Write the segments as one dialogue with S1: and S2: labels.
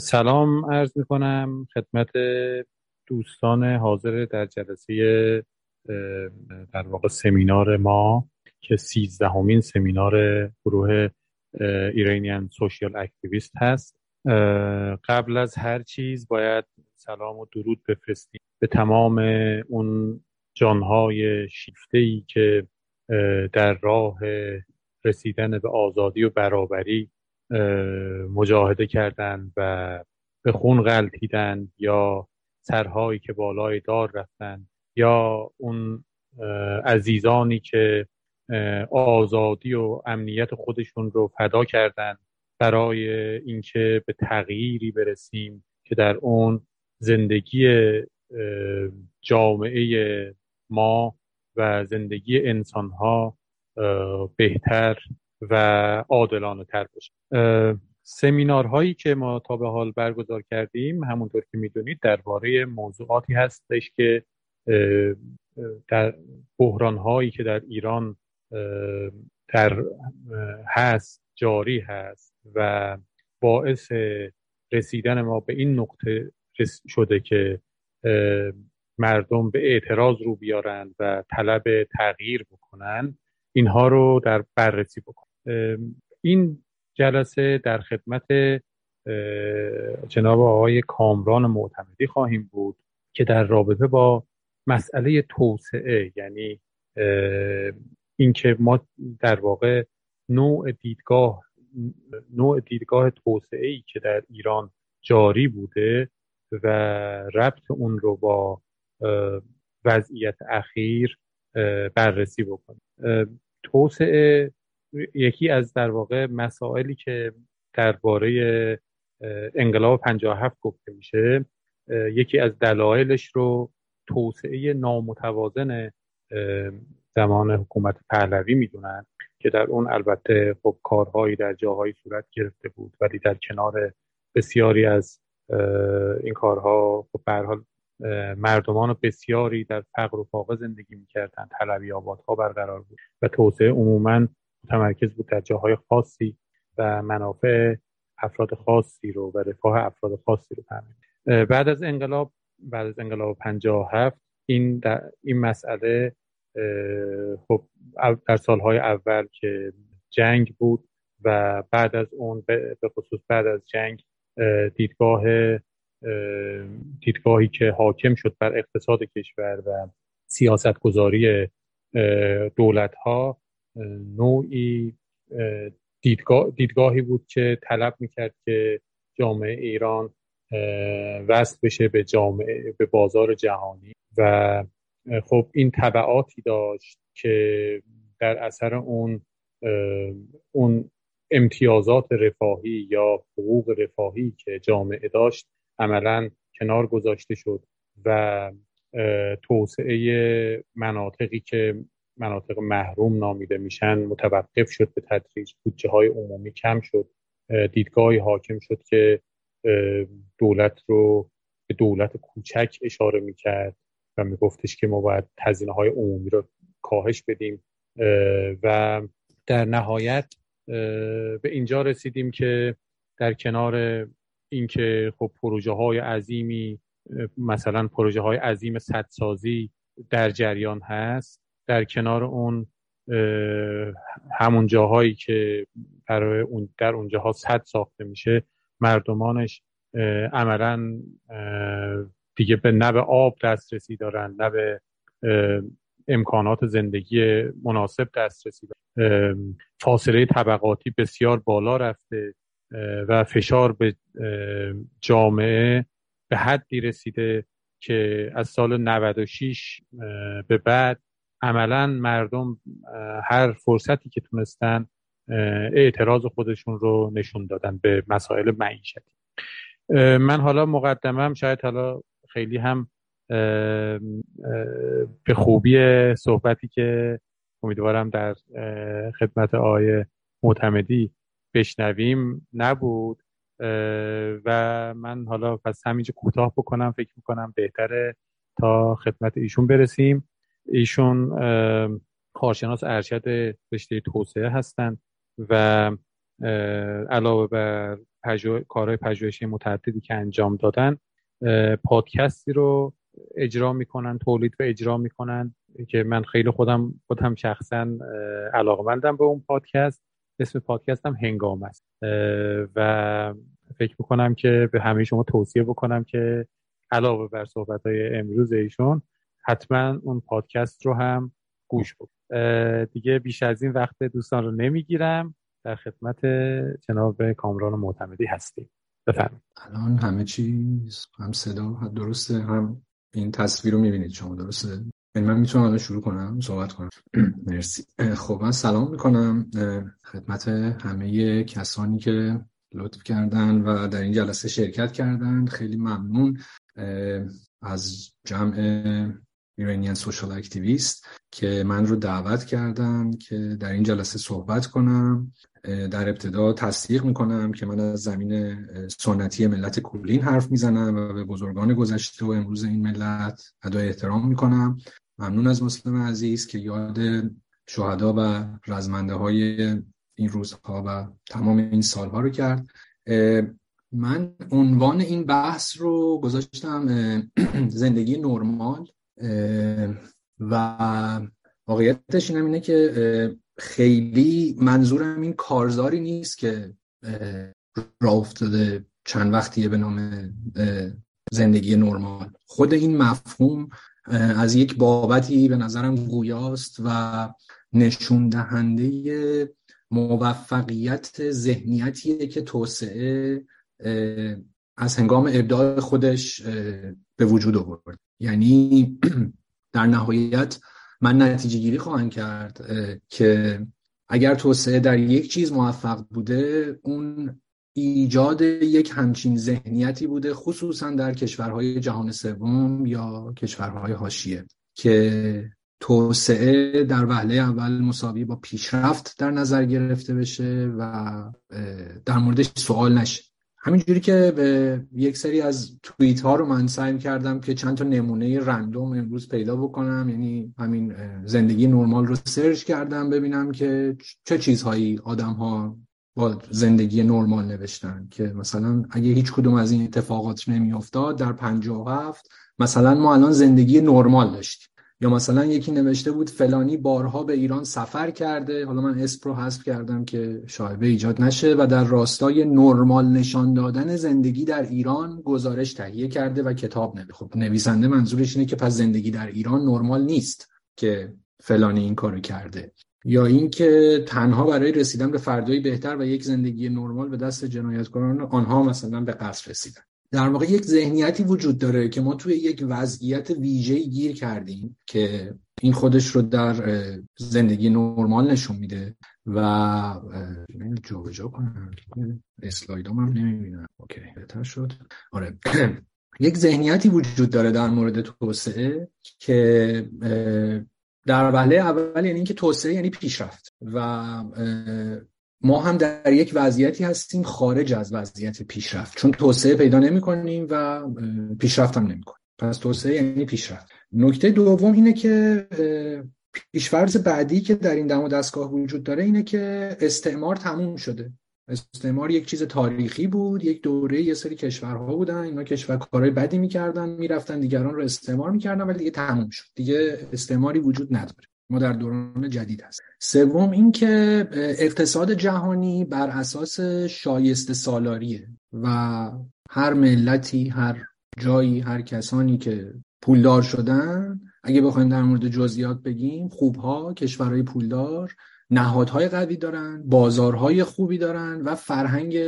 S1: سلام عرض می کنم خدمت دوستان حاضر در جلسه در واقع سمینار ما که سیزدهمین سمینار گروه ایرانیان سوشیال اکتیویست هست. قبل از هر چیز باید سلام و درود بفرستیم به تمام اون جانهای شیفته ای که در راه رسیدن به آزادی و برابری مجاهده کردند و به خون غلطیدن یا سرهایی که بالای دار رفتن یا اون عزیزانی که آزادی و امنیت خودشون رو فدا کردن برای اینکه به تغییری برسیم که در اون زندگی جامعه ما و زندگی انسانها بهتر و عادلانه تر باشه. سمینارهایی که ما تا به حال برگزار کردیم همونطور که می‌دونید درباره موضوعاتی هستش که در بحرانهایی که در ایران در هست جاری هست و باعث رسیدن ما به این نقطه شده که مردم به اعتراض رو بیارن و طلب تغییر بکنن اینها رو در بررسی بکنن این جلسه در خدمت جناب آقای کامران معتمدی خواهیم بود که در رابطه با مسئله توسعه یعنی اینکه ما در واقع نوع دیدگاه نوع دیدگاه توسعه ای که در ایران جاری بوده و ربط اون رو با وضعیت اخیر بررسی بکنیم. توسعه یکی از در واقع مسائلی که درباره انقلاب 57 گفته میشه یکی از دلایلش رو توسعه نامتوازن زمان حکومت پهلوی می‌دونن که در اون البته خب کارهایی در جاهایی صورت گرفته بود ولی در کنار بسیاری از این کارها خب حال مردمان بسیاری در فقر و فاقه زندگی می‌کردن طلبی آبادها برقرار بود و توسعه عموما متمرکز بود در جاهای خاصی و منافع افراد خاصی رو و رفاه افراد خاصی رو تامین بعد از انقلاب بعد از انقلاب 57 این این مسئله خب در سالهای اول که جنگ بود و بعد از اون به خصوص بعد از جنگ دیدگاه دیدگاهی که حاکم شد بر اقتصاد کشور و سیاست گذاری دولت ها نوعی دیدگاه، دیدگاهی بود که طلب می‌کرد که جامعه ایران وصل بشه به جامعه به بازار جهانی و خب این طبعاتی داشت که در اثر اون اون امتیازات رفاهی یا حقوق رفاهی که جامعه داشت عملا کنار گذاشته شد و توسعه مناطقی که مناطق محروم نامیده میشن متوقف شد به تدریج بودجه های عمومی کم شد. دیدگاهی حاکم شد که دولت رو به دولت کوچک اشاره می‌کرد و میگفتش که ما باید هزینه های عمومی رو کاهش بدیم. و در نهایت به اینجا رسیدیم که در کنار اینکه خب پروژه های عظیمی مثلا پروژه های عظیم سدسازی در جریان هست در کنار اون همون جاهایی که برای اون در اون جاها صد ساخته میشه مردمانش عملا دیگه به نه به آب دسترسی دارن نه به امکانات زندگی مناسب دسترسی دارن. فاصله طبقاتی بسیار بالا رفته و فشار به جامعه به حدی رسیده که از سال 96 به بعد عملا مردم هر فرصتی که تونستن اعتراض خودشون رو نشون دادن به مسائل معیشتی. من حالا مقدمم شاید حالا خیلی هم به خوبی صحبتی که امیدوارم در خدمت آقای معتمدی بشنویم نبود. و من حالا پس همینجا کوتاه بکنم فکر می‌کنم بهتره تا خدمت ایشون برسیم. ایشون کارشناس ارشد رشته توسعه هستند و علاوه بر پژو... کارهای پژوهشی متعددی که انجام دادن پادکستی رو اجرا می‌کنن تولید و اجرا می‌کنن که من خیلی خودم خودم شخصا علاقمندم به اون پادکست. اسم پادکست هنگام است. و فکر می‌کنم که به همه شما توصیه بکنم که علاوه بر صحبت های امروز ایشون حتما اون پادکست رو هم گوش بود دیگه بیش از این وقت دوستان رو نمی‌گیرم. در خدمت جناب کامران معتمدی هستیم. بفرمایید.
S2: الان همه چیز هم صدا درسته هم این تصویر رو می‌بینید شما درسته؟ یعنی من می‌تونم الان شروع کنم صحبت کنم. مرسی. خب من سلام می‌کنم خدمت همه کسانی که لطف کردن و در این جلسه شرکت کردن. خیلی ممنون از جمع ایرانیان سوشال اکتیویست که من رو دعوت کردن که در این جلسه صحبت کنم در ابتدا تصدیق می‌کنم که من از زمین سنتی ملت کولین حرف می‌زنم و به بزرگان گذشته و امروز این ملت ادای احترام می‌کنم. ممنون از مسلم عزیز که یاد شهدا و رزمنده های این روزها و تمام این سالها رو کرد. من عنوان این بحث رو گذاشتم زندگی نرمال. و واقعیتش این اینه که خیلی منظورم این کارزاری نیست که را افتاده چند وقتیه به نام زندگی نرمال. خود این مفهوم از یک بابتی به نظرم گویاست و نشون دهنده موفقیت ذهنیتیه که توسعه از هنگام ابداع خودش به وجود آورد. یعنی در نهایت من نتیجه گیری خواهم کرد که اگر توسعه در یک چیز موفق بوده اون ایجاد یک همچین ذهنیتی بوده خصوصا در کشورهای جهان سوم یا کشورهای حاشیه که توسعه در وهله اول مساوی با پیشرفت در نظر گرفته بشه و در موردش سوال نشه. همینجوری که به یک سری از توییت ها رو من سعی کردم که چند تا نمونه رندوم امروز پیدا بکنم. یعنی همین زندگی نرمال رو سرچ کردم ببینم که چه چیزهایی آدم ها با زندگی نرمال نوشتن که مثلا اگه هیچ کدوم از این اتفاقات نمیافتاد در 57 مثلا ما الان زندگی نرمال داشتیم. یا مثلا یکی نوشته بود فلانی بارها به ایران سفر کرده. حالا من اسم رو حذف کردم که شایبه ایجاد نشه و در راستای نرمال نشان دادن زندگی در ایران گزارش تهیه کرده و کتاب نوشته خب نویسنده منظورش اینه که پس زندگی در ایران نرمال نیست که فلانی این کارو کرده. یا اینکه تنها برای رسیدن به فردایی بهتر و یک زندگی نرمال به دست جنایتکاران آنها مثلا به قصر رسیدن. در واقع یک ذهنیتی وجود داره که ما توی یک وضعیت ویژه گیر کردیم که این خودش رو در زندگی نرمال نشون میده و جا جا کنم. اسلایدام هم نمی‌بینم. اوکی بهتر شد. آره. یک ذهنیتی وجود داره در مورد توسعه که در وهله اول یعنی اینکه توسعه یعنی پیشرفت و ما هم در یک وضعیتی هستیم خارج از وضعیت پیشرفت. چون توسعه پیدا نمی کنیم و پیشرفت هم نمی کنیم پس توسعه یعنی پیشرفت. نکته دوم اینه که پیشفرض بعدی که در این دم و دستگاه وجود داره اینه که استعمار تموم شده. استعمار یک چیز تاریخی بود یک دوره یه سری کشورها بودن اینا کشور کارهای بدی می‌کردن می‌رفتن دیگران رو استعمار می‌کردن ولی دیگه تموم شد. دیگه استعماری وجود نداره. ما در دوران جدید هست سوم اینکه اقتصاد جهانی بر اساس شایسته سالاریه و هر ملتی هر جایی هر کسانی که پولدار شدن اگه بخوایم در مورد جزئیات بگیم خوبها کشورهای پولدار نهادهای قوی دارن بازارهای خوبی دارن و فرهنگ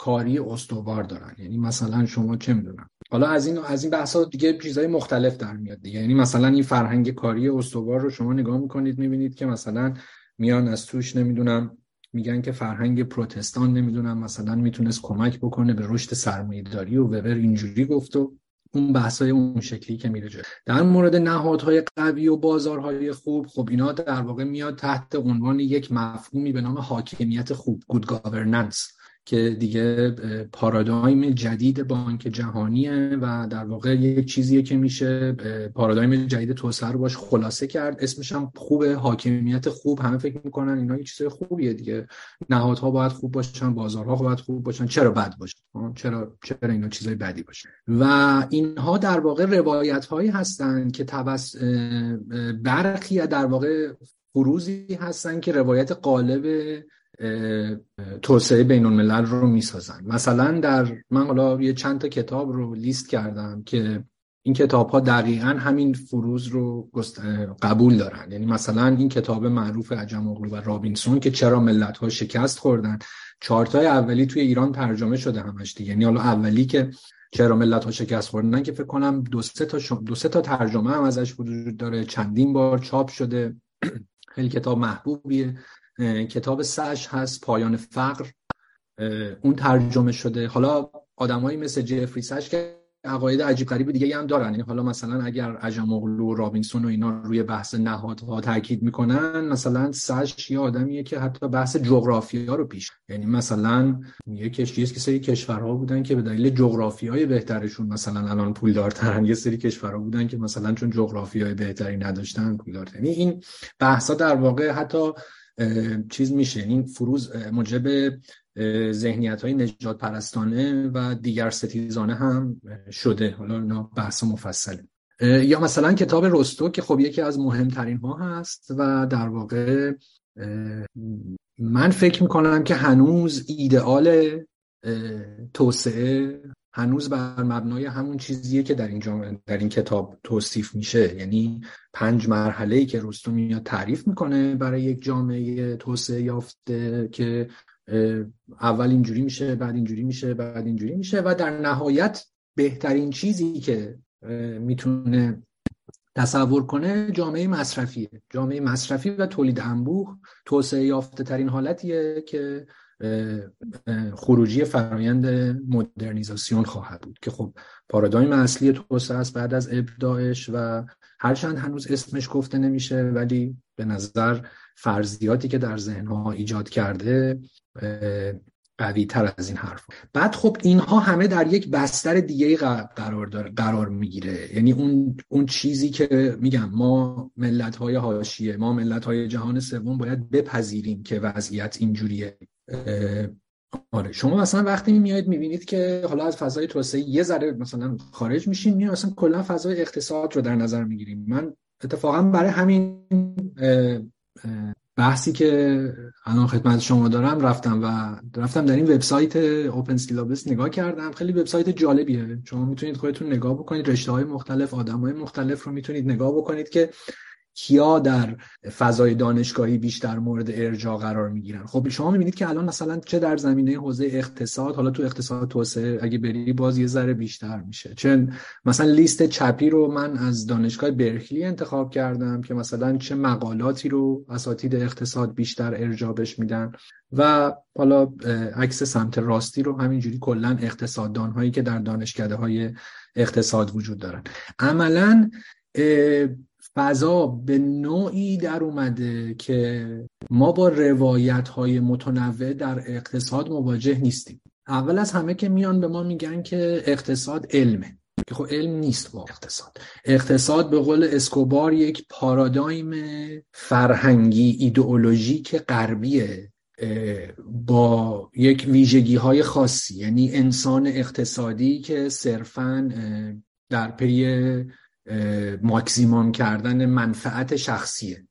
S2: کاری استوار دارن. یعنی مثلا شما چه می‌دونم حالا از این از این بحثا دیگه چیزای مختلف در میاد دیگه. یعنی مثلا این فرهنگ کاری استوار رو شما نگاه می‌کنید می‌بینید که مثلا میان از توش نمی‌دونم میگن که فرهنگ پروتستان نمی‌دونم مثلا می‌تونست کمک بکنه به رشد سرمایه‌داری و وبر اینجوری گفت و اون بحثای اون شکلی که میره جلو. در مورد نهادهای قوی و بازارهای خوب خب اینا در واقع میاد تحت عنوان یک مفهومی به نام حاکمیت خوب good governance. که دیگه پارادایم جدید بانک جهانیه و در واقع یک چیزیه که میشه پارادایم جدید توسعه رو باش خلاصه کرد. اسمش هم خوبه حاکمیت خوب همه فکر می‌کنن اینا یه چیز خوبیه دیگه. نهادها باید خوب باشن بازارها باید خوب باشن. چرا بد باشن چرا چرا اینا چیزای بدی باشه؟ و اینها در واقع روایت هایی هستن که توس برخی در واقع فروزی هستن که روایت قالب توسعه بین الملل رو می‌سازن. مثلا در من حالا یه چند تا کتاب رو لیست کردم که این کتاب ها دقیقا همین فروز رو قبول دارن. یعنی مثلا این کتاب معروف عجم اغلو و رابینسون که چرا ملت ها شکست خوردن. چارتای اولی توی ایران ترجمه شده همش دیگه. یعنی حالا اولی که چرا ملت ها شکست خوردن که فکر کنم دو سه تا دو سه تا ترجمه هم ازش وجود داره. چندین بار چاپ شده. خیلی کتاب محبوبیه. کتاب سش هست پایان فقر. اون ترجمه شده. حالا آدمایی مثل جفری سش که عقاید عجیب غریب دیگه هم دارن. یعنی حالا مثلا اگر عجم و رابینسون و اینا روی بحث نهادها تاکید می‌کنن مثلا سش یه آدمیه که حتی بحث جغرافیا رو پیش. یعنی مثلا یه کشتی که سری کشورها بودن که به دلیل جغرافیای بهترشون مثلا الان پولدارترن یه سری کشورها بودن که مثلا چون جغرافیای بهتری نداشتن پولدارترن یعنی این بحثا در واقع حتی چیز میشه. این فروز موجب ذهنیت های نجات پرستانه و دیگر ستیزانه هم شده. حالا اینا بحث مفصله. یا مثلا کتاب رستو که خب یکی از مهمترین ها هست و در واقع من فکر می‌کنم که هنوز ایدئال توسعه هنوز بر مبنای همون چیزیه که در این, در این کتاب توصیف میشه. یعنی پنج مرحله ای که رستو میاد تعریف می‌کنه برای یک جامعه توسعه یافته که اول اینجوری میشه بعد اینجوری میشه بعد اینجوری میشه و در نهایت بهترین چیزی که می‌تونه تصور کنه جامعه مصرفیه. جامعه مصرفی و تولید انبوه توسعه یافته ترین حالتیه که خروجی فرایند مدرنیزاسیون خواهد بود که خب پارادایم اصلی توسعه است بعد از ابداعش و هرچند هنوز اسمش گفته نمیشه ولی به نظر فرضیاتی که در ذهنها ایجاد کرده قوی تر از این حرف بعد خب اینها همه در یک بستر دیگه قرار قرار می‌گیره. یعنی اون اون چیزی که میگم ما ملت های حاشیه ما ملت های جهان سوم باید بپذیریم که وضعیت اینجوریه. آره. شما مثلا وقتی میایید می‌بینید که حالا از فضای توسعه یه ذره مثلا خارج میشین میاد مثلا کلا فضای اقتصاد رو در نظر می‌گیریم. من اتفاقا برای همین بحثی که الان خدمت شما دارم رفتم و رفتم در این وبسایت اوپن سیلابس نگاه کردم. خیلی وبسایت جالبیه. شما می‌تونید خودتون نگاه بکنید رشته های مختلف آدم های مختلف رو می‌تونید نگاه بکنید که کیا در فضای دانشگاهی بیشتر مورد ارجاع قرار می‌گیرن؟ خب شما می‌بینید که الان مثلا چه در زمینه حوزه اقتصاد حالا تو اقتصاد توسعه اگه بری باز یه ذره بیشتر میشه. چون مثلا لیست چپی رو من از دانشگاه برکلی انتخاب کردم که مثلا چه مقالاتی رو اساتید اقتصاد بیشتر ارجاع بهش میدن و حالا عکس سمت راستی رو همینجوری کلا اقتصاددان هایی که در دانشکده های اقتصاد وجود دارن. عملا فضا به نوعی در اومده که ما با روایت های متنوع در اقتصاد مواجه نیستیم. اول از همه که میان به ما میگن که اقتصاد علمه. که خب علم نیست با اقتصاد. اقتصاد به قول اسکوبار یک پارادایم فرهنگی ایدئولوژیک غربیه با یک ویژگی های خاصی. یعنی انسان اقتصادی که صرفا در پی ماکسیموم کردن منفعت شخصیه.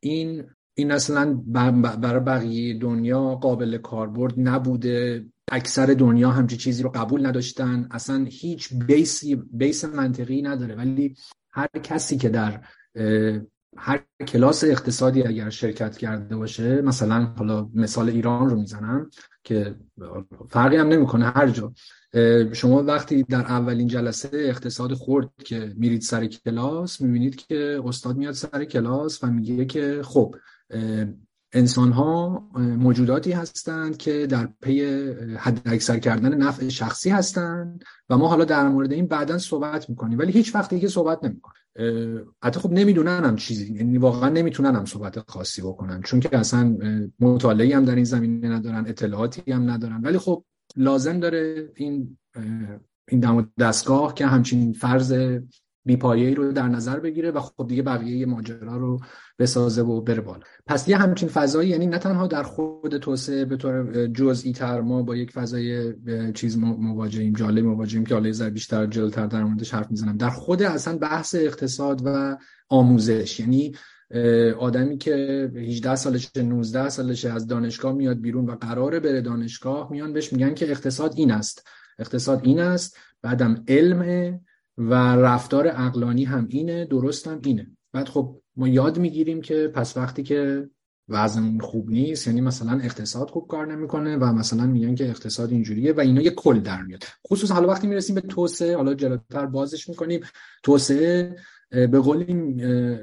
S2: این این اصلا برای بقیه دنیا قابل کاربرد نبوده. اکثر دنیا همچی چیزی رو قبول نداشتن. اصلا هیچ بیسی بیس منطقی نداره. ولی هر کسی که در هر کلاس اقتصادی اگر شرکت کرده باشه مثلا حالا مثال ایران رو می‌زنم که فرقی هم نمی‌کنه هر جا. شما وقتی در اولین جلسه اقتصاد خورد که میرید سر کلاس می‌بینید که استاد میاد سر کلاس و میگه که خب انسان ها موجوداتی هستند که در پی حد اکثر کردن نفع شخصی هستند و ما حالا در مورد این بعدا صحبت می‌کنیم. ولی هیچ وقت دیگه صحبت نمی‌کنیم حتی خب نمی‌دونن هم چیزی یعنی واقعا نمی‌تونن هم صحبت خاصی بکنن. چون که اصلا مطالعه هم در این زمینه ندارن اطلاعاتی هم ندارن. ولی خب لازم داره این این دستگاه که همچین فرض بیپایه‌ای رو در نظر بگیره و خب دیگه بقیه ماجرا رو بسازه و بره بالا. پس یه همچین فضایی یعنی نه تنها در خود توسعه به طور جزئی تر ما با یک فضای چیز مواجهیم جالب مواجهیم که حالا زر بیشتر جلوتر در موردش حرف می‌زنم. در خود اصلا بحث اقتصاد و آموزش یعنی آدمی که 18 سالشه 19 سالشه از دانشگاه میاد بیرون و قراره بره دانشگاه میان بهش میگن که اقتصاد این است. اقتصاد این است. بعدم علم و رفتار اقلانی هم اینه درست هم اینه. بعد خب ما یاد می‌گیریم که پس وقتی که وزن خوب نیست یعنی مثلا اقتصاد خوب کار نمی‌کنه و مثلا میگن که اقتصاد اینجوریه و اینا یه کل در میاد. خصوصا حالا وقتی می‌رسیم به توسعه حالا جلوتر بازش می‌کنیم توسعه به قول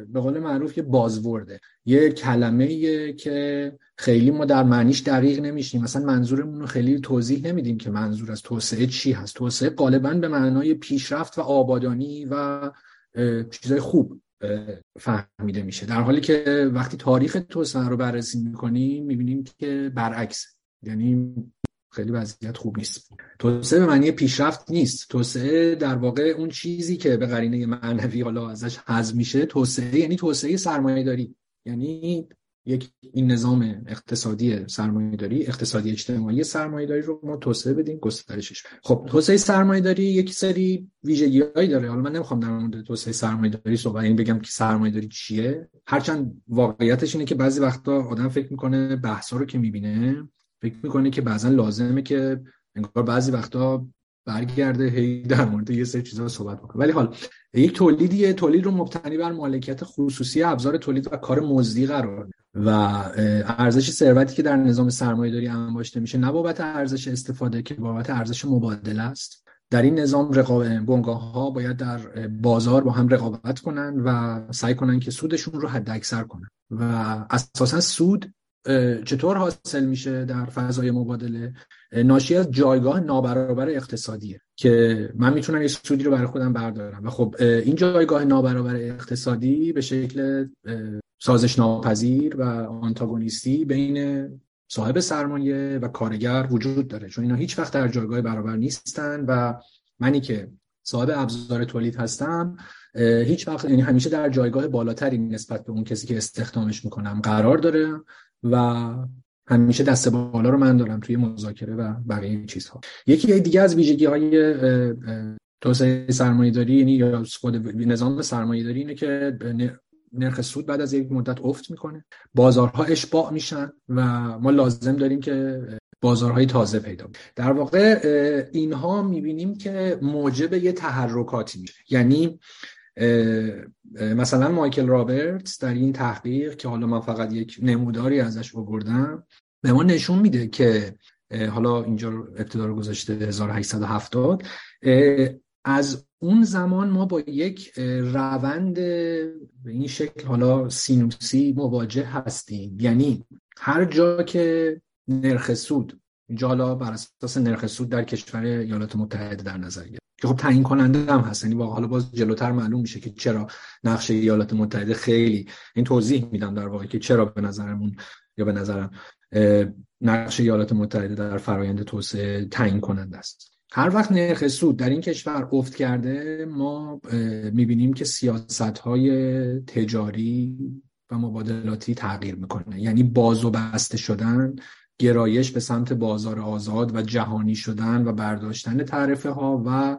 S2: به قول معروف یه بازورده. یه کلمه که خیلی ما در معنیش دقیق نمیشیم. مثلا منظورمون رو خیلی توضیح نمیدیم که منظور از توسعه چی هست. توسعه غالبا به معنای پیشرفت و آبادانی و چیزای خوب فهمیده میشه. در حالی که وقتی تاریخ توسعه رو بررسی می‌کنیم می‌بینیم که برعکس یعنی خیلی وضعیت خوب نیست. توسعه به معنی پیشرفت نیست. توسعه در واقع اون چیزی که به قرینه معنوی حالا ازش حذف میشه توسعه یعنی توسعه سرمایه داری یعنی یک این نظام اقتصادی سرمایه داری اقتصادی اجتماعی سرمایه داری رو ما توسعه بدیم گسترشش. خب توسعه سرمایه داری یک سری ویژگیهایی داره. حالا من نمی‌خوام در مورد توسعه سرمایه داری صحبت این بگم که سرمایه داری چیه. هرچند واقعیتش اینه که بعضی وقتا آدم فکر می‌کنه بحثا رو که می‌بینه فکر می‌کنه که بعضا لازمه که انگار بعضی وقتا برگرده هی در مورد یه سری چیزا صحبت بکنه. ولی حالا یک تولیدیه تولید رو مبتنی بر مالکیت خصوصی ابزار تولید و کار مزدی قرار و ارزش ثروتی که در نظام سرمایه‌داری انباشته میشه نه بابت ارزش استفاده که بابت ارزش مبادله است. در این نظام رقابت بنگاه ها باید در بازار با هم رقابت کنن و سعی کنن که سودشون رو حد اکثر کنن و اساسا سود چطور حاصل میشه در فضای مبادله؟ ناشی از جایگاه نابرابر اقتصادیه که من می‌تونم یه سودی رو برای خودم بردارم. و خب این جایگاه نابرابر اقتصادی به شکل سازش ناپذیر و آنتاگونیستی بین صاحب سرمایه و کارگر وجود داره. چون اینا هیچ وقت در جایگاه برابر نیستن و منی که صاحب ابزار تولید هستم هیچ وقت یعنی همیشه در جایگاه بالاتری نسبت به اون کسی که استخدامش می‌کنم قرار داره. و همیشه دست بالا رو من دارم توی مذاکره و بقیه چیزها. یکی دیگه از ویژگی های توسعه سرمایه داری یعنی یا خود نظام سرمایه داری اینه که نرخ سود بعد از یک مدت افت می‌کنه. بازارها اشباع میشن و ما لازم داریم که بازارهای تازه پیدا در واقع اینها می‌بینیم که موجب یه تحرکاتی میشه. یعنی مثلا مایکل رابرتس در این تحقیق که حالا من فقط یک نموداری ازش بردم به ما نشون میده که حالا اینجا ابتدا رو گذاشته 1870 از اون زمان ما با یک روند به این شکل حالا سینوسی مواجه هستیم. یعنی هر جا که نرخ سود اینجا حالا بر اساس نرخ سود در کشور ایالات متحده در نظر گرفت. که خب تعیین کننده هم هست. یعنی حالا باز جلوتر معلوم میشه که چرا نقش ایالات متحده خیلی این توضیح میدم در واقع که چرا به نظرمون یا به نظرم نقش ایالات متحده در فرایند توسعه تعیین کننده است. هر وقت نرخ سود در این کشور افت کرده ما می‌بینیم که سیاست های تجاری و مبادلاتی تغییر می‌کنه. یعنی باز و بسته شدن گرایش به سمت بازار آزاد و جهانی شدن و برداشتن تعرفه ها و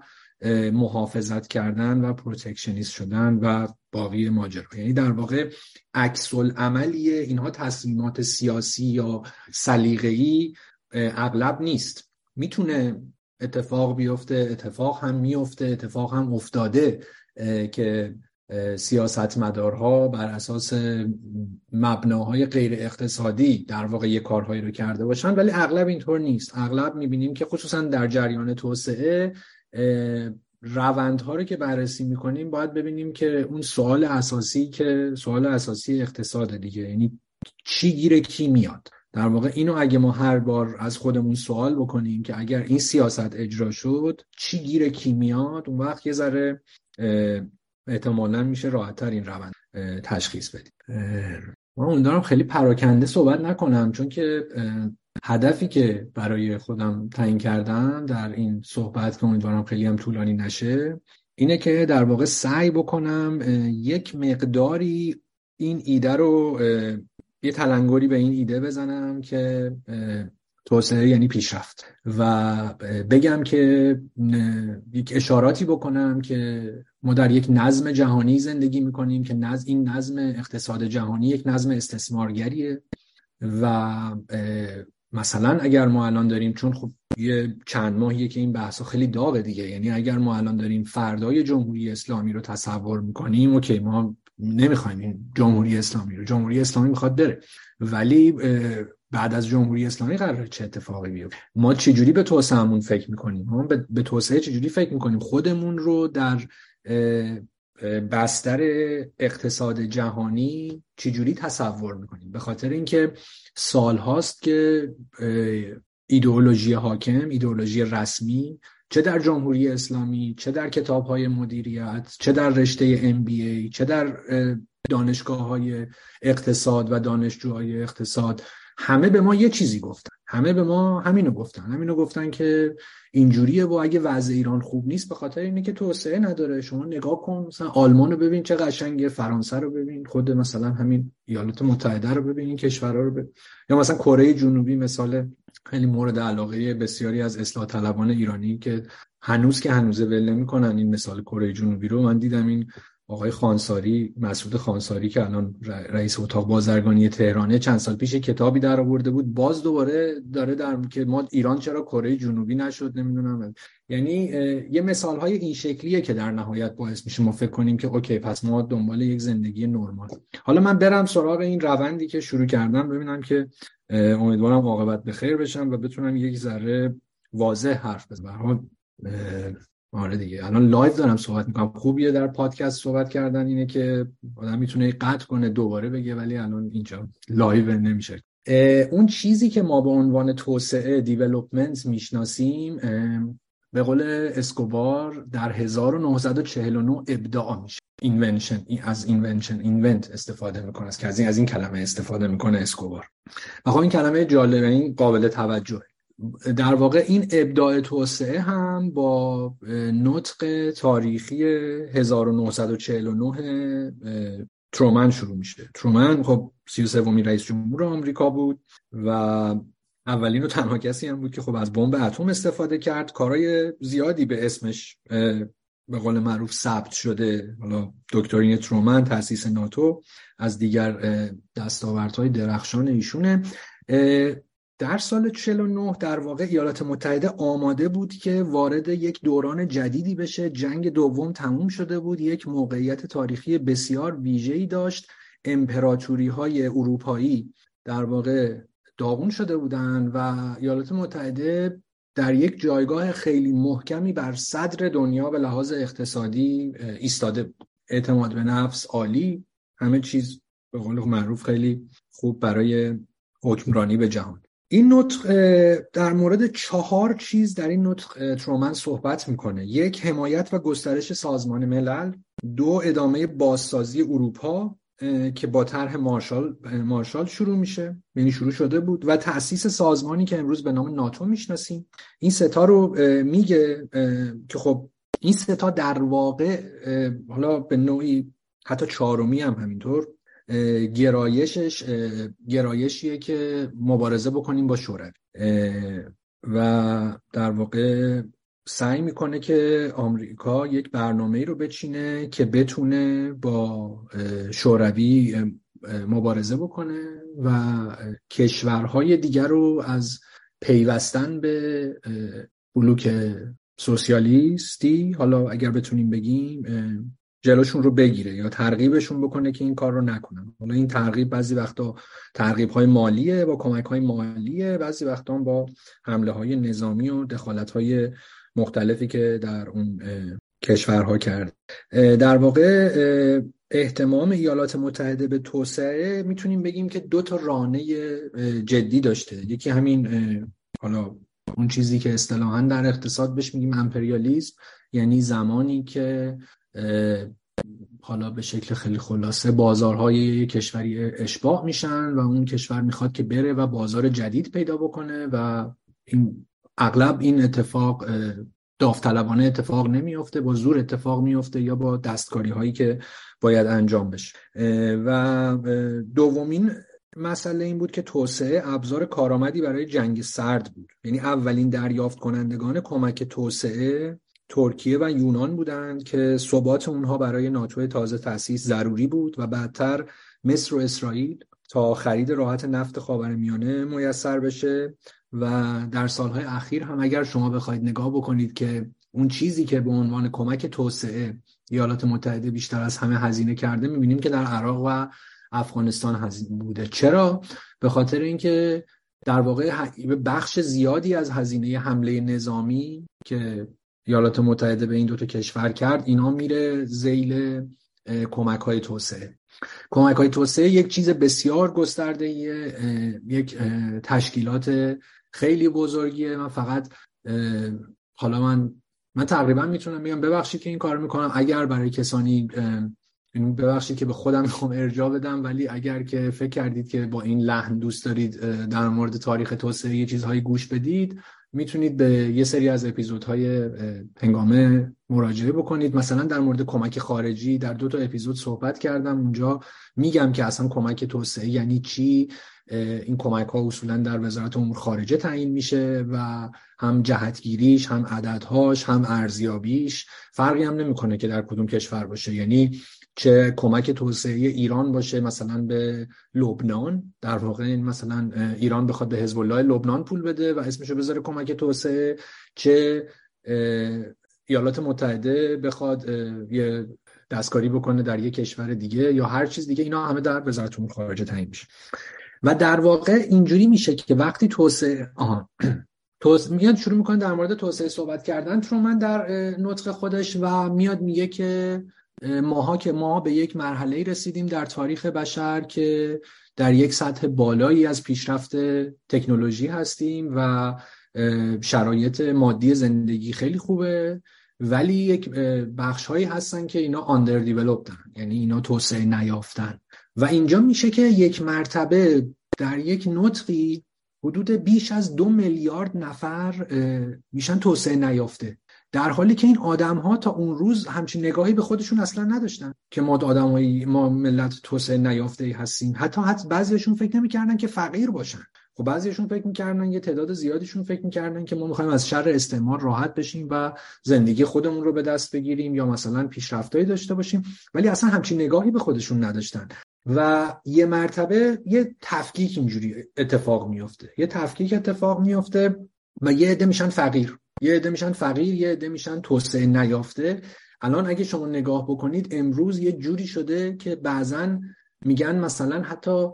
S2: محافظت کردن و پروتکشنیست شدن و باقی ماجرا یعنی در واقع عکس عملی اینها تصمیمات سیاسی یا سلیقه‌ای اغلب نیست. می‌تونه اتفاق بیفته اتفاق هم میفته اتفاق هم افتاده که سیاستمدارها بر اساس مبناهای غیر اقتصادی در واقع یه کارهایی رو کرده باشن ولی اغلب اینطور نیست. اغلب می‌بینیم که خصوصا در جریان توسعه روندها رو که بررسی می‌کنیم باید ببینیم که اون سوال اساسی که سوال اساسی اقتصاد دیگه. یعنی چی گیره کی میاد. در واقع اینو اگه ما هر بار از خودمون سوال بکنیم که اگر این سیاست اجرا شد چی گیره کی میاد اون وقت یه ذره احتمالا میشه راحتتر این روند تشخیص بدیم. من امیدوارم خیلی پراکنده صحبت نکنم چون که هدفی که برای خودم تعیین کردم در این صحبت که امیدوارم خیلی هم طولانی نشه اینه که در واقع سعی بکنم یک مقداری این ایده رو یه تلنگری به این ایده بزنم که توسعه یعنی پیشرفت. و بگم که یک اشاراتی بکنم که ما در یک نظم جهانی زندگی می‌کنیم که نظم این نظم اقتصاد جهانی یک نظم استثمارگریه. و مثلا اگر ما الان داریم چون خب یه چند ماهیه که این بحثا خیلی داغه دیگه یعنی اگر ما الان داریم فردای جمهوری اسلامی رو تصور می‌کنیم اوکی ما نمی‌خوایم این جمهوری اسلامی رو جمهوری اسلامی می‌خواد بره. ولی بعد از جمهوری اسلامی قرار چه اتفاقی بیفته. ما چجوری به توسعهمون فکر می‌کنیم؟ ما به توسعه چجوری فکر می‌کنیم؟ خودمون رو در بستر اقتصاد جهانی چجوری تصور می‌کنیم؟ به خاطر اینکه سال هاست که ایدئولوژی حاکم ایدئولوژی رسمی چه در جمهوری اسلامی چه در کتاب های مدیریت چه در رشته MBA چه در دانشگاه های اقتصاد و دانشجوهای اقتصاد همه به ما یه چیزی گفتن. همه به ما همینو گفتن. همینو گفتن که اینجوریه و اگه وضع ایران خوب نیست به خاطر اینه که توسعه نداره. شما نگاه کن مثلا آلمان رو ببین چه قشنگه فرانسه رو ببین خود مثلا همین ایالات متحده رو ببین این کشورها رو ببین. یا مثلا کره جنوبی مثال خیلی مورد علاقه بسیاری از اصلاح طلبان ایرانی که هنوز که هنوز ول نمی‌کنن این مثال کره جنوبی رو. من دیدم این آقای خانساری مسعود خانساری که الان رئیس اتاق بازرگانی تهرانه چند سال پیش کتابی در آورده بود. باز دوباره داره در که ما ایران چرا کره جنوبی نشد نمی‌دونم. یعنی یه مثال های این شکلیه که در نهایت باعث میشه ما فکر کنیم که اوکی پس ما دنبال یک زندگی نرمال. حالا من برم سراغ این روندی که شروع کردم ببینم که امیدوارم عاقبت به خیر بشم و بتونم یک ذره واضح حرف بزنم. آره دیگه. الان live دارم صحبت می‌کنم. خوبیه در پادکست صحبت کردن اینه که آدم می‌تونه قطع کنه دوباره بگه ولی الان اینجا live نمیشه. اون چیزی که ما به عنوان توسعه development می‌شناسیم به قول اسکوبار در 1949 ابداع میشه. invention از invention invent استفاده می‌کنه. از از این از این کلمه استفاده می‌کنه اسکوبار. و خب این کلمه جالبه این قابل توجهه. در واقع این ابداع توسعه هم با نطق تاریخی 1949 ترومن شروع میشه. ترومن خب 33 ومی رئیس جمهور آمریکا بود و اولین و تنها کسی هم بود که خب از بمب اتم استفاده کرد. کارهای زیادی به اسمش به قول معروف ثبت شده. حالا دکترین ترومن تاسیس ناتو از دیگر دستاوردهای درخشان ایشونه. در سال 49 در واقع ایالات متحده آماده بود که وارد یک دوران جدیدی بشه. جنگ دوم تموم شده بود. یک موقعیت تاریخی بسیار ویژه‌ای داشت. امپراتوری های اروپایی در واقع داغون شده بودند و ایالات متحده در یک جایگاه خیلی محکمی بر صدر دنیا به لحاظ اقتصادی ایستاده بود. اعتماد به نفس عالی. همه چیز به قول معروف خیلی خوب برای حکمرانی به جهان. این نطق در مورد چهار چیز در این نطق ترومن صحبت می‌کنه. یک حمایت و گسترش سازمان ملل. دو ادامه بازسازی اروپا که با طرح مارشال مارشال شروع میشه. یعنی شروع شده بود. و تأسیس سازمانی که امروز به نام ناتو می‌شناسیم. این ستا رو میگه که خب این ستا در واقع حالا به نوعی حتی چهارمی هم همینطور. گرایشش گرایشیه که مبارزه بکنیم با شوروی. و در واقع سعی می‌کنه که آمریکا یک برنامه رو بچینه که بتونه با شوروی مبارزه بکنه و کشورهای دیگر رو از پیوستن به بلوک سوسیالیستی حالا اگر بتونیم بگیم جلوشون رو بگیره یا ترغیبشون بکنه که این کار رو نکنن. حالا این ترغیب بعضی وقتا ترغیب های مالیه با کمک های مالیه بعضی وقتا با حمله های نظامی و دخالت های مختلفی که در اون کشورها کرد. در واقع احتمام ایالات متحده به توسعه می‌تونیم بگیم که دو تا رانه جدی داشته. یکی همین حالا اون چیزی که اصطلاحا در اقتصاد بهش میگیم امپریالیزم یعنی زمانی که حالا به شکل خیلی خلاصه بازارهای کشوری اشباه میشن و اون کشور می‌خواد که بره و بازار جدید پیدا بکنه و این اغلب این اتفاق داوطلبانه اتفاق نمیافته با زور اتفاق میافته یا با دستکاری هایی که باید انجام بشه. و دومین مسئله این بود که توسعه ابزار کارآمدی برای جنگ سرد بود. یعنی اولین دریافت کنندگان کمک توسعه ترکیه و یونان بودند که ثبات اونها برای ناتو تازه تأسیس ضروری بود و بعدتر مصر و اسرائیل تا خرید راحت نفت خاورمیانه میسر بشه و در سالهای اخیر هم اگر شما بخواید نگاه بکنید که اون چیزی که به عنوان کمک توسعه ایالات متحده بیشتر از همه هزینه کرده می‌بینیم که در عراق و افغانستان هزینه بوده. چرا؟ به خاطر اینکه در واقع بخش زیادی از هزینه حمله نظامی که ایالات متحده به این دوتا کشور کرد اینا میره زیل کمک های توسعه. کمک های توسعه یک چیز بسیار گسترده یک تشکیلات خیلی بزرگیه. من فقط حالا من من تقریبا می‌تونم بگم ببخشید که این کار می‌کنم. اگر برای کسانی ببخشید که به خودم می‌خوام ارجاع بدم ولی اگر که فکر کردید که با این لحن دوست دارید در مورد تاریخ توسعه یه چیزهایی گوش بدید می‌تونید به یه سری از اپیزودهای هنگامه مراجعه بکنید. مثلا در مورد کمک خارجی در دو تا اپیزود صحبت کردم. اونجا میگم که اصلا کمک توسعه یعنی چی؟ این کمک ها اصولا در وزارت امور خارجه تعیین میشه و هم جهتگیریش هم عددهاش هم ارزیابیش. فرقی هم نمی‌کنه که در کدوم کشور باشه. یعنی چه کمک توسعه ایران باشه مثلا به لبنان. در واقع این مثلا ایران بخواد به حزب الله لبنان پول بده و اسمشو بذاره کمک توسعه. چه ایالات متحده بخواد یه دستکاری بکنه در یک کشور دیگه یا هر چیز دیگه اینا همه در وزارت امور خارجه تعیین میشه. و در واقع اینجوری میشه که وقتی توسعه آها توسعه میاد شروع می‌کنه در مورد توسعه صحبت کردن من در نطق خودش و میاد میگه که ماها که ما به یک مرحله رسیدیم در تاریخ بشر که در یک سطح بالایی از پیشرفت تکنولوژی هستیم و شرایط مادی زندگی خیلی خوبه. ولی یک بخش هایی هستن که اینا آندر دیولوپتن یعنی اینا توسعه نیافتن. و اینجا میشه که یک مرتبه در یک نطقی حدود بیش از دو میلیارد نفر میشن توسعه نیافته. در حالی که این آدم ها تا اون روز همچین نگاهی به خودشون اصلا نداشتن که ما آدمایی ما ملت توسعه نیافته هستیم. حتی حتی بعضیشون فکر نمی‌کردن که فقیر باشن. خب بعضیشون فکر می‌کردن یه تعداد زیادیشون فکر می‌کردن که ما می‌خوایم از شر استعمار راحت بشیم و زندگی خودمون رو به دست بگیریم یا مثلا پیشرفتایی داشته باشیم. ولی اصلا همچین نگاهی به خودشون نداشتن. و یه مرتبه یه تفکیک اینجوری اتفاق میفته یه تفکیک اتفاق میفته و یه عده میشن فقیر. یه عده میشن فقیر یه عده میشن توسعه نیافته. الان اگه شما نگاه بکنید امروز یه جوری شده که بعضا میگن مثلا حتی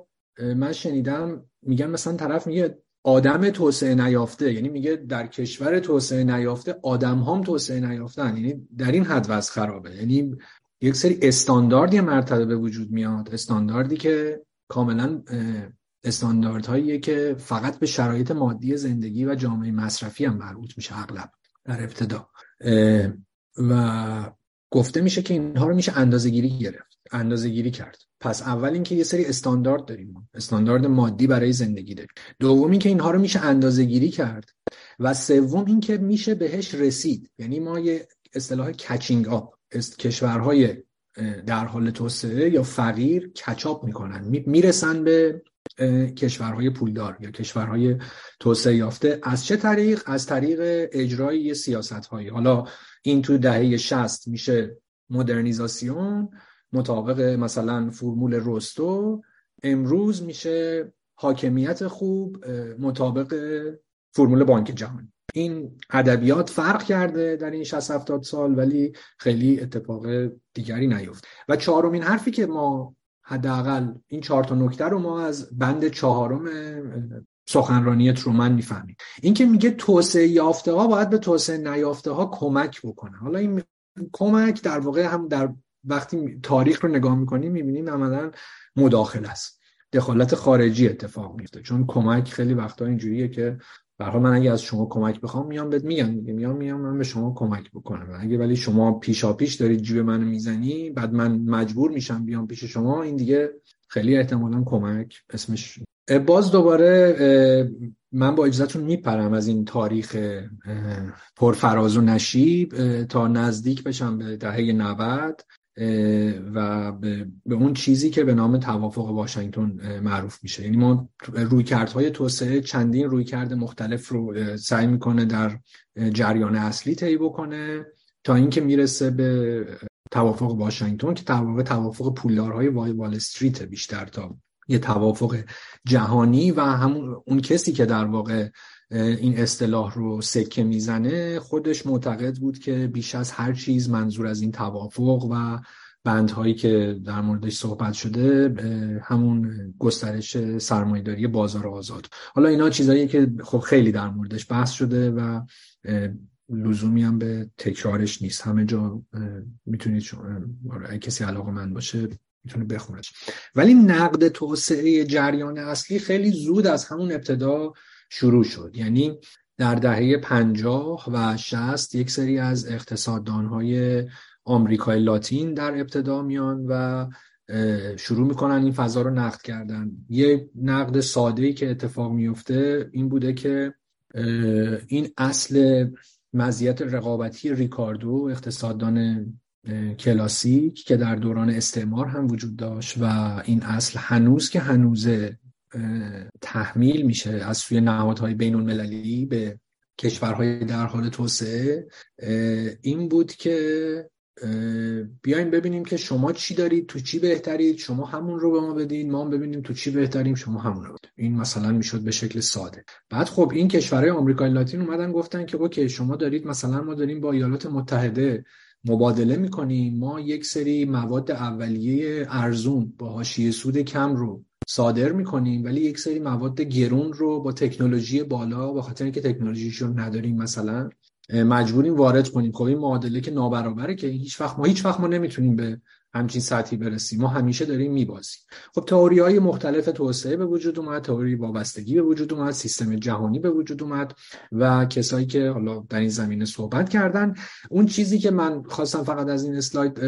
S2: من شنیدم میگن مثلا طرف میگه آدم توسعه نیافته یعنی میگه در کشور توسعه نیافته آدم هم توسعه نیافتن. یعنی در این حد وضع خرابه. یعنی یک سری استانداردی مرتبه به وجود میاد استانداردی که کاملا استانداردهایی که فقط به شرایط مادی زندگی و جامعه مصرفی هم مربوط میشه اغلب در ابتدا. و گفته میشه که اینها رو میشه اندازه گیری گرفت اندازه گیری کرد. پس اول اینکه یه سری استاندارد داریم استاندارد مادی برای زندگی داریم. دوم اینکه اینها رو میشه اندازه گیری کرد. و سوم اینکه میشه بهش رسید. یعنی ما یه اصطلاح کچینگ آپ کشورهای در حال توسعه یا فقیر کچاپ می‌کنن. می‌رسن به کشورهای پولدار یا کشورهای توسعه یافته. از چه طریق؟ از طریق اجرای سیاست هایی حالا این تو دهه 60 میشه مدرنیزاسیون مطابق مثلا فرمول روستو. امروز میشه حاکمیت خوب مطابق فرمول بانک جهانی. این ادبیات فرق کرده در این 60 70 سال ولی خیلی اتفاق دیگری نیفت. و چهارمین حرفی که ما حداقل این چهار تا نکته رو ما از بند چهارم سخنرانی ترومن می‌فهمیم. اینکه میگه توسعه یافته ها باید به توسعه نیافته ها کمک بکنه. حالا این کمک در واقع هم در وقتی تاریخ رو نگاه می‌کنیم می‌بینیم عملا مداخل است. دخالت خارجی اتفاق میفته چون کمک خیلی وقتا اینجوریه که به من اگه از شما کمک بخوام میام بهت میگم میگم میام میام من به شما کمک بکنم. اگه ولی شما پیشا پیش دارید جیب منو می‌زنی بعد من مجبور میشم بیام پیش شما این دیگه خیلی احتمالا کمک اسمش. باز دوباره من با اجازهتون میپرم از این تاریخ پرفراز و نشیب تا نزدیک بشم به دهه 90 و به اون چیزی که به نام توافق واشنگتن معروف میشه. یعنی ما رویکردهای توسعه چندین رویکرد مختلف رو سعی می‌کنه در جریان اصلی طی بکنه تا اینکه می‌رسه به توافق واشنگتن که توافق توافق پولدارهای وال استریت بیشتر تا یه توافق جهانی و همون اون کسی که در واقع این اصطلاح رو سکه می‌زنه خودش معتقد بود که بیش از هر چیز منظور از این توافق و بندهایی که در موردش صحبت شده همون گسترش سرمایهداری بازار آزاد. حالا اینا چیزایی که خب خیلی در موردش بحث شده و لزومی هم به تکرارش نیست. همه جا می‌تونید آره، اگه کسی علاقه من باشه می‌تونه بخونش. ولی نقد توسعه جریان اصلی خیلی زود از همون ابتدا شروع شد. یعنی در دهه پنجاه و شست یک سری از اقتصاددانهای آمریکای لاتین در ابتدا میان و شروع می‌کنن این فضا رو نقد کردن. یه نقد ساده ای که اتفاق میفته این بوده که این اصل مزیت رقابتی ریکاردو اقتصاددان کلاسیک که در دوران استعمار هم وجود داشت و این اصل هنوز که هنوزه تحمیل میشه از سوی نهادهای بین المللی به کشورهای در حال توسعه. این بود که بیایم ببینیم که شما چی دارید تو چی بهترید شما همون رو به ما بدین ما هم ببینیم تو چی بهتریم شما همون رو بدین. این مثلا می‌شد به شکل ساده. بعد خب این کشورهای آمریکای لاتین اومدن گفتن که اوکی شما دارید مثلا ما داریم با ایالات متحده مبادله می‌کنیم. ما یک سری مواد اولیه ارزون با حاشیه سود کم رو صادر می‌کنیم ولی یک سری مواد گرون رو با تکنولوژی بالا به خاطر اینکه تکنولوژیشون نداریم مثلا مجبوریم وارد کنیم. خب این معادله که نابرابره که هیچ وقت ما هیچ وقت ما نمی‌تونیم به همچین سطحی برسیم. ما همیشه داریم میبازیم. خب تئوری های مختلف توسعه به وجود اومد تئوری وابستگی به وجود اومد سیستم جهانی به وجود اومد و کسایی که حالا در این زمینه صحبت کردن. اون چیزی که من خواستم فقط از این اسلاید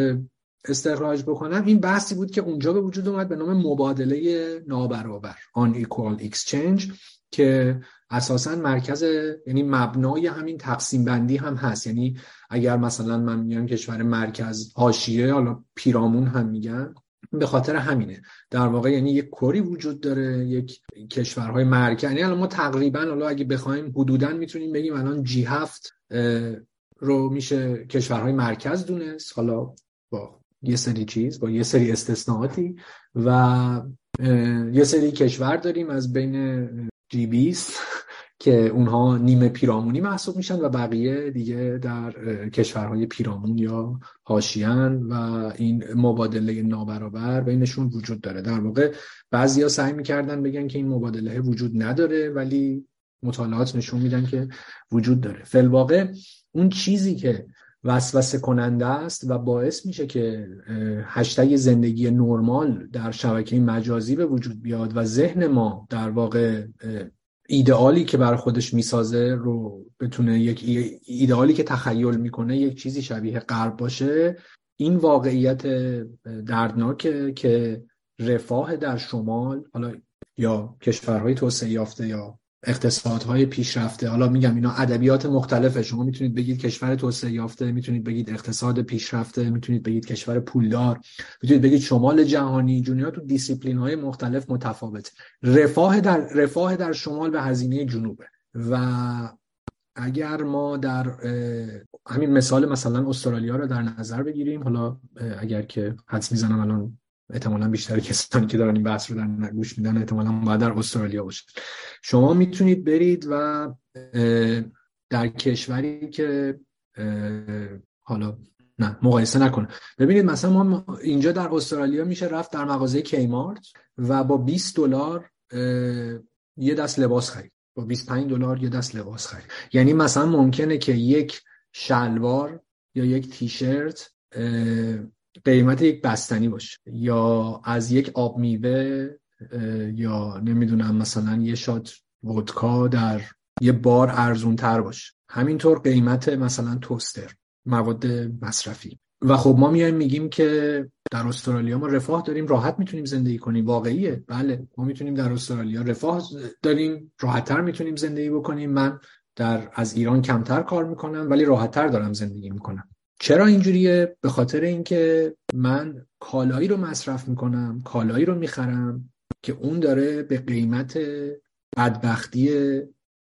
S2: استخراج بکنم این بحثی بود که اونجا به وجود اومد به نام مبادله نابرابر unequal exchange که اساسا مرکز یعنی مبنای همین تقسیم بندی هم هست. یعنی اگر مثلا من میگم کشور مرکز حاشیه حالا پیرامون هم میگن به خاطر همینه. در واقع یعنی یک کری وجود داره یک کشورهای مرکز. یعنی الان ما تقریبا حالا اگه بخوایم حدودا می‌تونیم بگیم الان جی هفت رو میشه کشورهای مرکز دونست. حالا با یه سری چیز با یه سری استثناءاتی و یه سری کشور داریم از بین جی 20 که اونها نیمه پیرامونی محسوب میشن و بقیه دیگه در کشورهای پیرامون یا هاشیان و این مبادله نابرابر بینشون وجود داره. در واقع بعضیا سعی می‌کردن بگن که این مبادله وجود نداره ولی مطالعات نشون میدن که وجود داره. فلواقع اون چیزی که وسوسه کننده است و باعث میشه که هشتگ زندگی نرمال در شبکه مجازی به وجود بیاد و ذهن ما در واقع ایدئالی که برای خودش می‌سازه رو بتونه یک ایدئالی که تخیل می‌کنه یک چیزی شبیه غرب باشه. این واقعیت دردناکه که رفاه در شمال حالا یا کشورهای توسعه یافته یا اقتصادهای پیشرفته. حالا میگم اینا ادبیات مختلفه. شما می‌تونید بگید کشور توسعه یافته می‌تونید بگید اقتصاد پیشرفته می‌تونید بگید کشور پولدار. می‌تونید بگید شمال جهانی جونیا تو دیسیپلین های مختلف متفاوت. رفاه در رفاه در شمال به هزینه جنوبه. و اگر ما در همین مثال مثلا استرالیا رو در نظر بگیریم حالا اگر که حدس می‌زنم الان احتمالا بیشتر کسانی که دارن این بحث رو در گوش میدن احتمالا باید در استرالیا باشه. شما می‌تونید برید و در کشوری که حالا نه مقایسه نکنه ببینید مثلا ما اینجا در استرالیا میشه رفت در مغازه کیمارت و با 20 دلار یه دست لباس خرید. با 25 دلار یه دست لباس خرید. یعنی مثلا ممکنه که یک شلوار یا یک تیشرت قیمت یک بستنی باشه. یا از یک آب میوه یا نمی‌دونم مثلا یه شات ودکا در یه بار ارزون تر باشه. همینطور قیمت مثلا توستر مواد مصرفی. و خب ما میایم میگیم که در استرالیا ما رفاه داریم راحت می‌تونیم زندگی کنیم. واقعیه. بله ما می‌تونیم در استرالیا رفاه داریم راحتتر می‌تونیم زندگی بکنیم. من در از ایران کمتر کار می‌کنم ولی راحتتر دارم زندگی می‌کنم. چرا اینجوریه؟ به خاطر اینکه من کالایی رو مصرف می‌کنم کالایی رو می‌خرم که اون داره به قیمت بدبختی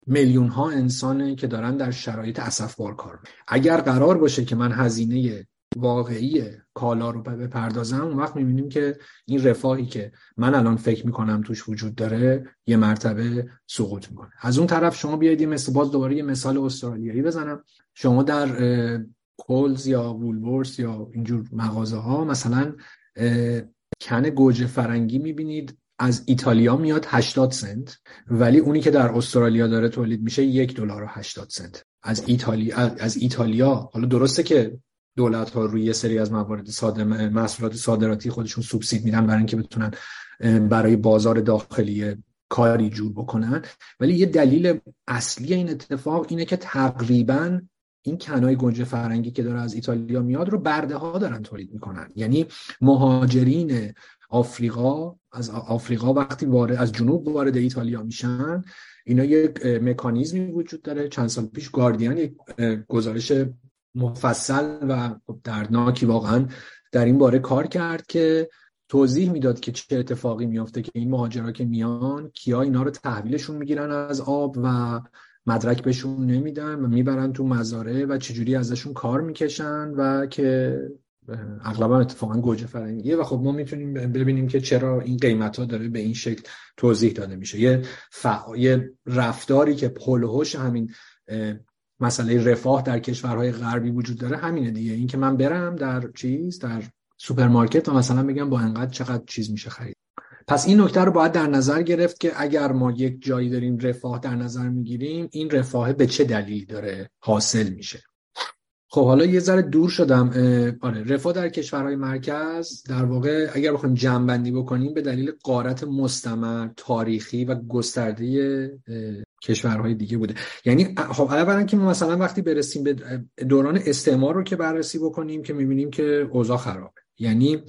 S2: میلیون ها انسانه که دارن در شرایط اسفبار کار اگر قرار باشه که من هزینه واقعی کالا رو بپردازم اون وقت می‌بینیم که این رفاهی که من الان فکر می‌کنم توش وجود داره یه مرتبه سقوط می‌کنه. از اون طرف شما بیاید مثل باز دوباره یه مثال استرالیایی بزنم. شما در کولز یا وولورس یا اینجور مغازه ها مثلا کن گوجه فرنگی می‌بینید از ایتالیا میاد 80 سنت ولی اونی که در استرالیا داره تولید میشه یک دلار و 80 سنت. از ایتالیا از ایتالیا حالا درسته که دولت ها روی یه سری از موارد صادر محصولات صادراتی خودشون سوبسید میدن برای اینکه بتونن برای بازار داخلی کاری جور بکنن. ولی یه دلیل اصلی این اتفاق اینه که تقریبا این کنای گنجه فرنگی که داره از ایتالیا میاد رو برده ها دارن تولید می‌کنن. یعنی مهاجرین آفریقا از آفریقا وقتی وارد از جنوب وارد ایتالیا میشن اینا یک مکانیزمی وجود داره. چند سال پیش گاردین یک گزارش مفصل و خب دردناکی واقعا در این باره کار کرد که توضیح می‌داد که چه اتفاقی میافته که این مهاجرا که میان کیا اینا رو تحویلشون می‌گیرن از آب و مدرک بهشون نمیدن و می‌برن تو مزارع و چجوری ازشون کار می‌کشن و که اغلبا اتفاقا گوجه فرنگیه. و خب ما می‌تونیم ببینیم که چرا این قیمت ها داره به این شکل توضیح داده میشه. یه, یه رفتاری که پلهوش همین مسئله رفاه در کشورهای غربی وجود داره همینه دیگه. اینکه من برم در چیز در سوپرمارکت و مثلا بگم با انقدر چقدر چیز میشه خرید. پس این نکته رو باید در نظر گرفت که اگر ما یک جایی داریم رفاه در نظر می‌گیریم این رفاه به چه دلیل داره حاصل میشه؟ خب حالا یه ذره دور شدم. آره رفاه در کشورهای مرکز در واقع اگر بخوایم جمع بکنیم به دلیل قارت مستمر تاریخی و گسترده کشورهای دیگه بوده. یعنی خب اولا که مثلا وقتی برسیم به دوران استعمار رو که بررسی بکنیم که می‌بینیم که اوضاع خرابه. یعنی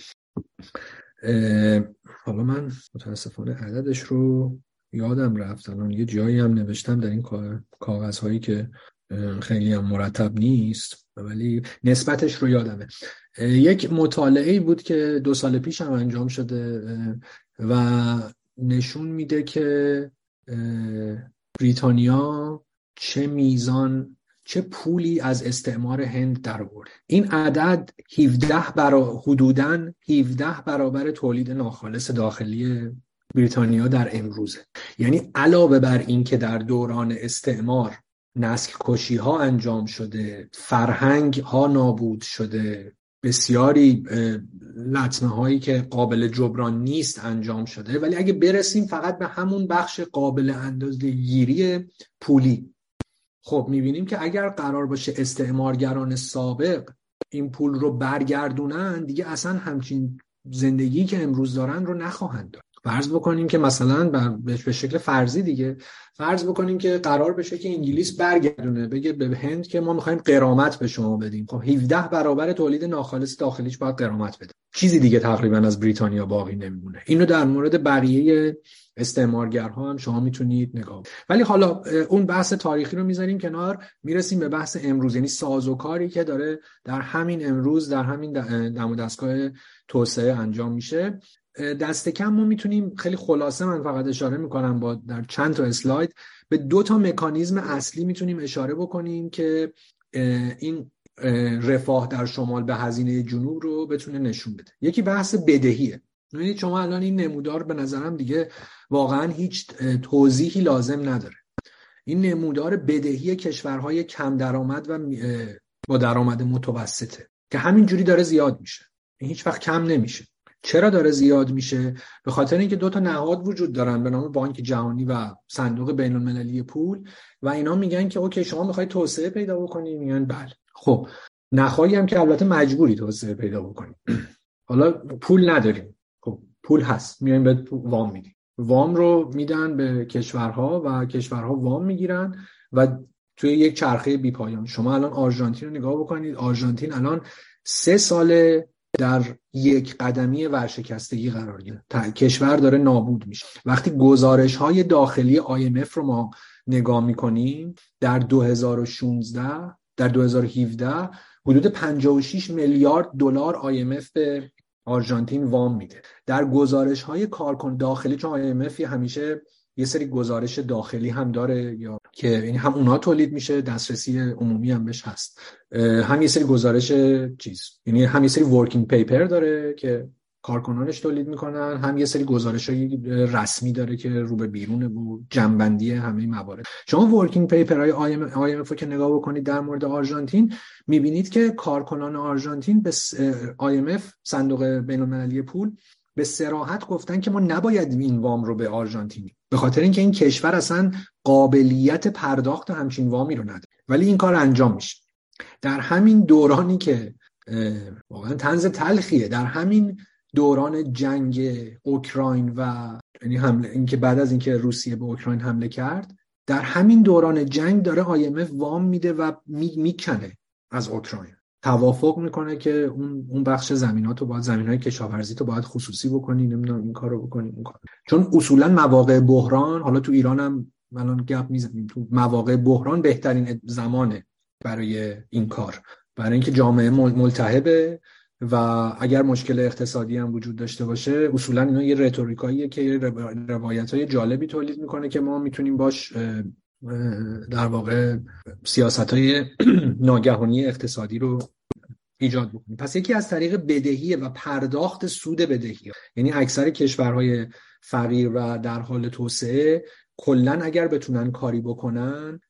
S2: حالا من متاسفانه عددش رو یادم رفت. الان یه جایی هم نوشتم در این کاغذ هایی که خیلی هم مرتب نیست ولی نسبتش رو یادمه. یک مطالعه بود که دو سال پیش هم انجام شده و نشون میده که بریتانیا چه میزان چه پولی از استعمار هند در آورد این عدد 17 برا حدوداً 17 برابر تولید ناخالص داخلی بریتانیا در امروزه. یعنی علاوه بر این که در دوران استعمار نسل کشی ها انجام شده فرهنگ ها نابود شده بسیاری لطمه هایی که قابل جبران نیست انجام شده ولی اگه برسیم فقط به همون بخش قابل اندازه گیری پولی خب می‌بینیم که اگر قرار باشه استعمارگران سابق این پول رو برگردونن دیگه اصلا همچین زندگی که امروز دارن رو نخواهند داشت فرض بکنیم که مثلا به شکل فرضی دیگه فرض بکنیم که قرار بشه که انگلیس برگردونه بگه به هند که ما می‌خوایم قرامت به شما بدیم. خب 17 برابر تولید ناخالص داخلیش باید قرامت بده. چیزی دیگه تقریبا از بریتانیا باقی نمیمونه. اینو در مورد بقیه استعمارگرها هم شما می‌تونید نگاه ولی حالا اون بحث تاریخی رو می‌ذاریم کنار می‌رسیم به بحث امروز. یعنی سازوکاری که داره در همین امروز در همین دم دستگاه توسعه انجام میشه. دست کم ما می‌تونیم خیلی خلاصه من فقط اشاره می‌کنم با در چند تا اسلاید. به دو تا مکانیزم اصلی می‌تونیم اشاره بکنیم که این رفاه در شمال به هزینه جنوب رو بتونه نشون بده. یکی بحث بدهیه. ببینید شما الان این نمودار به نظرم دیگه واقعا هیچ توضیحی لازم نداره. این نمودار بدهی کشورهای کم درآمد و با درآمد متوسطه که همینجوری داره زیاد میشه. هیچ وقت کم نمیشه. چرا داره زیاد میشه؟ به خاطر اینکه دو تا نهاد وجود دارن به نام بانک جهانی و صندوق بین المللی پول و اینا میگن که اوکی شما می‌خواید توسعه پیدا بکنید میگن بله. خب نخواهی هم که البته مجبوری توسعه پیدا بکنید حالا پول نداریم. خب پول هست. میایم به وام میدیم. وام رو میدن به کشورها و کشورها وام می‌گیرن و توی یک چرخه بی پایان. شما الان آرژانتین رو نگاه بکنید. آرژانتین الان سه ساله در یک قدمی ورشکستگی قرار گرفت کشور داره نابود میشه. وقتی گزارش های داخلی IMF رو ما نگاه می‌کنیم در 2016 در 2017 حدود 56 میلیارد دلار IMF به آرژانتین وام میده. در گزارش های کارکن داخلی چون IMF همیشه یه سری گزارش داخلی هم داره یا که یعنی هم اونها تولید میشه دسترسی عمومی هم بهش هست. هم یه سری گزارش چیز یعنی هم یه سری working paper داره که کارکنانش تولید می‌کنن. هم یه سری گزارش های رسمی داره که رو به بیرونه و جمع‌بندی همه موارد. شما working paper های IMF که نگاه بکنید در مورد آرژانتین می‌بینید که کارکنان آرژانتین به آی صندوق بین پول به سراحت گفتن که ما نباید این وام رو به آرژانتین به خاطر اینکه این کشور اصلا قابلیت پرداخت همچین وامی رو نداره. ولی این کار انجام میشه. در همین دورانی که واقعا تنز تلخیه در همین دوران جنگ اوکراین و یعنی حمله اینکه بعد از اینکه روسیه به اوکراین حمله کرد در همین دوران جنگ داره IMF وام میده و می‌کنه از اوکراین. توافق می‌کنه که اون اون بخش زمینات رو باید زمین های کشاورزی تو باید خصوصی بکنی نمی‌دونم این کارو بکنی اون کار چون اصولا مواقع بحران حالا تو ایران هم الان گپ می‌زنیم تو مواقع بحران بهترین زمانه برای این کار. برای اینکه جامعه ملتهبه و اگر مشکل اقتصادی هم وجود داشته باشه اصولا اینا یه رتوریکاییه که روایت های جالبی تولید می‌کنه که ما می‌تونیم باش در واقع سیاست های ناگهانی اقتصادی رو ایجاد بکنیم. پس یکی از طریق بدهی و پرداخت سود بدهی یعنی اکثر کشورهای فقیر و در حال توسعه کلا اگر بتونن کاری بکنن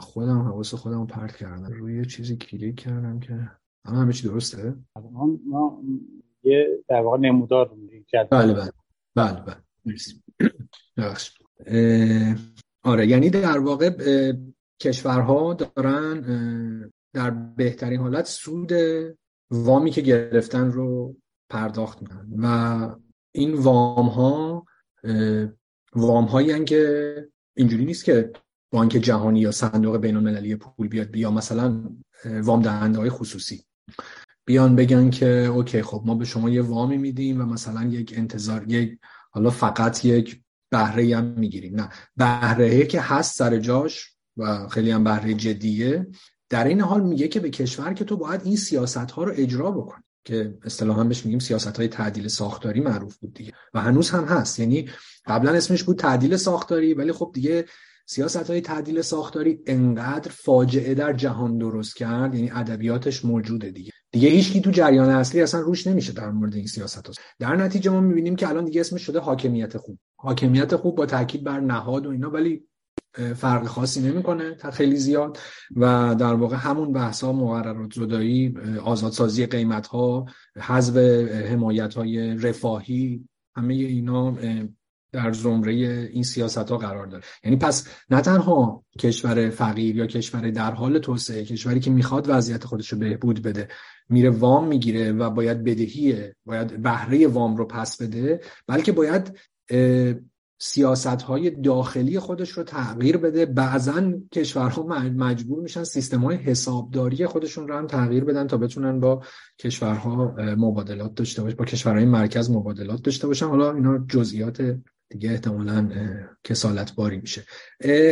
S2: خودم حواس خودم پرت کردم. روی چیزی کلیک کردم که همه چی درسته؟
S1: ما یه در واقع نمودار
S2: بله بله بله بله. مرسی. آره یعنی در واقع کشورها دارن در بهترین حالت سود وامی که گرفتن رو پرداخت می‌کنن. و این وام ها وام هایی که اینجوری نیست که بانک جهانی یا صندوق بین المللی پول بیاد یا مثلا وام دهنده های خصوصی. بیان بگن که اوکی خب ما به شما یه وامی میدیم و مثلا یک انتظار یک حالا فقط یک بهره هم می‌گیریم. نه بهره که هست سر جاش و خیلی هم بهره جدیه در این حال میگه که به کشور که تو باید این سیاست ها رو اجرا بکنی که اصطلاحا بهش میگیم سیاست های تعدیل ساختاری معروف بود دیگه. و هنوز هم هست یعنی قبلا اسمش بود تعدیل ساختاری ولی خب دیگه سیاست های تعدیل ساختاری انقدر فاجعه در جهان درست کرد یعنی ادبیاتش موجوده دیگه. دیگه هیچکی تو جریان اصلی اصلا روش نمیشه در مورد این سیاست هست. در نتیجه ما می‌بینیم که الان دیگه اسمش شده حاکمیت خوب. حاکمیت خوب با تاکید بر نهاد و اینا ولی فرق خاصی نمی‌کنه خیلی زیاد. و در واقع همون بحث ها مقررات زدایی آزادسازی قیمت ها حذف حمایت های رفاهی همه اینا در زمره این سیاست ها قرار داره. یعنی پس نه تنها کشور فقیر یا کشور در حال توسعه کشوری که می‌خواد وضعیت خودش رو بهبود بده میره وام می‌گیره و باید بدهی باید بهره وام رو پس بده بلکه باید سیاست های داخلی خودش رو تغییر بده. بعضا کشورها مجبور میشن سیستم های حسابداری خودشون رو هم تغییر بدن تا بتونن با کشورها مبادلات داشته باشن با کشورهای مرکز مبادلات داشته باشن. حالا اینا جزئیات دیگه احتمالا کسالت باری میشه.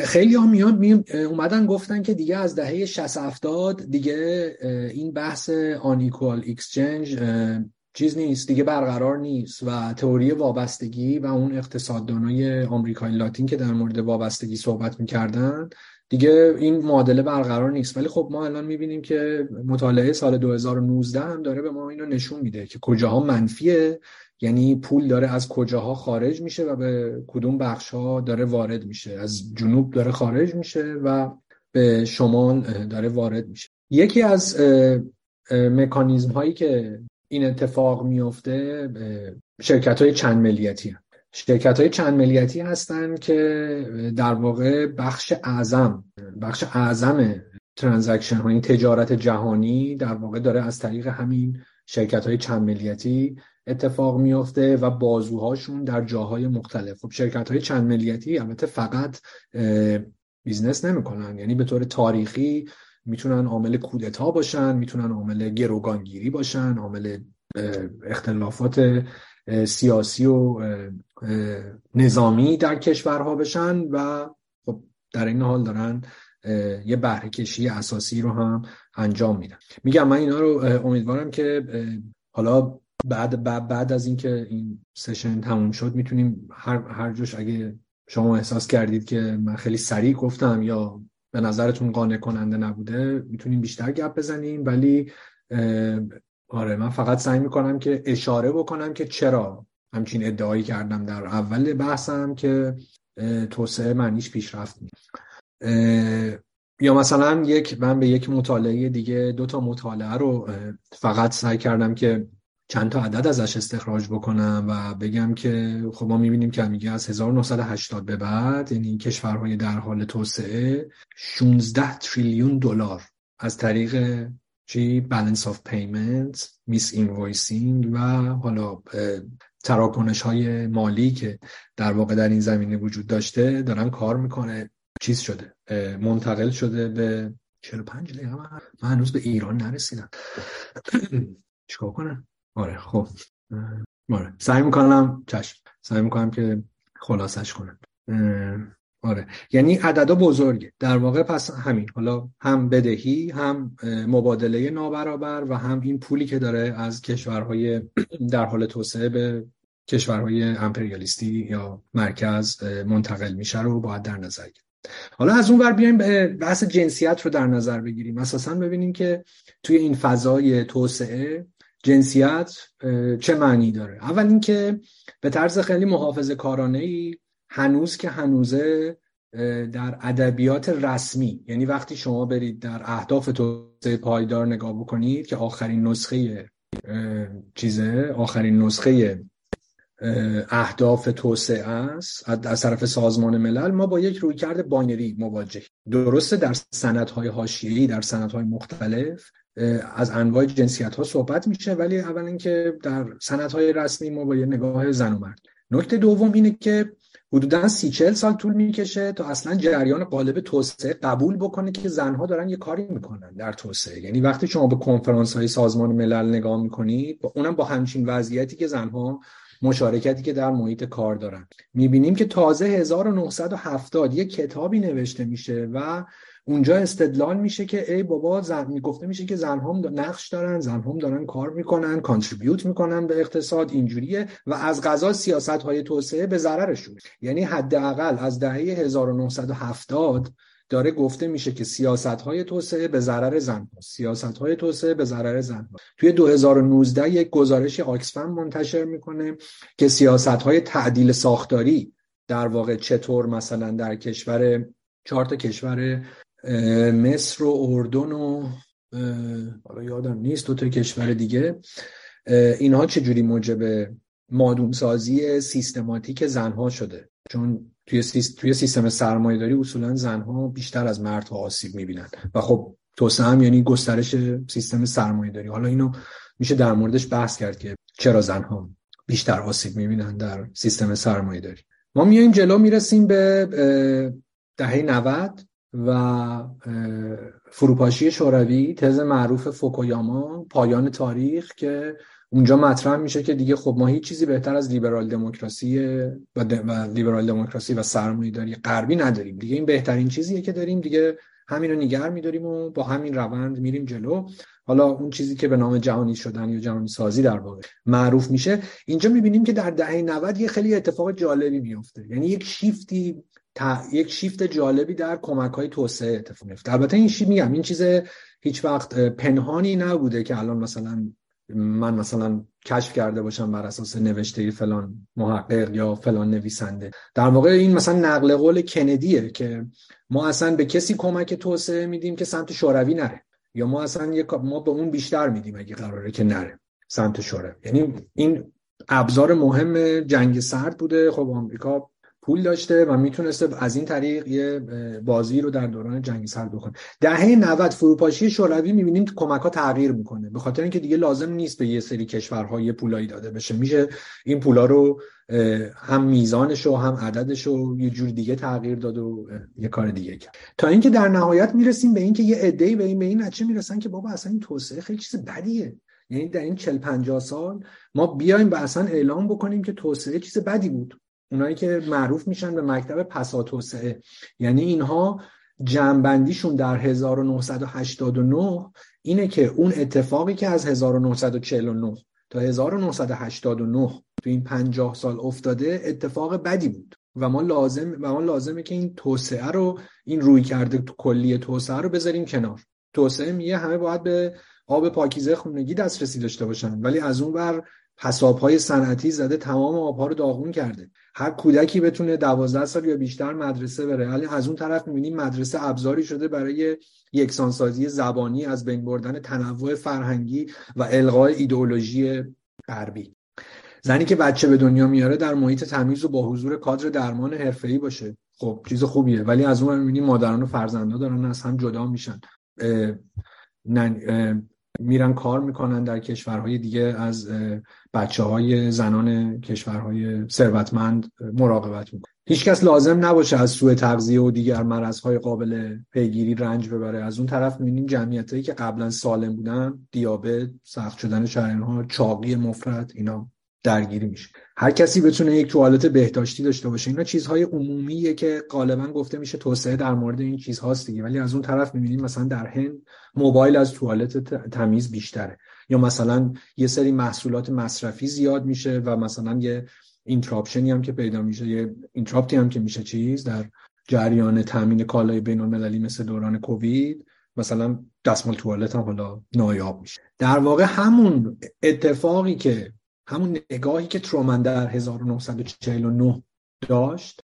S2: خیلی ها میان می اومدن گفتن که دیگه از دهه 60 70 دیگه این بحث آنیکوال اکسچنج چیز نیست دیگه برقرار نیست و تئوری وابستگی و اون اقتصاددانای آمریکای لاتین که در مورد وابستگی صحبت می‌کردن دیگه این معادله برقرار نیست. ولی خب ما الان می‌بینیم که مطالعه سال 2019 هم داره به ما اینو نشون میده که کجاها منفیه. یعنی پول داره از کجاها خارج میشه و به کدوم بخش ها داره وارد میشه از جنوب داره خارج میشه و به شمال داره وارد میشه یکی از مکانیزم هایی که این اتفاق میفته شرکت های چند ملیتی هم. شرکت های چند ملیتی هستن که در واقع بخش اعظم بخش اعظم ترانزکشن ها این تجارت جهانی در واقع داره از طریق همین شرکت های چند ملیتی اتفاق میفته و بازوهاشون در جاهای مختلف. خب شرکت های چند ملیتی البته فقط business نمی‌کنن. یعنی به طور تاریخی می‌تونن عامل کودتا باشن می‌تونن عامل گروگانگیری باشن عامل اختلافات سیاسی و نظامی در کشورها بشن و خب در این حال دارن یه بهره کشی اساسی رو هم انجام میدن. میگم من اینا رو امیدوارم که حالا بعد بعد, بعد از اینکه این session تموم شد می‌تونیم هر هر جوش اگه شما احساس کردید که من خیلی سریع گفتم یا به نظرتون قانع کننده نبوده می‌تونیم بیشتر گپ بزنیم. ولی آره من فقط سعی می‌کنم که اشاره بکنم که چرا همچین ادعایی کردم در اول بحثم که توسعه معنیش پیشرفت نیست. یا مثلا یک من به یک مطالعه دیگه دو تا مطالعه رو فقط سعی کردم که چند تا عدد ازش استخراج بکنم و بگم که خب ما می‌بینیم که میگه از 1980 به بعد یعنی کشورهای در حال توسعه 16 تریلیون دلار از طریق چی؟ balance of payment misinvoicing و حالا تراکنش های مالی که در واقع در این زمینه وجود داشته دارن کار می‌کنه. چیز شده منتقل شده به 45 دقیقه من هنوز به ایران نرسیدم. چیکار کنم؟ آره خب. آره. سعی می‌کنم. چشم. سعی می‌کنم که خلاصش کنم. آره. یعنی عددا بزرگه. در واقع پس همین. حالا هم بدهی هم مبادله نابرابر و هم این پولی که داره از کشورهای در حال توسعه به کشورهای امپریالیستی یا مرکز منتقل میشه رو باید در نظر گرفت. حالا از اون ور بیایم بحث جنسیت رو در نظر بگیریم. اساسا ببینیم که توی این فضای توسعه جنسیت چه معنی داره؟ اول اینکه به طرز خیلی محافظه کارانه ای هنوز که هنوزه در ادبیات رسمی یعنی وقتی شما برید در اهداف توسعه پایدار نگاه بکنید که آخرین نسخه چیزه آخرین نسخه اهداف توسعه است از طرف سازمان ملل ما با یک رویکرد باینری مواجه درسته در سندهای حاشیه‌ای در سندهای مختلف از انواع جنسیت ها صحبت میشه ولی اول اینکه در سندهای رسمی ما با یه نگاه زن و مرد. نکته دوم اینه که حدودا سی چل سال طول می‌کشه تا اصلا جریان قالب توسعه قبول بکنه که زنها دارن یه کاری می‌کنن در توسعه. یعنی وقتی شما به کنفرانس های سازمان ملل نگاه می‌کنید اونم با همچین وضعیتی که زنها مشارکتی که در محیط کار دارن. می‌بینیم که تازه 1970 یه کتابی نوشته میشه و اونجا استدلال میشه که ای بابا زن می‌گفته میشه که زن هم نقش دارن زن هم دارن کار می‌کنن کانتریبیوت می‌کنن به اقتصاد اینجوریه و از غذا سیاست های توسعه به ضررشون. یعنی حداقل از دهه 1970 داره گفته میشه که سیاست های توسعه به ضرر زن ها سیاست های توسعه به ضرر زن ها توی 2019 یک گزارش آکسفم منتشر می‌کنه که سیاست های تعدیل ساختاری در واقع چطور مثلا در کشور چهار تا کشور مصر و اردن و حالا یادم نیست دو تا کشور دیگه. اینها چجوری موجب مادون سازی سیستماتیک زنها شده؟ چون توی, توی سیستم سرمایه داری اصولا زنها بیشتر از مردها آسیب می‌بینن. و خب توسعه هم یعنی گسترش سیستم سرمایه داری حالا اینو میشه در موردش بحث کرد که چرا زنها بیشتر آسیب می‌بینن در سیستم سرمایه داری ما میایم جلو می‌رسیم به دهه 90 و فروپاشی شوروی تز معروف فوکویاما پایان تاریخ که اونجا مطرح میشه که دیگه خب ما هیچ چیزی بهتر از لیبرال دموکراسی و, و لیبرال دموکراسی و سرمایه‌داری غربی نداریم. دیگه این بهترین چیزیه که داریم. دیگه همین رو نگر میداریم و با همین روند میریم جلو. حالا اون چیزی که به نام جهانی شدن یا جهانی سازی در واقع معروف میشه. اینجا می‌بینیم که در دهه 90 یه خیلی اتفاق جالبی میفته یعنی یک شیفتی یک شیفت جالبی در کمک های توسعه اتفاق میفته البته این چیز میگم؟ این چیز هیچ وقت پنهانی نبوده که الان مثلا من مثلا کشف کرده باشم بر اساس نوشته فلان محقق یا فلان نویسنده. در واقع این مثلا نقل قول کندیه که ما اصلا به کسی کمک توسعه میدیم که سمت شوروی نره. یا ما اصلا یک ما به اون بیشتر میدیم اگه قراره که نره سمت شوروی. یعنی این ابزار مهم جنگ سرد بوده. خب آمریکا پول داشته و می‌تونسته از این طریق یه بازی رو در دوران جنگ سرد بکنه دهه 90 فروپاشی شوروی می‌بینیم کمک ها تغییر می‌کنه. به خاطر اینکه دیگه لازم نیست به یه سری کشورها یه پولایی داده بشه. میشه این پولا رو هم میزانش و هم عددش رو یه جور دیگه تغییر داد و یه کار دیگه کرد. تا اینکه در نهایت می‌رسیم به اینکه یه عده‌ای به این به این نتیجه می‌رسن که بابا اصلا این توسعه خیلی چیز بدیه. یعنی در این 40 50 سال ما بیایم و اصلا اعلام بکنیم که توسعه چیز بدی بود. اونایی که معروف میشن به مکتب پسا توسعه یعنی اینها جنبندیشون در 1989 اینه که اون اتفاقی که از 1949 تا 1989 تو این 50 سال افتاده اتفاق بدی بود. و ما لازم و ما لازمه که این توسعه رو این روی کرده تو کلی توسعه رو بذاریم کنار. توسعه میگه همه باید به آب پاکیزه خونگی دسترسی داشته باشن. ولی از اون بر حساب های صنعتی زده تمام آبها رو داغون کرده. هر کودکی بتونه دوازده سال یا بیشتر مدرسه بره. ولی از اون طرف می‌بینیم مدرسه ابزاری شده برای یکسانسازی زبانی از بین بردن تنوع فرهنگی و الغای ایدئولوژی غربی. زنی که بچه به دنیا میاره در محیط تمیز و با حضور کادر درمان حرفه‌ای باشه. خب چیز خوبیه. ولی از اون می‌بینیم مادران و فرزندا دارن از هم جدا میشن. میرن کار می‌کنن در کشورهای دیگه از بچه های زنان کشورهای ثروتمند مراقبت می‌کنن. هیچکس لازم نباشه از سوء تغذیه و دیگر مرضهای قابل پیگیری رنج ببره. از اون طرف می‌بینیم جمعیتایی که قبلا سالم بودن دیابت سخت شدن شرنها چاقی مفرد اینا درگیری میشه. هر کسی بتونه یک توالت بهداشتی داشته باشه. اینا چیزهای عمومیه که غالبا گفته میشه توسعه در مورد این چیزهاست دیگه. ولی از اون طرف می‌بینیم مثلا در هند موبایل از توالت تمیز بیشتره. یا مثلا یه سری محصولات مصرفی زیاد میشه و مثلا یه interruption ی هم که پیدا میشه یه interrupt ی هم که میشه چیز در جریان تامین کالای بین المللی مثل دوران کووید مثلا دستمال توالت هم حالا نایاب میشه. در واقع همون اتفاقی که همون نگاهی که ترومن در 1949 داشت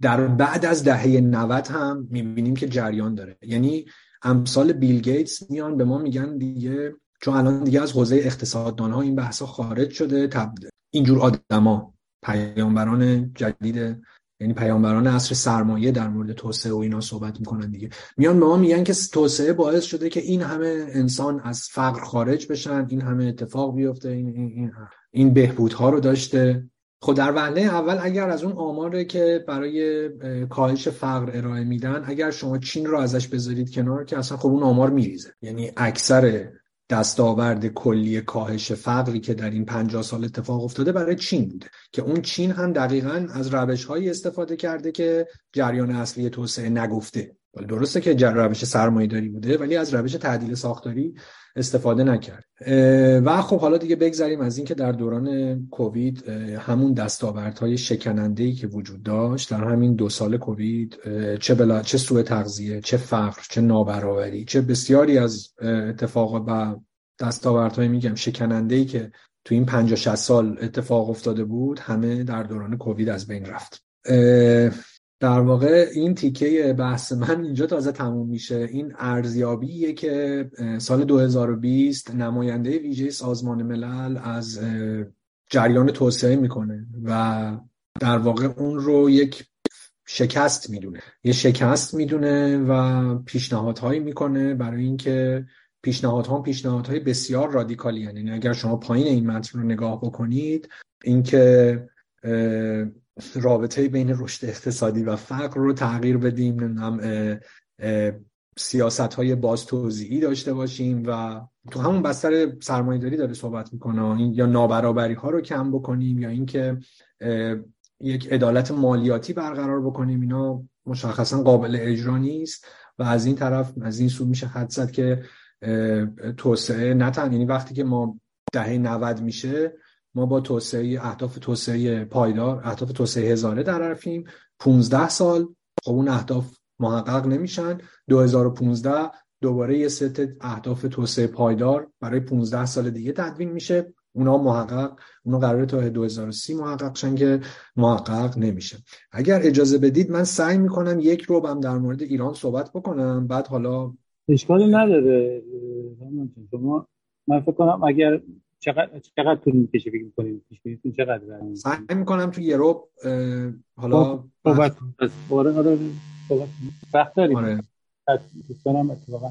S2: در بعد از دهه 90 هم می‌بینیم که جریان داره. یعنی امثال بیل گیتس میان به ما میگن دیگه چون الان دیگه از حوزه اقتصاددان ها این بحثا خارج شده تب... اینجور آدما پیامبران جدید یعنی پیامبران عصر سرمایه در مورد توسعه و اینا صحبت می‌کنن دیگه. میان به ما میگن که توسعه باعث شده که این همه انسان از فقر خارج بشن این همه اتفاق بیفته این این, این بهبودها رو داشته. خود در وهله اول اگر از اون آماره که برای کاهش فقر ارائه میدن اگر شما چین رو ازش بذارید کنار که اصلا خب اون آمار میریزه. یعنی اکثر دستاورد کلی کاهش فقری که در این 50 سال اتفاق افتاده برای چین بوده که اون چین هم دقیقا از روش هایی استفاده کرده که جریان اصلی توسعه نگفته. درسته که روش سرمایه داری بوده ولی از روش تعدیل ساختاری استفاده نکرد. و خب حالا دیگه بگذریم از اینکه در دوران کووید همون دستاوردهای شکننده ای که وجود داشت در همین دو سال کووید چه بلا چه سوء تغذیه چه فقر چه نابرابری چه بسیاری از اتفاقات و دستاوردهای میگم شکننده ای که تو این 50 60 سال اتفاق افتاده بود همه در دوران کووید از بین رفت. در واقع این تیکه بحث من اینجا تازه تموم میشه. این ارزیابیه که سال 2020 نماینده ویژه سازمان ملل از جریان توسعه می‌کنه و در واقع اون رو یک شکست می‌دونه. یه شکست می‌دونه و پیشنهادهایی می‌کنه برای اینکه پیشنهادها پیشنهادهای بسیار رادیکالی یعنی اگر شما پایین این متن رو نگاه بکنید اینکه رابطه بین رشد اقتصادی و فقر رو تغییر بدیم نمی‌دونم سیاست های باز توضیحی داشته باشیم و تو همون بستر سرمایه داری داره صحبت می‌کنه یا نابرابری ها رو کم بکنیم یا اینکه یک عدالت مالیاتی برقرار بکنیم اینا مشخصا قابل اجرا نیست و از این طرف از این سو میشه حد زد که توسعه نه یعنی وقتی که ما دهه 90 میشه ما با توسعه اهداف توسعه پایدار اهداف توسعه هزاره در حرفیم. 15 سال خب اون اهداف محقق نمیشن. 2015 دوباره یه ست اهداف توسعه پایدار برای 15 سال دیگه تدوین میشه. اونا محقق اونا قراره تا 2030 محقق شن که محقق نمیشه. اگر اجازه بدید من سعی می‌کنم یک روبم در مورد ایران صحبت بکنم. بعد حالا
S3: اشکالی نداره. شما من فکر کنم اگر
S1: چقدر چقدر طول می‌کشه فکر می‌کنید پیش بینیتون چقدر
S2: سعی می‌کنم تو یه رو حالا
S1: خب، صحبت آره آره صحبت وقت داریم.
S2: آره.
S1: دوستانم اتفاقا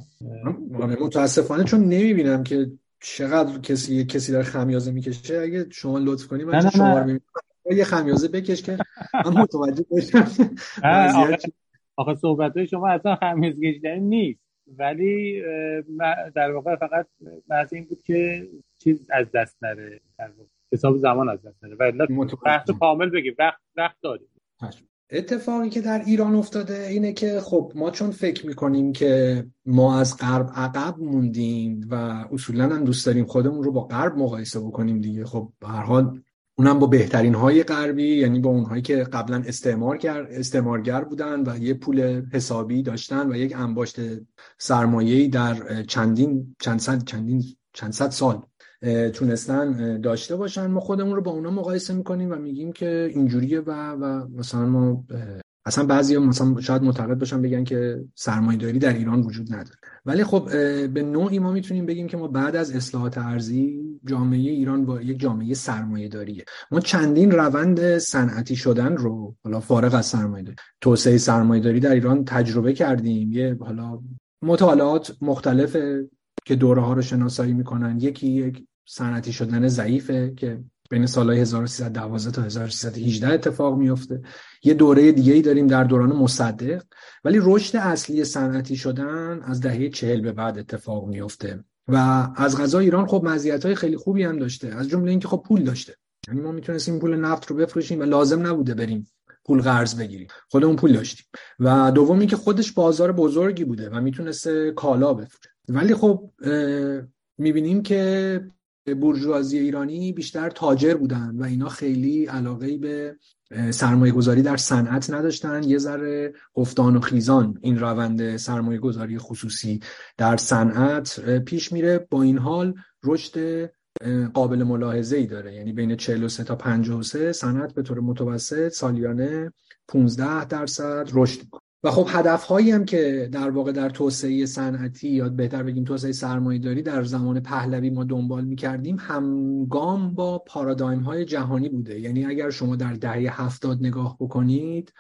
S2: آره متاسفانه چون نمی‌بینم که چقدر کسی کسی داره خمیازه می‌کشه. اگه شما لطف کنی من شما رو یه خمیازه بکش که من متوجه بشم.
S1: آخه صحبت های شما اصلا خمیازه کشیدنی نیست. ولی در واقع فقط بحث این بود که چیز از دست نره حساب زمان از دست نره. ولی وقت کامل بگیم. وقت وقت داریم.
S2: اتفاقی که در ایران افتاده اینه که خب ما چون فکر می‌کنیم که ما از غرب عقب موندیم و اصولا هم دوست داریم خودمون رو با غرب مقایسه بکنیم دیگه خب به هر حال اونم با بهترین های غربی یعنی با اونهایی که قبلا استعمارگر استعمارگر بودن و یه پول حسابی داشتن و یک انباشت سرمایه‌ای در چندین چند صد چندین چند صد سال تونستن داشته باشن. ما خودمون رو با اونا مقایسه می‌کنیم و میگیم که اینجوریه و و مثلا ما اصلا بعضی مثلا شاید معتقد باشن بگن که سرمایه‌داری در ایران وجود نداره. ولی خب به نوعی ما می‌تونیم بگیم که ما بعد از اصلاحات ارزی جامعه ایران با یک جامعه سرمایه داریه ما چندین روند صنعتی شدن رو حالا فارغ از سرمایه داری توسعه سرمایه داری در ایران تجربه کردیم. یه حالا مطالعات مختلف که دوره ها رو شناسایی می‌کنن. یکی یک صنعتی شدن ضعیفه که بین سالهای 1312 تا 1318 اتفاق میفته یه دوره دیگه ای داریم در دوران مصدق. ولی رشد اصلی صنعتی شدن از دهه چهل به بعد اتفاق میفته. و از غذا ایران خب مزیت های خیلی خوبی هم داشته از جمله اینکه خب پول داشته. یعنی ما می‌تونستیم پول نفت رو بفروشیم و لازم نبوده بریم پول قرض بگیریم. خودمون پول داشتیم. و دومی که خودش بازار بزرگی بوده و می‌تونسته کالا بفروشه. ولی خب می‌بینیم که بورژوازی ایرانی بیشتر تاجر بودن و اینا خیلی علاقه به سرمایه گذاری در صنعت نداشتن. یه ذره گفتان و خیزان این روند سرمایه گذاری خصوصی در صنعت پیش میره. با این حال رشد قابل ملاحظه ای داره. یعنی بین 43 تا 53 صنعت به طور متوسط سالیانه 15 درصد رشد و خب هدف هایی هم که در واقع در توسعه صنعتی یا بهتر بگیم توسعه سرمایه داری در زمان پهلوی ما دنبال می کردیم همگام با پارادایم های جهانی بوده. یعنی اگر شما در دهه هفتاد نگاه بکنید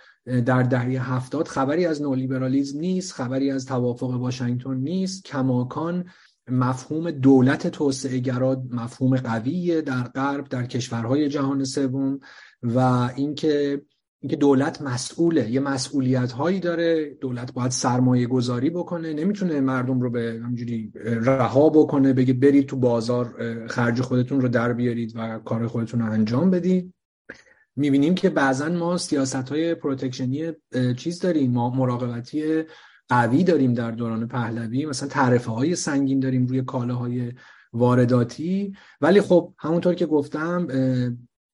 S2: در دهه هفتاد خبری از نولیبرالیزم نیست خبری از توافق واشنگتن نیست. کماکان مفهوم دولت توسعه گرا مفهوم قویه در غرب در کشورهای جهان سوم و اینکه اینکه دولت مسئوله. یه مسئولیت هایی داره. دولت باید سرمایه گذاری بکنه. نمی‌تونه مردم رو به همجوری رها بکنه بگه برید تو بازار خرج خودتون رو در بیارید و کار خودتون رو انجام بدید. می‌بینیم که بعضا ما سیاست های پروتکشنی چیز داریم. ما مراقبتی قوی داریم در دوران پهلوی. مثلا تعرفه های سنگین داریم روی کالاهای وارداتی. ولی خب همونطور که گفتم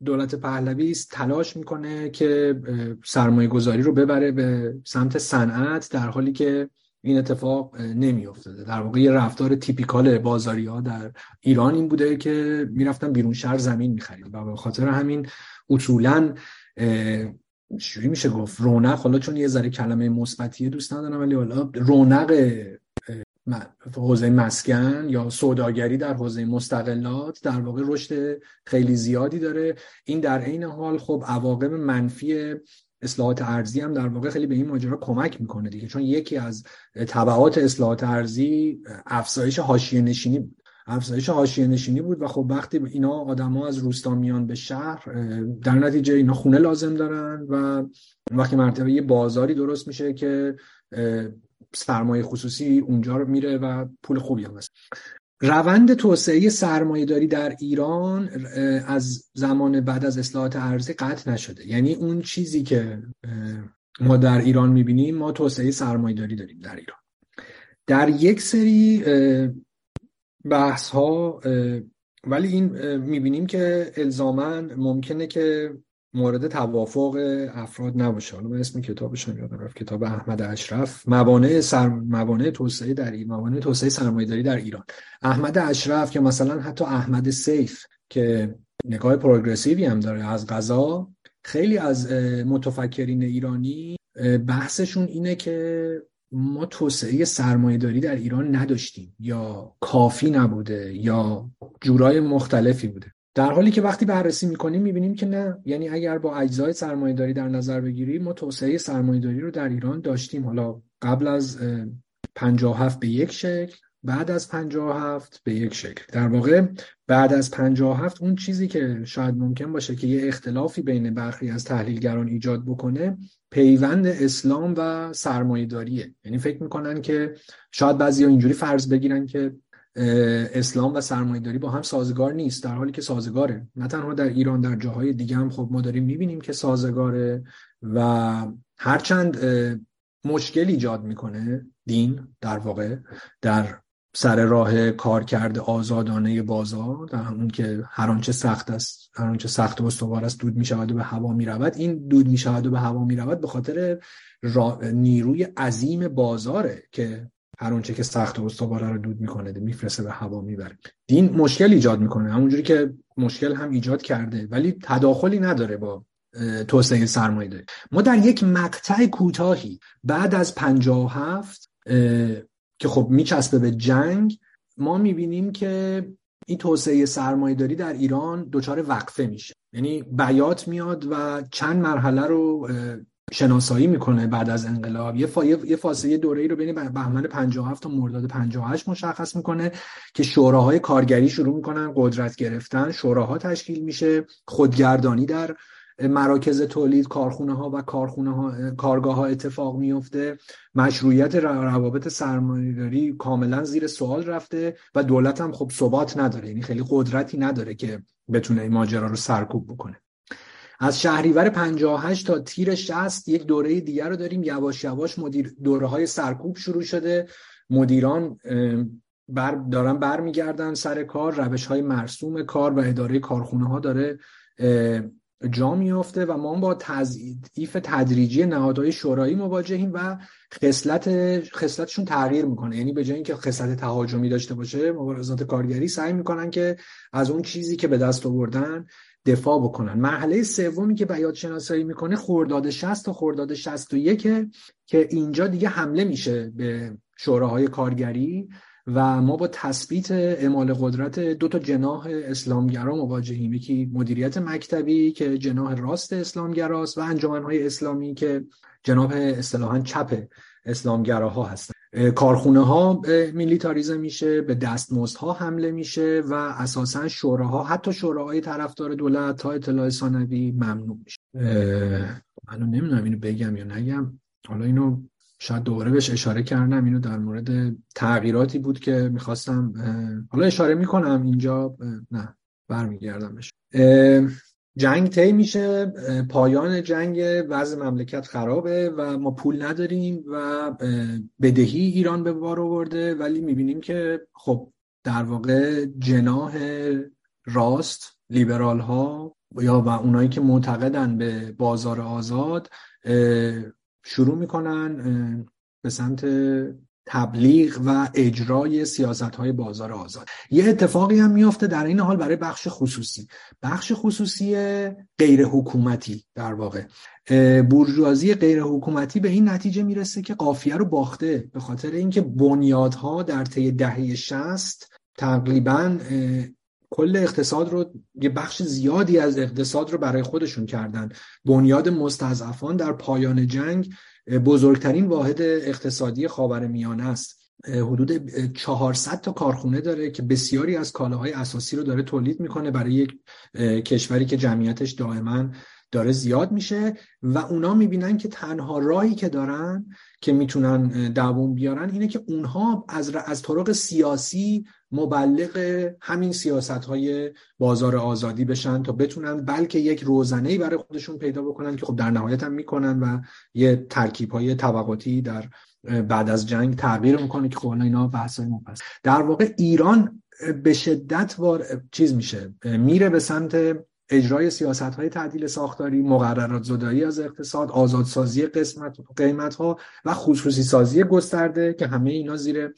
S2: دولت پهلوی تلاش می‌کنه که سرمایه گذاری رو ببره به سمت صنعت در حالی که این اتفاق نمیافتاده. در واقع یه رفتار تیپیکال بازاری ها در ایران این بوده که می‌رفتن بیرون شهر زمین می‌خرید و به خاطر همین اصولا چجوری میشه گفت؟ رونق حالا چون یه ذره کلمه مثبتیه دوست ندارم ولی حالا رونق حوزه مسکن یا سوداگری در حوزه مستقلات در واقع رشد خیلی زیادی داره. این در عین حال خب عواقب منفی اصلاحات ارزی هم در واقع خیلی به این ماجرا کمک می‌کنه دیگه. چون یکی از تبعات اصلاحات ارزی افزایش حاشیه نشینی بود. افزایش حاشیه نشینی بود و خب وقتی اینا آدما از روستا میان به شهر در نتیجه اینا خونه لازم دارن و وقتی مرتبه یه بازاری درست میشه که سرمایه خصوصی اونجا رو میره و پول خوبی هم هست. روند توسعه سرمایه داری در ایران از زمان بعد از اصلاحات ارزی قطع نشده. یعنی اون چیزی که ما در ایران می‌بینیم ما توسعه سرمایه داری داریم در ایران. در یک سری بحث ها ولی این می‌بینیم که الزاما ممکنه که مورد توافق افراد نباشه. حالا من اسم کتابشون یادم رفت. کتاب احمد اشرف. موانع سر موانع توسعه در ایران موانع توسعه سرمایه‌داری در ایران. احمد اشرف که مثلا حتی احمد سیف که نگاه پروگرسیوی هم داره از غذا خیلی از متفکرین ایرانی بحثشون اینه که ما توسعه سرمایه داری در ایران نداشتیم یا کافی نبوده یا جورای مختلفی بوده. در حالی که وقتی بررسی می‌کنیم می‌بینیم که نه. یعنی اگر با اجزای سرمایهداری در نظر بگیریم ما توسعه سرمایهداری رو در ایران داشتیم. حالا قبل از 57 به یک شکل بعد از 57 به یک شکل. در واقع بعد از 57 اون چیزی که شاید ممکن باشه که یه اختلافی بین برخی از تحلیلگران ایجاد بکنه پیوند اسلام و سرمایه‌داریه. یعنی فکر می‌کنن که شاید بعضیا اینجوری فرض بگیرن که اسلام و سرمایه‌داری با هم سازگار نیست در حالی که سازگاره. نه تنها در ایران در جاهای دیگه هم خب ما داریم می‌بینیم که سازگاره و هرچند مشکل ایجاد می‌کنه دین در واقع در سر راه کار کرده آزادانه بازار در همون که هر آنچه سخت است هر آنچه سخت و استوار است دود می‌شود و به هوا می‌رود. این دود می‌شود و به هوا می‌رود به خاطر نیروی عظیم بازاره که هر اونچه که سخت و استواره رو دود می‌کنه میفرسته به هوا می‌بره. دین مشکل ایجاد می‌کنه. همونجوری که مشکل هم ایجاد کرده ولی تداخلی نداره با توسعه سرمایه داره ما در یک مقطع کوتاهی بعد از 57 که خب میچسبه به جنگ ما می‌بینیم که این توسعه سرمایه داری در ایران دچار وقفه میشه. یعنی بیات میاد و چند مرحله رو شناسایی می‌کنه بعد از انقلاب. یه, فا... یه فاصله دوره ای رو بین بهمن 57 تا مرداد 58 مشخص می‌کنه که شوراهای کارگری شروع می‌کنن قدرت گرفتن شوراها تشکیل میشه خودگردانی در مراکز تولید کارخونه ها و کارخونه ها کارگاه ها اتفاق میفته مشروعیت روابط سرمایه‌داری کاملا زیر سوال رفته و دولت هم خب ثبات نداره. یعنی خیلی قدرتی نداره که بتونه این ماجرا رو سرکوب بکنه. از شهریور 58 تا تیر 60 یک دوره دیگر رو داریم. یواش یواش مدیر دوره های سرکوب شروع شده. مدیران بر دارن برمیگردن سر کار. روش های مرسوم کار و اداره کارخونه ها داره جا میفته و ما با تضعیف تدریجی نهادهای شورایی مواجهیم و خصلت خصلتشون تغییر می‌کنه. یعنی به جای اینکه خصلت تهاجمی داشته باشه مبارزات کارگری سعی می‌کنن که از اون چیزی که به دست آوردن دفاع بکنن. مرحله سومی که بیات شناسایی می‌کنه خرداد 60 تا خرداد 61 که اینجا دیگه حمله میشه به شوراهای کارگری و ما با تثبیت اعمال قدرت دو تا جناح اسلامگرا مواجهیم. یکی مدیریت مکتبی که جناح راست اسلامگراست و انجمنهای اسلامی که جناح اصطلاحا چپ اسلامگراها هستن. کارخونه ها میلیتاریزه میشه به دستمزد ها حمله میشه و اساسا شوراها حتی شوراهای طرفدار دولت تا اطلاع ثانوی ممنوع میشه. من نمی‌دونم اینو بگم یا نگم. حالا اینو شاید دوباره بهش اشاره کردم. اینو در مورد تغییراتی بود که می‌خواستم حالا اشاره می‌کنم اینجا نه برمیگردم بهش جنگ طی میشه پایان جنگ وضع مملکت خرابه و ما پول نداریم و بدهی ایران به بار آورده. ولی می‌بینیم که خب در واقع جناح راست لیبرال ها یا و اونایی که معتقدن به بازار آزاد شروع می‌کنن به سمت تبلیغ و اجرای سیاست های بازار آزاد. یه اتفاقی هم میافته در این حال برای بخش خصوصی. بخش خصوصی غیر حکومتی در واقع. بورژوازی غیر حکومتی به این نتیجه می‌رسه که قافیه رو باخته به خاطر اینکه بنیادها در طی دهه 60 تقریبا کل اقتصاد رو یه بخش زیادی از اقتصاد رو برای خودشون کردن. بنیاد مستضعفان در پایان جنگ بزرگترین واحد اقتصادی خاور میانه است. حدود 400 تا کارخونه داره که بسیاری از کالاهای اساسی رو داره تولید می‌کنه برای یک کشوری که جمعیتش دائما داره زیاد میشه و اونا می‌بینن که تنها راهی که دارن که می‌تونن دووم بیارن اینه که اونها از, از طرق سیاسی مبلغ همین سیاست های بازار آزادی بشن تا بتونن بلکه یک روزنه برای خودشون پیدا بکنن که خب در نهایت هم می‌کنن و یه ترکیب های طبقاتی در بعد از جنگ تغییر می‌کنه که خب اینا بحث های در واقع ایران به شدت وار... چیز میشه میره به سمت اجرای سیاست های تعدیل ساختاری مقررات زدایی از اقتصاد آزادسازی قسمت قیمت ها و خصوصی سازی گسترده که همه اینا زیر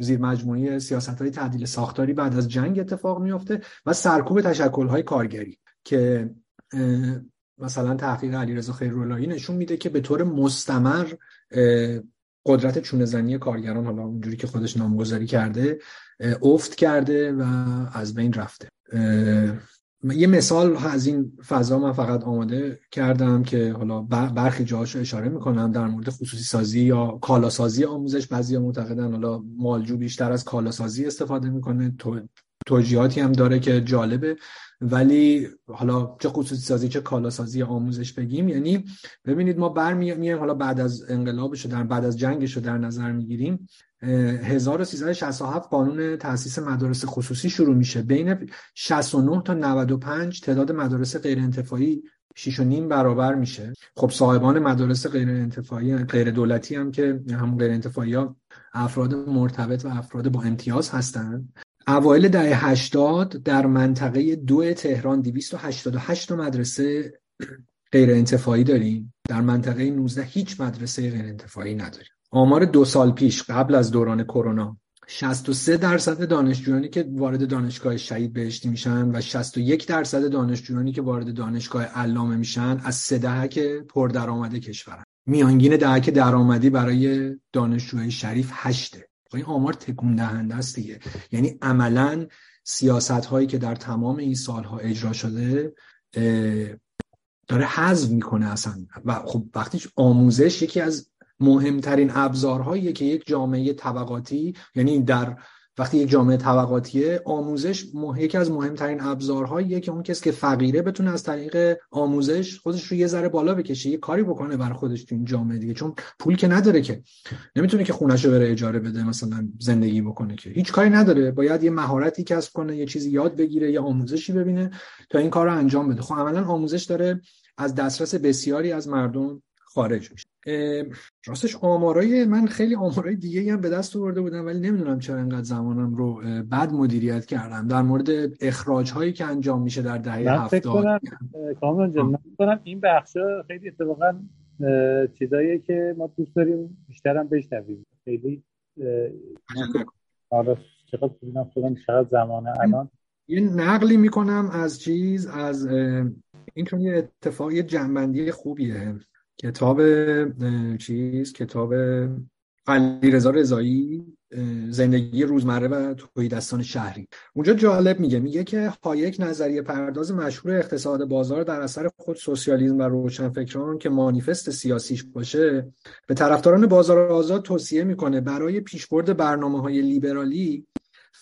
S2: زیر مجموعه سیاست های تعدیل ساختاری بعد از جنگ اتفاق میفته و سرکوب تشکل های کارگری که مثلا تحقیق علیرضا خیراللهی نشون میده که به طور مستمر قدرت چونه زنی کارگران حالا اونجوری که خودش نامگذاری کرده افت کرده و از بین رفته. یه مثال از این فضا من فقط آماده کردم که حالا برخی جاهاش اشاره می‌کنم در مورد خصوصی سازی یا کالاسازی آموزش. بعضی معتقدن حالا مالجو بیشتر از کالاسازی استفاده می‌کنه. توجیهاتی هم داره که جالبه. ولی حالا چه خصوصی سازی چه کالا سازی آموزش بگیم. یعنی ببینید ما برمیایم حالا بعد از انقلابش در بعد از جنگش رو در نظر می‌گیریم. 1367 قانون تاسیس مدارس خصوصی شروع میشه. بین 69 تا 95 تعداد مدارس غیر انتفاعی 6 و نیم برابر میشه. خب صاحبان مدارس غیر انتفاعی غیر دولتی هم که هم غیر انتفاعی ها افراد مرتبط و افراد با امتیاز هستند اوایل دهه 80 در منطقه دو تهران 288 مدرسه غیر انتفاعی داریم. در منطقه 19 هیچ مدرسه غیر انتفاعی نداریم. آمار دو سال پیش قبل از دوران کرونا 63 درصد دانشجویانی که وارد دانشگاه شهید بهشتی میشن و 61 درصد دانشجویانی که وارد دانشگاه علامه میشن از سه دهک پردرآمد کشورن. میانگین دهک درآمدی برای دانشجوی شریف هشته. خب این آمار تکون دهنده است دیگه. یعنی عملا سیاست هایی که در تمام این سالها اجرا شده داره حذف می‌کنه اصلا. و خب وقتی آموزش یکی از مهمترین ابزارهایی که یک جامعه طبقاتی یعنی در وقتی یک جامعه طبقاتیه آموزش یکی از مهمترین ابزارهاییه که اون کسی که فقیره بتونه از طریق آموزش خودش رو یه ذره بالا بکشه یه کاری بکنه برای خودش تو این جامعه دیگه. چون پول که نداره که. نمی‌تونه که خونش رو بره اجاره بده مثلا زندگی بکنه که. هیچ کاری نداره. باید یه مهارتی کسب کنه یه چیزی یاد بگیره یه آموزشی ببینه تا این کار رو انجام بده. خب عملا آموزش داره از دسترس بسیاری از مردم خارج میشه. راستش آمارای من خیلی آمارای دیگه هم به دست آورده بودم ولی نمی‌دونم چرا انقدر زمانم رو بد مدیریت کردم. در مورد اخراج هایی که انجام میشه در دهه هفتاد.
S1: من کنم این بخش خیلی اتفاقا چیزایی که ما دوست داریم بیشتر هم بشنویم. خیلی حالا چقدر شدم چقدر زمانه الان.
S2: یه نقلی می‌کنم از چیز از این چون یه اتفاق یه جنبندی خوبیه. کتاب چیز کتاب علی رضا رضایی زندگی روزمره و دستان شهری. اونجا جالب میگه میگه که هایک نظریه پرداز مشهور اقتصاد بازار در اثر خود سوسیالیسم و روشنفکران که مانیفست سیاسیش باشه به طرفداران بازار آزاد توصیه می‌کنه برای پیشبرد برنامه های لیبرالی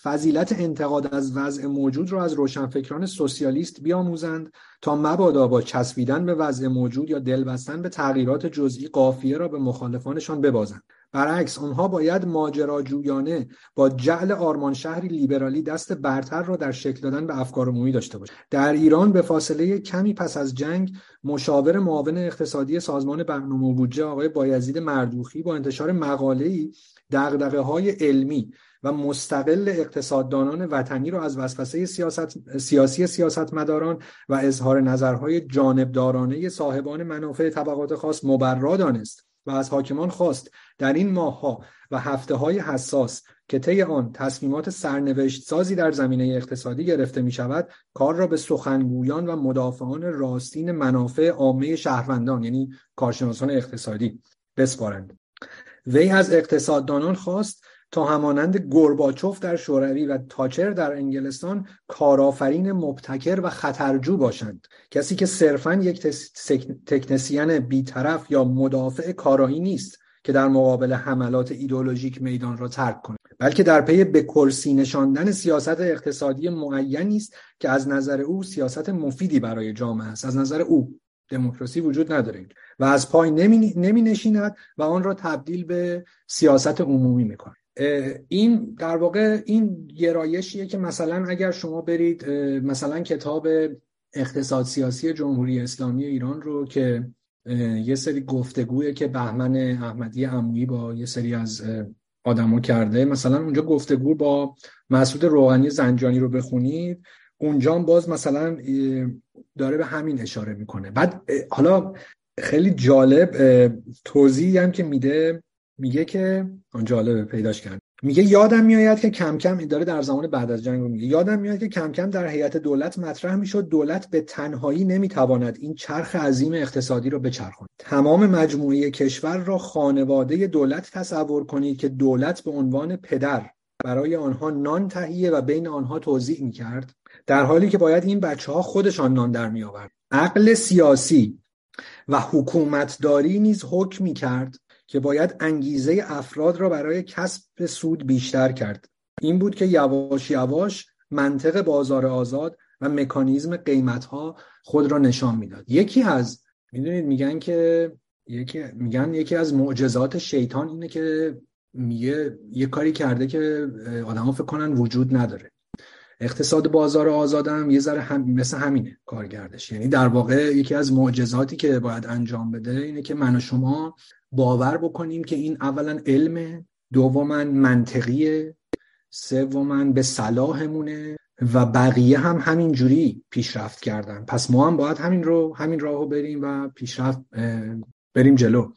S2: فضیلت انتقاد از وضع موجود را از روشنفکران سوسیالیست بیاموزند تا مبادا با چسبیدن به وضع موجود یا دل بستن به تغییرات جزئی قافیه را به مخالفانشان ببازند. برعکس آنها باید ماجراجویانه با جعل آرمان شهری لیبرالی دست برتر را در شکل دادن به افکار عمومی داشته باشند. در ایران به فاصله کمی پس از جنگ مشاور معاون اقتصادی سازمان برنامه بودجه آقای بایزید مردوخی با انتشار مقاله‌ای دغدغه های علمی و مستقل اقتصاددانان وطنی را از وسوسه سیاست، سیاسی سیاستمداران و اظهار نظرهای جانبدارانه صاحبان منافع طبقات خاص مبرا دانست و از حاکمان خواست در این ماهها و هفته های حساس که طی آن تصمیمات سرنوشت سازی در زمینه اقتصادی گرفته می شود کار را به سخنگویان و مدافعان راستین منافع عامه شهروندان یعنی کارشناسان اقتصادی بسپارند. وی از اقتصاددانان خواست تا همانند گرباچوف در شوروی و تاچر در انگلستان کارآفرین مبتکر و خطرجو باشند. کسی که صرفا یک تکنسین بیطرف یا مدافع کارایی نیست که در مقابل حملات ایدولوژیک میدان را ترک کند بلکه در پی به کرسی نشاندن سیاست اقتصادی معینی است که از نظر او سیاست مفیدی برای جامعه است. از نظر او دموکراسی وجود نداره و از پای نمی, نمی نشیند و آن را تبدیل به سیاست عمومی می‌کند. این در واقع این گرایشیه که مثلا اگر شما برید مثلا کتاب اقتصاد سیاسی جمهوری اسلامی ایران رو که یه سری گفتگویه که بهمن احمدی عمویی با یه سری از آدما کرده مثلا اونجا گفتگو با مسعود روغنی زنجانی رو بخونید اونجا باز مثلا داره به همین اشاره می‌کنه. بعد حالا خیلی جالب توضیحی هم که میده میگه که جالبه پیداش کرد میگه یادم میآید که کم کم داره در زمان بعد از جنگ میگه. یادم میاد که کم کم در هیئت دولت مطرح می‌شد. دولت به تنهایی نمی‌تواند این چرخ عظیم اقتصادی رو بچرخاند. تمام مجموعه کشور را خانواده دولت تصور کنید که دولت به عنوان پدر برای آنها نان تهیه و بین آنها توضیح می‌کرد. در حالی که باید این بچه ها خودشان نان در می آورد عقل سیاسی و حکومتداری نیز حکم می کرد که باید انگیزه افراد را برای کسب سود بیشتر کرد. این بود که یواش یواش منطق بازار آزاد و مکانیزم قیمت ها خود را نشان می‌داد. یکی از می‌دونید میگن که یکی میگن یکی از معجزات شیطان اینه که میگه یه کاری کرده که آدما فکر کنن وجود نداره. اقتصاد بازار آزادم یه ذره هم مثل همینه کارگردش. یعنی در واقع یکی از معجزاتی که باید انجام بده اینه که من و شما باور بکنیم که این اولا علم دوما منطقیه سوما به صلاحمونه و بقیه هم همین جوری پیشرفت کردن. پس ما هم باید همین رو همین راهو بریم و پیشرفت بریم جلو.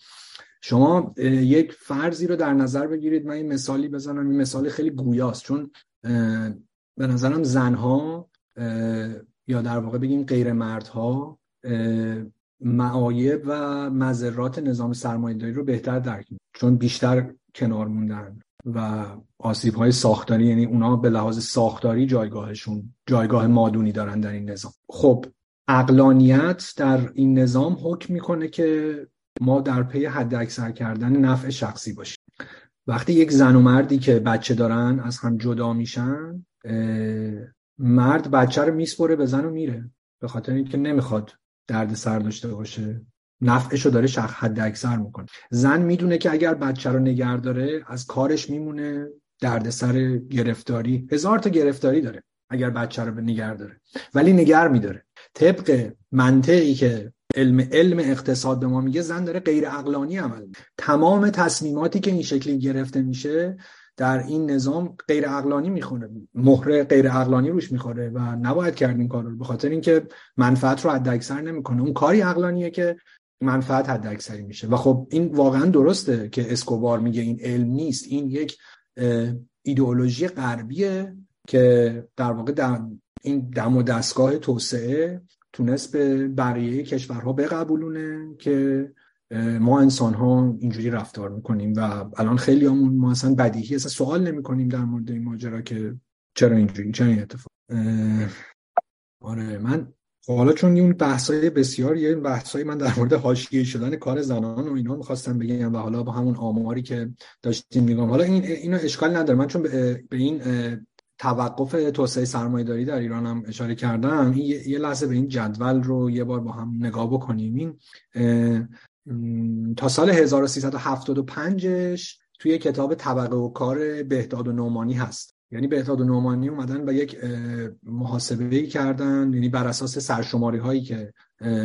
S2: شما یک فرضی رو در نظر بگیرید. من این مثالی بزنم. این مثال خیلی گویاست. چون به نظرم زنها یا در واقع بگیم غیر مردها معایب و مذرات نظام سرمایه‌داری رو بهتر درک چون بیشتر کنار موندن و آسیب های ساختاری یعنی اونا به لحاظ ساختاری جایگاهشون جایگاه مادونی دارن در این نظام. خب اقلانیت در این نظام حکم می‌کنه که ما در پی حد اکثر کردن نفع شخصی باشیم. وقتی یک زن و مردی که بچه دارن از هم جدا میشن مرد بچه رو میسپره به زن و میره. به خاطر اینکه نمی‌خواد درد سر داشته باشه. نفعشو داره شخ حد اکثر می‌کنه. زن می‌دونه که اگر بچه رو نگر داره از کارش میمونه درد سر گرفتاری هزار تا گرفتاری داره اگر بچه رو به نگر داره. ولی نگر میداره. طبق منطقی که علم علم اقتصاد به ما میگه زن داره غیر اقلانی عمل تمام تصمیماتی که این شکلی گرفته میشه در این نظام غیر اقلانی می‌خونه. مهره غیر اقلانی روش می‌خوره و نباید کرد این کار رو به خاطر اینکه منفعت رو حد اکثر نمی‌کنه. اون کاری اقلانیه که منفعت حد اکثری میشه. و خب این واقعا درسته که اسکوبار میگه این علم نیست. این یک ایدئولوژی غربیه که در واقع در این دم و دستگاه توسعه تونست به بقیه کشورها بقبولونه که ما انسان ها اینجوری رفتار می‌کنیم و الان خیلی همون ما اصلا بدیهی اصلا سوال نمی کنیم در مورد این ماجرا که چرا اینجوری چرا این اتفاق؟ آره من خب حالا چون این بحثای بسیار یه بحثای من در مورد حاشیه شدن کار زنان و اینا می‌خواستم بگم و حالا با همون آماری که داشتیم میگم حالا این اینو اشکال نداره. من چون به این توقف توسعه سرمایه داری در ایران هم اشاره کردم یه لحظه به این جدول رو یه بار با هم نگاه بکنیم. این تا سال 1375ش توی کتاب طبقه و کار بهداد و نومانی هست. یعنی بهداد و نومانی اومدن و یک محاسبه کردن یعنی بر اساس سرشماری هایی که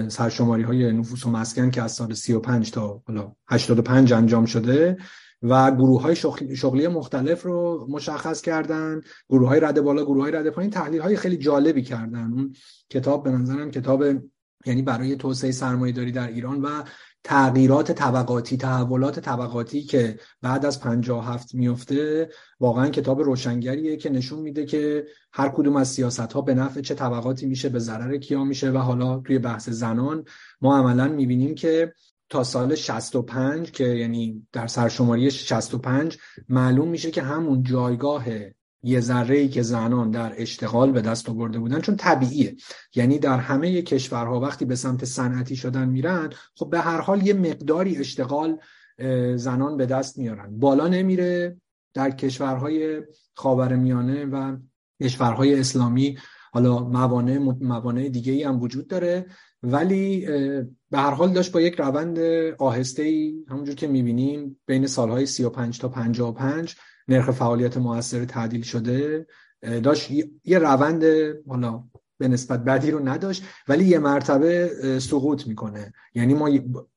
S2: سرشماری های نفوس و مسکن که از سال 35 تا حالا 85 انجام شده و گروه های شغلی مختلف رو مشخص کردن گروه های رده بالا گروه های رده پایین تحلیل های خیلی جالبی کردن. اون کتاب به نظرم کتاب یعنی برای توسعه سرمایه داری در ایران و تغییرات طبقاتی تحولات طبقاتی که بعد از 57 میفته واقعا کتاب روشنگریه که نشون میده که هر کدوم از سیاست ها به نفع چه طبقاتی میشه به ضرر کیا میشه و حالا توی بحث زنان ما عملا می‌بینیم که تا سال 65 که یعنی در سرشماری 65 معلوم میشه که همون جایگاه یه ذره ای که زنان در اشتغال به دست آورده بودن چون طبیعیه. یعنی در همه کشورها وقتی به سمت صنعتی شدن میرن خب به هر حال یه مقداری اشتغال زنان به دست میارن. بالا نمیره در کشورهای خاورمیانه و کشورهای اسلامی. حالا موانع موانع دیگه ای هم وجود داره. ولی به هر حال داشت با یک روند آهسته ای همونجور که می‌بینیم بین سالهای 35 تا 55 نرخ فعالیت موثر تعدیل شده داشت یه روند حالا به نسبت بدی رو نداشت ولی یه مرتبه سقوط می‌کنه. یعنی ما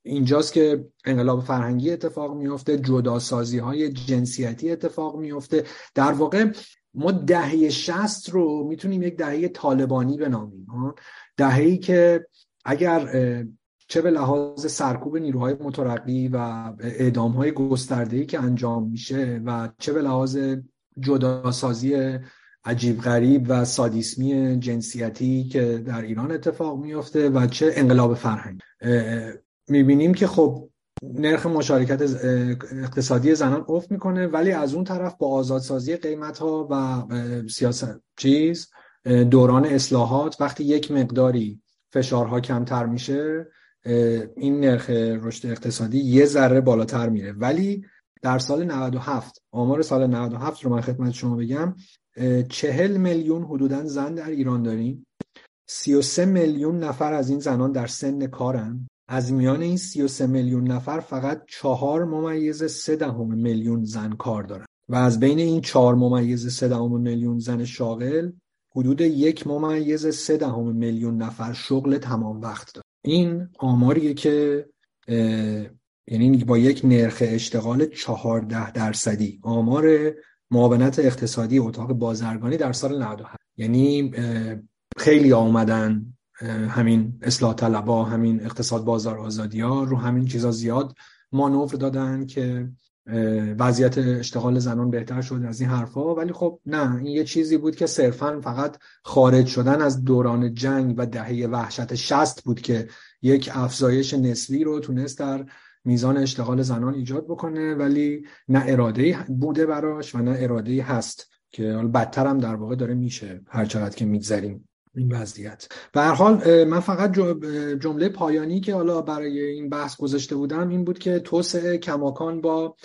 S2: اینجاست که انقلاب فرهنگی اتفاق میفته جداسازی های جنسیتی اتفاق میفته در واقع ما دهه شست رو می‌تونیم یک دهه طالبانی بنامیم دههی که اگر چه به لحاظ سرکوب نیروهای مترقی و اعدام های گسترده که انجام میشه و چه به لحاظ جداسازی عجیب غریب و سادیسمی جنسیتی که در ایران اتفاق میفته و چه انقلاب فرهنگ می‌بینیم که خب نرخ مشارکت اقتصادی زنان افت می‌کنه ولی از اون طرف با آزادسازی قیمت ها و سیاست چیز دوران اصلاحات وقتی یک مقداری فشارها کمتر میشه این نرخ رشد اقتصادی یه ذره بالاتر میره. ولی در سال 97 آمار سال 97 رو من خدمت شما بگم چهل میلیون حدودا زن در ایران داریم. 33 میلیون نفر از این زنان در سن کارن. از میان این 33 میلیون نفر فقط چهار ممیز سه دهم میلیون زن کار دارن. و از بین این چهار ممیز سه دهم میلیون زن شاغل حدود یک ممیز سه دهم میلیون نفر شغل تمام وقت دارن. این آماریه که یعنی با یک نرخ اشتغال چهارده درصدی. آمار معاونت اقتصادی اتاق بازرگانی در سال 97 یعنی خیلی آمدن همین اصلاح طلبا همین اقتصاد بازار آزادی ها رو همین چیزا زیاد مانور دادن که وضعیت اشتغال زنان بهتر شد از این حرفها ولی خب نه این یه چیزی بود که صرفا فقط خارج شدن از دوران جنگ و دهه وحشت شست بود که یک افزایش نسبی رو تونست در میزان اشتغال زنان ایجاد بکنه. ولی نه اراده بوده براش و نه اراده هست که بدتر هم در واقع داره میشه هر چقدر که میگذریم این وضعیت. به هر حال من فقط جمله پایانی که حالا برای این بحث گذاشته بودم این بود که توسعه کماکان با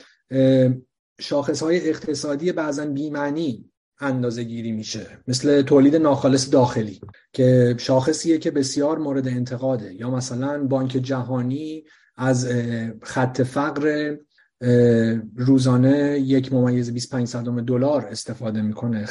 S2: شاخص های اقتصادی بعضا بیمعنی اندازه گیری میشه. مثل تولید ناخالص داخلی که شاخصیه که بسیار مورد انتقاده. یا مثلا بانک جهانی از خط فقر روزانه یک ممیز 25 صدم دلار استفاده می‌کنه.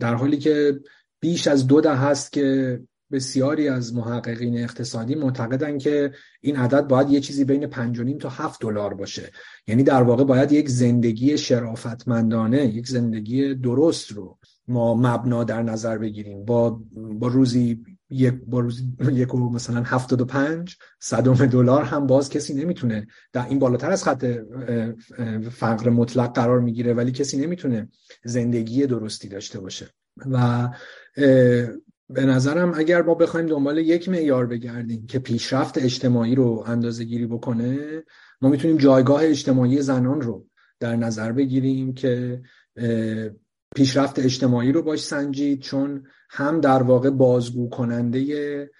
S2: در حالی که بیش از دو ده هست که بسیاری از محققین اقتصادی معتقدن که این عدد باید یه چیزی بین 5 تا 7 دلار باشه. یعنی در واقع باید یک زندگی شرافتمندانه یک زندگی درست رو ما مبنا در نظر بگیریم. با با روزی یک با روزی یک و مثلا 75 صدم دلار هم باز کسی نمی‌تونه در این بالاتر از خط فقر مطلق قرار می‌گیره ولی کسی نمی‌تونه زندگی درستی داشته باشه. و به نظرم اگر ما بخوایم دنبال یک معیار بگردیم که پیشرفت اجتماعی رو اندازه گیری بکنه ما می‌تونیم جایگاه اجتماعی زنان رو در نظر بگیریم که پیشرفت اجتماعی رو باش سنجید چون هم در واقع بازگو کننده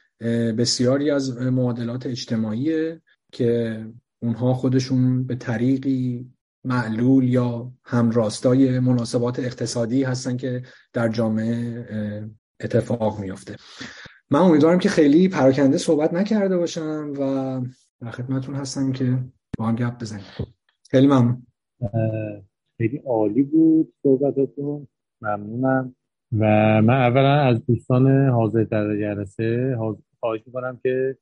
S2: بسیاری از معادلات اجتماعی که اونها خودشون به طریقی معلول یا همراستای مناسبات اقتصادی هستن که در جامعه اتفاق میافته. من امیدوارم که خیلی پراکنده صحبت نکرده باشم و در خدمتون هستم که با هم گپ بزنیم. خیلی ممنون.
S1: خیلی عالی بود صحبتاتون ممنونم. و من اولا از دوستان حاضر در جلسه خواهش می‌کنم که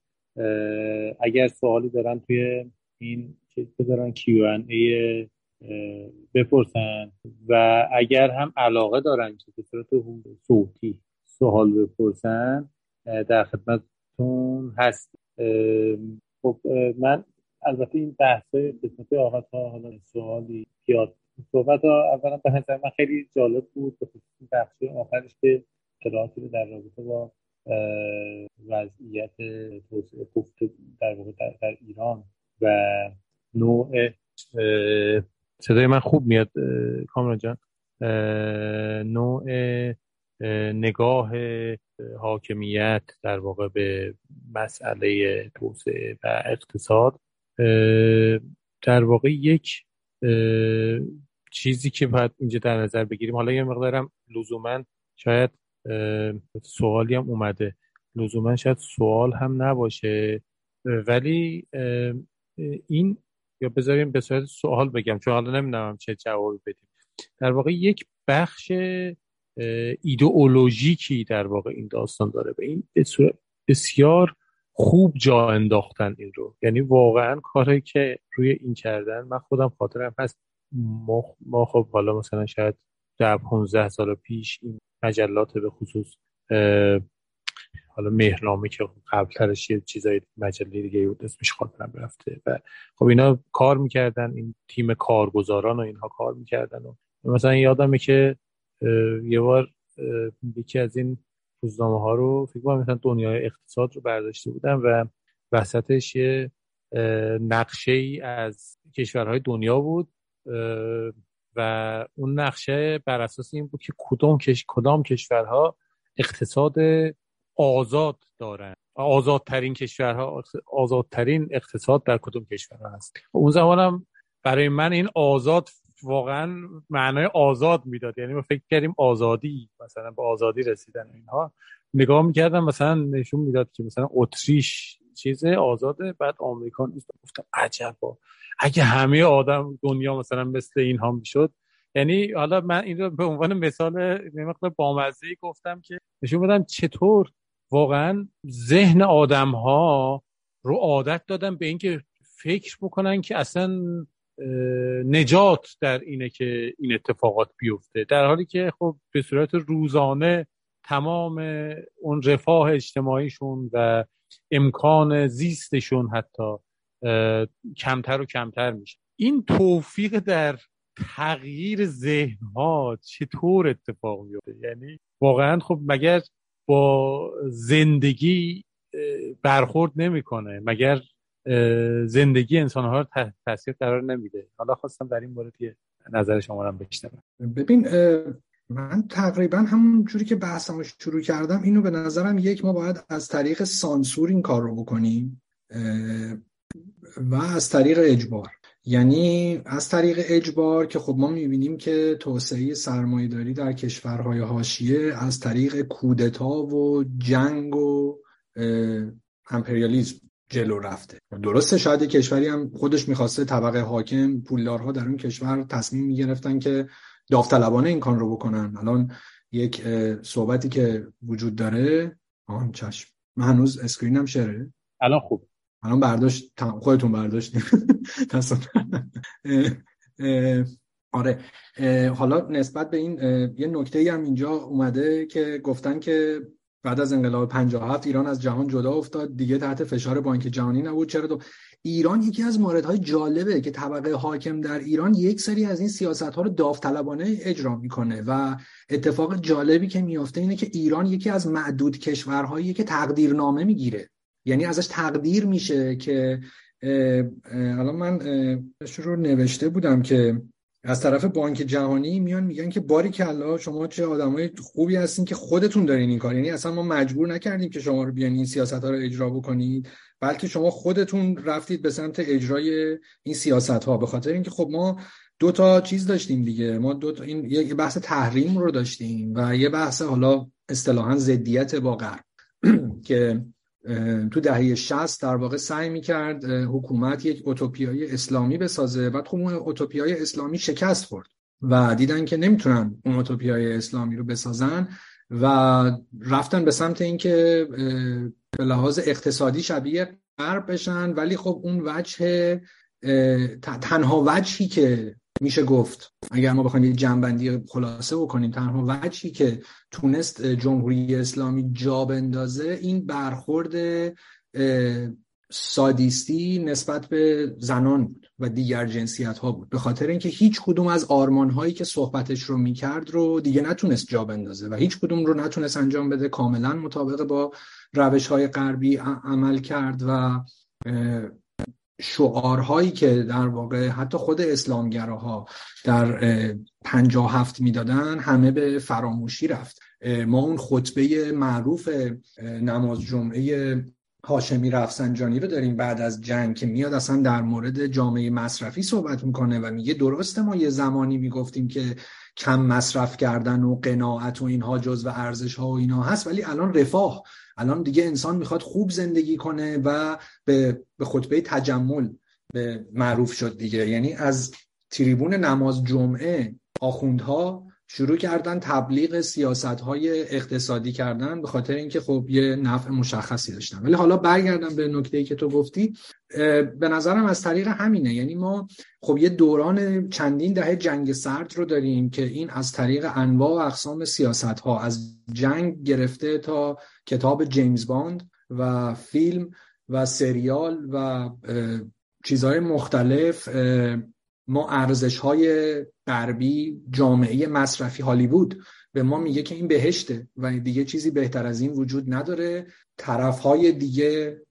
S1: اگر سوالی دارن توی این چیز بذارن ای بپرسن. و اگر هم علاقه دارن که به صورت صوتی سوال بپرسن در خدمتتون هست. خب من البته این بحث های قسمت آقا حالا سوالی پیاد صحبت ها اولا به نظر من خیلی جالب بود به خصوص بخش آخرش که اطلاعاتی رو در رابطه با وضعیت توسعه در واقع در, در ایران و نوع صدای من خوب میاد کامران جان. نوع نگاه حاکمیت در واقع به مسئله توسعه و اقتصاد در واقع یک چیزی که باید اینجا در نظر بگیریم. حالا یه مقدارم لزوما شاید سوالی هم اومده. لزوما شاید سوال هم نباشه. ولی این یا بذاریم به صورت سوال بگم چون حالا نمی‌دونم چه جوابی بدیم. در واقع یک بخش ایدئولوژیکی در واقع این داستان داره به این بسیار خوب جا انداختن این رو. یعنی واقعا کاری که روی این کردن من خودم خاطرم هست. ما, خب حالا مثلا شاید در 15 سال پیش این مجلات به خصوص حالا مهرنامه که قبلترش یه چیزای مجله دیگه بود اسمش خاطرم رفته و خب اینا کار می‌کردن این تیم کارگزاران و اینها کار می‌کردن و مثلا یادمه که یه بار یکی از این روزنامه ها رو فکر کنم مثلا دنیای اقتصاد رو برداشته بودم و وسطش یه نقشه ای از کشورهای دنیا بود و اون نقشه بر اساس این بود که کدام کش... کدام کشورها اقتصاد آزاد دارن. آزادترین کشورها آزادترین اقتصاد در کدوم کشورها هست. اون زمانم برای من این آزاد واقعا معنای آزاد می‌داد. یعنی ما فکر کردیم آزادی مثلا به آزادی رسیدن اینها. نگاه می‌کردم مثلا نشون می‌داد که مثلا اتریش چیز آزاده بعد آمریکا نیست گفتم عجبا. اگه همه آدم دنیا مثلا مثل اینها می‌شد. یعنی حالا من این رو به عنوان مثال مقدار بامزه گفتم که نشون بدم چطور واقعا ذهن آدم ها رو عادت دادن به اینکه فکر بکنن که اصلا نجات در اینه که این اتفاقات بیفته. در حالی که خب به صورت روزانه تمام اون رفاه اجتماعیشون و امکان زیستشون حتی کمتر و کمتر میشه. این توفیق در تغییر ذهن ها چطور اتفاق میفته یعنی واقعا خب مگر با زندگی برخورد نمی‌کنه؟ مگر زندگی انسان ها رو تاثیر قرار نمیده. حالا خواستم در این مورد یه نظر شما رو بشنوم.
S2: ببین من تقریبا همون جوری که بحثمو شروع کردم اینو به نظرم یک ما باید از طریق سانسور این کار رو بکنیم و از طریق اجبار. یعنی از طریق اجبار که خب ما می‌بینیم که توسعه داری در کشورهای حاشیه از طریق کودتا و جنگ و امپریالیزم جلو رفته. درسته شاید کشوری هم خودش می‌خواسته طبقه حاکم پولدارها در اون کشور تصمیم می‌گرفتن که داوطلبانه این کار رو بکنن. الان یک صحبتی که وجود داره آن چشم. من هنوز اسکرینم شره
S1: الان خوب.
S2: الان برداشت خودتون برداشت. آره. حالا نسبت به این یه نکته هم اینجا اومده که گفتن که بعد از انقلاب 57 ایران از جهان جدا افتاد. دیگه تحت فشار بانک جهانی نبود. چرا تو ایران یکی از موردهای جالبه که طبقه حاکم در ایران یک سری از این سیاست ها رو داوطلبانه اجرا می‌کنه و اتفاق جالبی که میافته اینه که ایران یکی از معدود کشورهایی که تقدیرنامه می‌گیره. یعنی ازش تقدیر میشه که الان من رو نوشته بودم که از طرف بانک جهانی میان میگن که باری کلا شما چه آدمای خوبی هستین که خودتون دارین این کار. یعنی اصلا ما مجبور نکردیم که شما رو بیان این سیاست ها رو اجرا بکنید بلکه شما خودتون رفتید به سمت اجرای این سیاست ها به خاطر اینکه خب ما دو تا چیز داشتیم دیگه. ما دو تا این یه بحث تحریم رو داشتیم و یه بحث حالا اصطلاحا ضدیت با غرب که تو دهه 60 در واقع سعی می‌کرد حکومت یک اوتوپیای اسلامی بسازه بعد خب اون اوتوپیای اسلامی شکست خورد و دیدن که نمی‌تونن اون اوتوپیای اسلامی رو بسازن و رفتن به سمت اینکه به لحاظ اقتصادی شبیه غرب بشن. ولی خب اون وجه تنها وجهی که میشه گفت. اگر ما بخوایم یه جنبندی خلاصه بکنیم تنها وجهی که تونست جمهوری اسلامی جا بندازه این برخورد سادیستی نسبت به زنان بود و دیگر جنسیت ها بود. به خاطر اینکه هیچ کدوم از آرمان هایی که صحبتش رو می‌کرد رو دیگه نتونست جا بندازه و هیچ کدوم رو نتونست انجام بده کاملا مطابق با روش های غربی عمل کرد و شعارهایی که در واقع حتی خود اسلامگراها در پنجاه هفت می‌دادن همه به فراموشی رفت. ما اون خطبه معروف نماز جمعه هاشمی رفسنجانی رو داریم. بعد از جنگ که میاد اصلا در مورد جامعه مصرفی صحبت می‌کنه و میگه درسته ما یه زمانی می‌گفتیم که کم مصرف کردن و قناعت و اینها جز و ارزش ها و اینا هست ولی الان رفاه. الان دیگه انسان می‌خواد خوب زندگی کنه و به, به خطبه تجمل به معروف شد دیگه. یعنی از تریبون نماز جمعه آخوندها شروع کردن تبلیغ سیاست های اقتصادی کردن به خاطر اینکه خب یه نفع مشخصی داشتن. ولی حالا برگردم به نکته که تو گفتی به نظرم از طریق همینه. یعنی ما خب یه دوران چندین دهه جنگ سرد رو داریم که این از طریق انواع و اقسام سیاست ها از جنگ گرفته تا کتاب جیمز باند و فیلم و سریال و چیزهای مختلف ما ارزش های غربی جامعه مصرفی هالیوود به ما میگه که این بهشته و دیگه چیزی بهتر از این وجود نداره. طرف های دیگه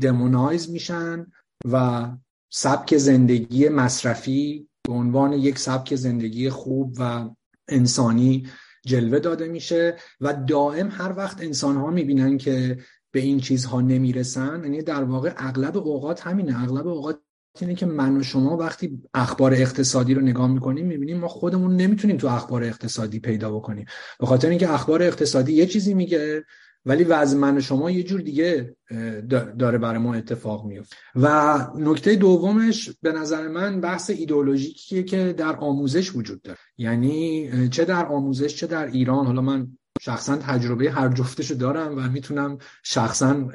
S2: دمونایز میشن و سبک زندگی مصرفی به عنوان یک سبک زندگی خوب و انسانی جلوه داده میشه و دائم هر وقت انسان ها می‌بینن که به این چیزها نمی‌رسن یعنی در واقع اغلب اوقات همینه اغلب اوقات اینه که من و شما وقتی اخبار اقتصادی رو نگاه می‌کنیم می‌بینیم ما خودمون نمی‌تونیم تو اخبار اقتصادی پیدا بکنیم. به خاطر اینکه اخبار اقتصادی یه چیزی میگه ولی وضع من و شما یه جور دیگه داره برای ما اتفاق میفته و نکته دومش به نظر من بحث ایدئولوژیکیه که در آموزش وجود داره. یعنی چه در آموزش چه در ایران. حالا من شخصا تجربه هر جفتشو دارم و می‌تونم شخصا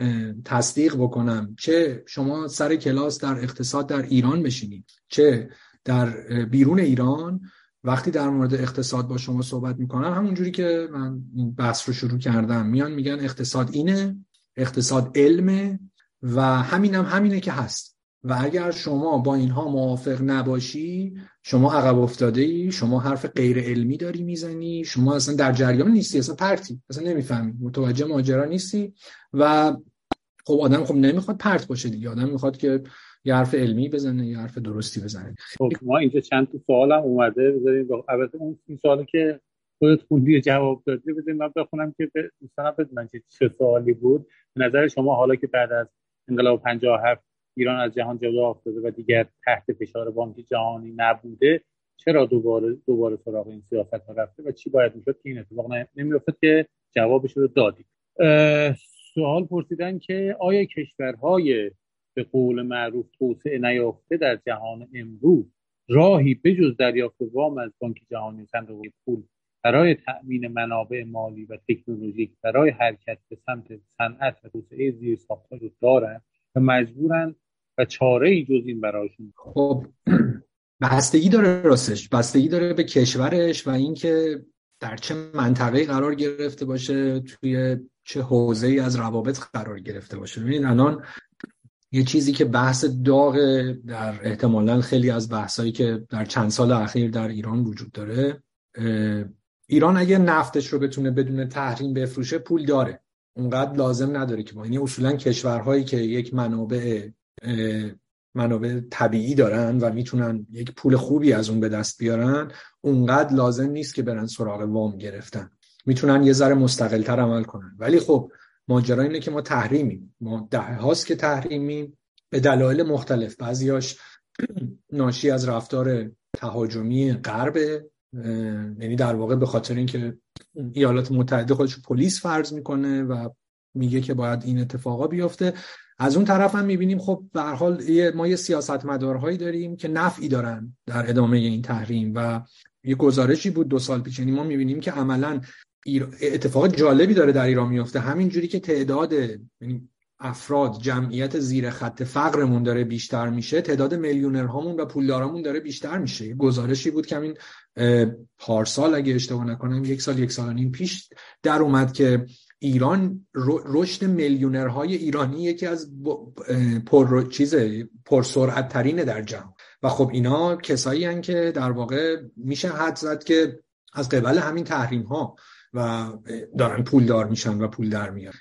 S2: تصدیق بکنم چه شما سر کلاس در اقتصاد در ایران بشینید چه در بیرون ایران وقتی در مورد اقتصاد با شما صحبت می‌کنم همونجوری که من بحث رو شروع کردم. میان میگن اقتصاد اینه اقتصاد علمه و همینم هم همینه که هست. و اگر شما با اینها موافق نباشی شما عقب افتاده ای شما حرف غیر علمی داری می‌زنی شما اصلا در جریان نیستی اصلا پرتی اصلا نمی‌فهمی متوجه ماجرا نیستی و خب آدم خب نمی‌خواد پرت باشه دیگه آدم می‌خواد که یه حرف علمی بزنه یه حرف درستی بزنه.
S1: خب ما اینجا چند تا سوالم اومده بذاریم البته اون سوالی که خودت خوندی جواب دادی بذاریم من بخونم که دوستانم بدونن چه سوالی بود. نظر شما حالا که بعد از انقلاب 57 ایران از جهان جدا افتاده و دیگر تحت فشار بانک جهانی نبوده چرا دوباره دوباره سراغ این سیاست ها رفته و چی باید می‌شد؟ که این اتفاق نمیافتاد که جوابش رو دادیم. سوال پرسیدن که آیا کشورهای به قول معروف توسعه نیافته در جهان امروز راهی بجز دریافت وام از بانک جهانی صندوق پول برای تأمین منابع مالی و تکنولوژیک برای حرکت به سمت صنعت و توسعه زیر رو دارند و مجبورن و چاره ای جز این براشون.
S2: خب بستگی داره راستش. بستگی داره به کشورش و اینکه در چه منطقه قرار گرفته باشه توی چه حوزه ای از روابط قرار گرفته باشه. ببینید الان یه چیزی که بحث داغ در احتمالا خیلی از بحثایی که در چند سال اخیر در ایران وجود داره ایران اگه نفتش رو بتونه بدون تحریم بفروشه پول داره. اونقدر لازم نداره که ما یعنی اصولا کشورهایی که یک منابع منابع طبیعی دارن و می‌تونن یک پول خوبی از اون به دست بیارن اونقدر لازم نیست که برن سراغ وام گرفتن. می‌تونن یه ذره مستقلتر عمل کنن. ولی خب ماجرا اینه که ما تحریمیم. ما ده هاست که تحریمیم. به دلایل مختلف. بعضیاش ناشی از رفتار تهاجمی غرب یعنی در واقع به خاطر اینکه ایالات متحده خودش پلیس فرض می‌کنه و میگه که باید این اتفاقا بیفته. از اون طرف هم می‌بینیم خب به حال ما یه سیاست مدارهایی داریم که نفعی دارن در ادامه این تحریم و یه گزارشی بود دو سال پیش. یعنی ما می‌بینیم که عملا اتفاق جالبی داره در ایران میفته همین جوری که تعداد یعنی افراد جمعیت زیر خط فقرمون داره بیشتر میشه تعداد میلیونرهامون و پولدارامون داره بیشتر میشه. گزارشی بود که همین پارسال اگه اشتباه نکنم یک سال یک سال نیم پیش در اومد که ایران رشد میلیونرهای ایرانی یکی از پر چیز پرسرعت ترینه در جهان. و خب اینا کسایی هن که در واقع میشه حد زد که از قبل همین تحریم ها و دارن پولدار میشن و پول در میان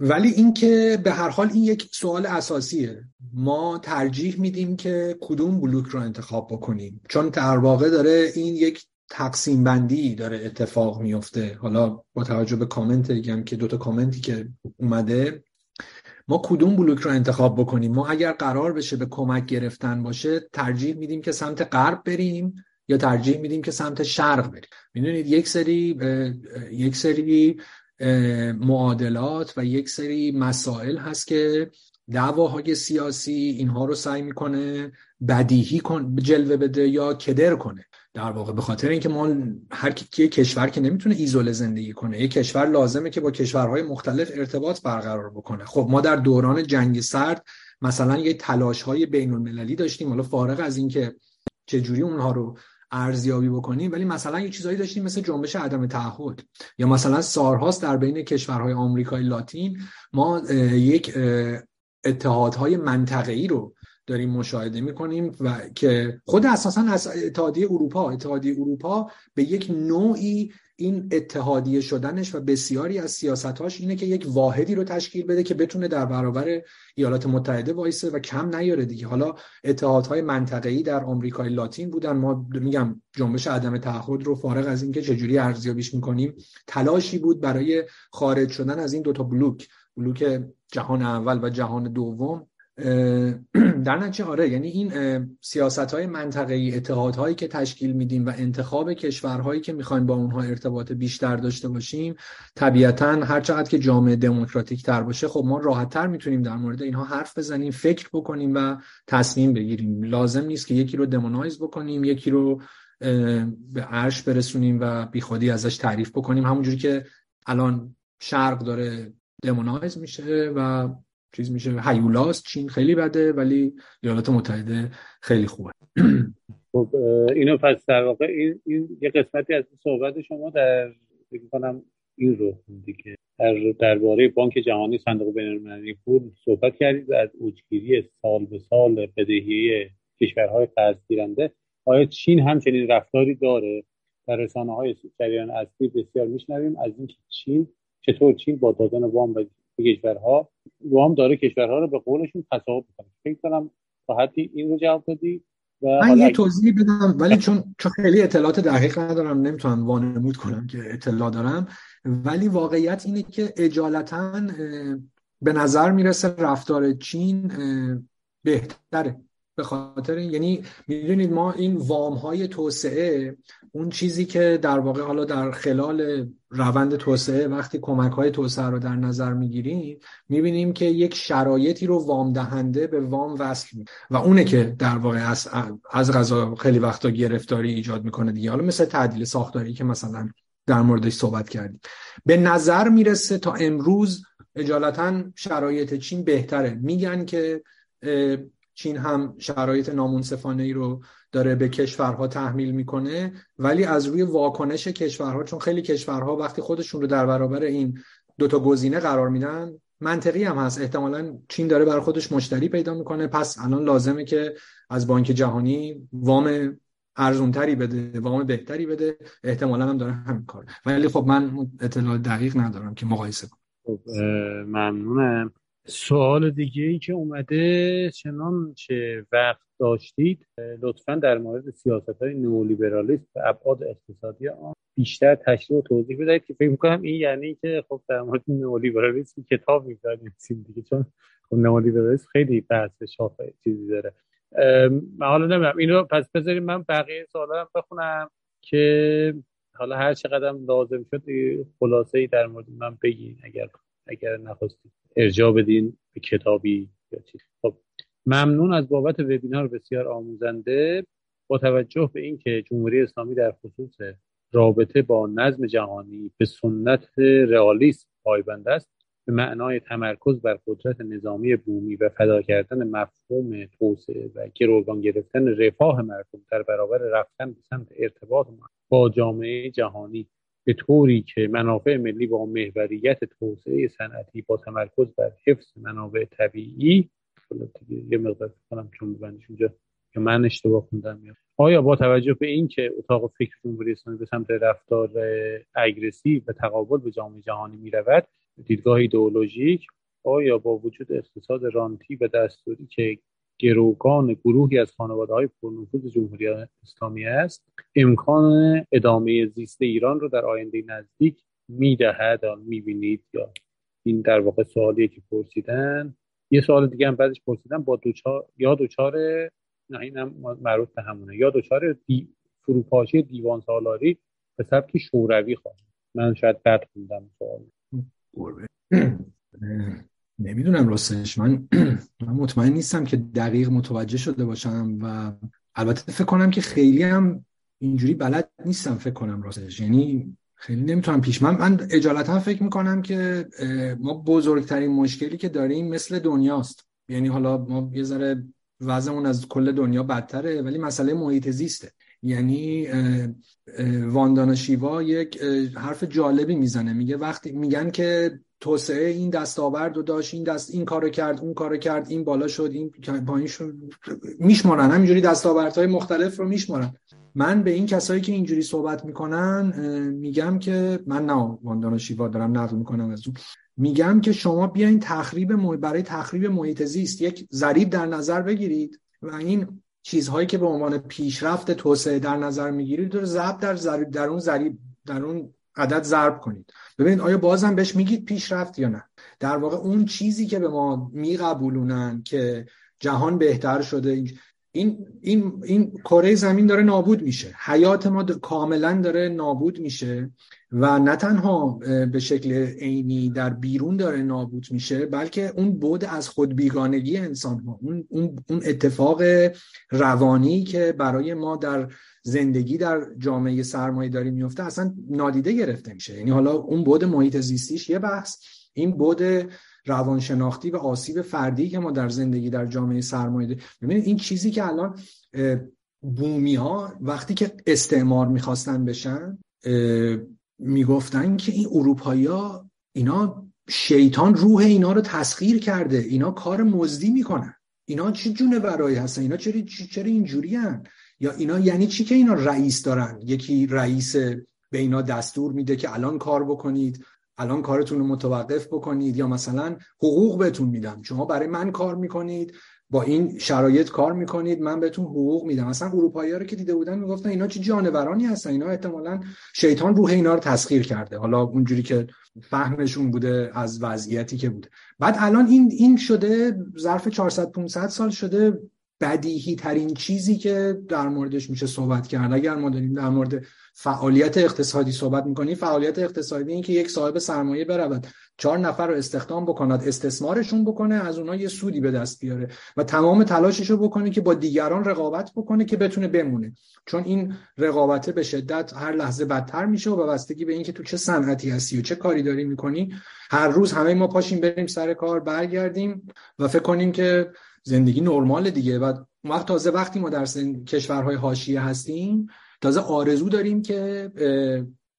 S2: ولی اینکه به هر حال این یک سوال اساسیه. ما ترجیح میدیم که کدوم بلوک رو انتخاب بکنیم. چون در واقع داره این یک تقسیم بندی داره اتفاق میفته حالا با توجه به کامنت دیگم که دوتا کامنتی که اومده ما کدوم بلوک رو انتخاب بکنیم؟ ما اگر قرار بشه به کمک گرفتن باشه ترجیح میدیم که سمت غرب بریم یا ترجیح میدیم که سمت شرق بریم. می‌دونید یک سری یک سری معادلات و یک سری مسائل هست که دعواهای سیاسی اینها رو سعی می‌کنه بدیهی کن جلوه بده یا کدر کنه. در واقع به خاطر اینکه ما هر کی کشور که نمی‌تونه ایزوله زندگی کنه یک کشور لازمه که با کشورهای مختلف ارتباط برقرار بکنه. خب ما در دوران جنگ سرد مثلا یه تلاش های بین المللی داشتیم. حالا فارغ از اینکه چجوری اونها رو ارزیابی بکنیم ولی مثلا یه چیزایی داشتیم مثل جنبش عدم تعهد. یا مثلا سارهاست در بین کشورهای آمریکای لاتین ما یک اتحادهای منطقه‌ای رو داریم مشاهده می‌کنیم و که خود اساسا از اتحادیه اروپا اتحادیه اروپا به یک نوعی این اتحادیه شدنش و بسیاری از سیاستهاش اینه که یک واحدی رو تشکیل بده که بتونه در برابر ایالات متحده وایسه و کم نیاره دیگه. حالا اتحادهای منطقه‌ای در آمریکای لاتین بودن. ما میگم جنبش عدم تعهد رو فارغ از اینکه چجوری ارزیابیش می‌کنیم تلاشی بود برای خارج شدن از این دوتا بلوک بلوک جهان اول و جهان دوم. در نتیجه آره یعنی این سیاست های منطقه‌ای اتحادهایی که تشکیل میدیم و انتخاب کشورهایی که می‌خوایم با اونها ارتباط بیشتر داشته باشیم طبیعتا هر چقدر که جامعه دموکراتیک تر باشه خب ما راحت تر می‌تونیم در مورد اینها حرف بزنیم فکر بکنیم و تصمیم بگیریم. لازم نیست که یکی رو دمونایز بکنیم یکی رو به عرش برسونیم و بیخودی ازش تعریف بکنیم. همونجوری که الان شرق داره دمونایز میشه و چیز میشه. هیولاست چین خیلی بده ولی ایالات متحده خیلی خوبه.
S1: خب اینو پس در واقع این, این یه قسمتی از صحبت شما در فکر کنم این رو دیگه در درباره بانک جهانی صندوق بین‌المللی پول صحبت کردید و از اوجگیری سال به سال بدهی کشورهای قرض گیرنده آیا چین همچنین رفتاری داره؟ در رسانه های جریان اصلی بسیار میشنویم. از اینکه چین چطور چین با دادن وام به کشورها وام داره کشورها رو به قولشون تصاحب می‌کنه. فکر کنم تا حدی این رو جواب دادی
S2: من یه توضیح بدم ولی چون چون خیلی اطلاعات دقیق ندارم نمی‌تونم وانمود کنم که اطلاع دارم. ولی واقعیت اینه که اجالتا به نظر می‌رسه رفتار چین بهتره. به خاطر یعنی می‌دونید ما این وام های توسعه اون چیزی که در واقع حالا در خلال روند توسعه وقتی کمک های توسعه رو در نظر می‌گیریم می‌بینیم که یک شرایطی رو وام دهنده به وام وصل و اونه که در واقع از از غذا خیلی وقتا گرفتاری ایجاد می‌کنه دیگه. حالا مثل تعدیل ساختاری که مثلا در موردش صحبت کردیم. به نظر می‌رسه تا امروز اجالتا شرایط چین بهتره. میگن که چین هم شرایط نامنصفانه ای رو داره به کشورها تحمیل می‌کنه ولی از روی واکنش کشورها چون خیلی کشورها وقتی خودشون رو در برابر این دوتا گزینه قرار میدن منطقی هم هست. احتمالا چین داره بر خودش مشتری پیدا می‌کنه. پس الان لازمه که از بانک جهانی وام ارزونتری بده وام بهتری بده. احتمالا هم داره همین کار. ولی خب من اطلاع دقیق ندارم که مقایسه کنم.
S1: خب ممنونم. سوال دیگه ای که اومده چنان چه وقت داشتید؟ لطفا در مورد سیاست های نئولیبرالیسم و ابعاد اقتصادی آن بیشتر تشریح و توضیح بدهید که فکر می‌کنم این یعنی که خب در مورد نئولیبرالیسم کتاب می‌نویسیم دیگه چون خب نئولیبرالیسم خیلی بحث شافه چیزی داره. من حالا نمی‌دونم اینو پس بذاریم من بقیه سوالا هم بخونم که حالا هر چقدر لازم شد خلاصه ای در مورد من بگین اگر اگر نخواستید ارجاع بدین به کتابی یا چیز. خب ممنون از بابت وبینار بسیار آموزنده. با توجه به اینکه جمهوری اسلامی در خصوص رابطه با نظم جهانی به سنت رئالیسم پایبند است به معنای تمرکز بر قدرت نظامی بومی و فدا کردن مفهوم توسعه و گروگان گرفتن رفاه مردم در برابر رفتن به سمت ارتباط با جامعه جهانی به طوری که منافع ملی با محوریت توسعه صنعتی با تمرکز بر حفظ منابع طبیعی یه مقدار کنم چون ببندش اونجا که من اشتباه خوندم آیا با توجه به اینکه اتاق فکر جمهوری اسلامی به سمت رفتار اگرسیو و تقابل به جامعه جهانی می رود دیدگاه ایدئولوژیک آیا با وجود اقتصاد رانتی و دستوری که گروگان گروهی از خانواده های پرنفوذ جمهوری اسلامی است. امکان ادامه زیست ایران رو در آینده نزدیک می‌دهد می‌بینید یا این در واقع سوالیه که پرسیدن. یه سوال دیگه هم بعدش پرسیدن با دوچار یا دوچار نه این هم مربوط به همونه. یا دوچار دی... فروپاشی دیوان سالاری به سبک شوروی خواهد من شاید بد خوندم سوال.
S2: نمی‌دونم راستش. من من مطمئن نیستم که دقیق متوجه شده باشم و البته فکر کنم که خیلی هم اینجوری بلد نیستم فکر کنم راستش. یعنی خیلی نمی‌تونم پیش من من اجالتا فکر می‌کنم که ما بزرگترین مشکلی که داریم مثل دنیاست. یعنی حالا ما یه ذره وضعمون از کل دنیا بدتره ولی مسئله محیط زیسته. یعنی واندانا شیوا یک حرف جالبی می‌زنه. میگه وقتی میگن که توسعه این دستاورد رو داشت این دست این کارو کرد اون کارو کرد این بالا شد این پایین شد میشمارن همینجوری دستاوردهای مختلف رو میشمارن. من به این کسایی که اینجوری صحبت می‌کنن میگم که من نه واندانا شیوا دارم نقل می‌کنم از اون. میگم که شما بیاین تخریب برای تخریب محیط زیست یک ضریب در نظر بگیرید و این چیزهایی که به عنوان پیشرفت توسعه در نظر می‌گیرید رو ضرب در ضریب در اون ضریب در اون عدد ضرب کنید. ببینید آیا بازم بهش میگید پیشرفت یا نه؟ در واقع اون چیزی که به ما میقبولونن که جهان بهتر شده این این این کره زمین داره نابود میشه. حیات ما کاملا داره نابود میشه و نه تنها به شکل عینی در بیرون داره نابود میشه بلکه اون بود از خود بیگانگی انسان ها اون, اون اتفاق روانی که برای ما در زندگی در جامعه سرمایه داری میفته اصلا نادیده گرفته میشه. یعنی حالا اون بود محیط زیستیش یه بحث این بود روانشناختی و آسیب فردی که ما در زندگی در جامعه سرمایه ببینید این چیزی که الان بومی ها وقتی که استعمار می‌خواستن بشن می‌گفتن که این اروپایی ها اینا شیطان روح اینا رو تسخیر کرده اینا کار مزدی می‌کنن. اینا چی جونه برای هستن؟ اینا چرا چرا اینجوری هن؟ یا اینا یعنی چی که اینا رئیس دارن؟ یکی رئیس به اینا دستور میده که الان کار بکنید. الان کارتون رو متوقف بکنید یا مثلا حقوق بهتون میدم. شما برای من کار می‌کنید با این شرایط کار می‌کنید من بهتون حقوق میدم. مثلا اروپایی ها رو که دیده بودن می‌گفتن اینا چه جانورانی هستن؟ اینا احتمالا شیطان روح اینا رو تسخیر کرده. حالا اونجوری که فهمشون بوده از وضعیتی که بوده. بعد الان این این شده ظرف 400 500 سال شده بدیهی ترین چیزی که در موردش میشه صحبت کرد. اگر ما داریم در مورد فعالیت اقتصادی صحبت می‌کنیم فعالیت اقتصادی این که یک صاحب سرمایه برود چهار نفر رو استخدام بکند استثمارشون بکنه از اونها یه سودی به دست بیاره و تمام تلاشش رو بکنه که با دیگران رقابت بکنه که بتونه بمونه. چون این رقابته به شدت هر لحظه بدتر میشه و بستگی به اینکه تو چه صنعتی هستی و چه کاری داری می‌کنی هر روز همه ما پاشیم بریم سر کار برگردیم و فکر کنیم که زندگی نرمال دیگه. و وقت تازه وقتی ما در کشورهای حاشیه هستیم تازه آرزو داریم که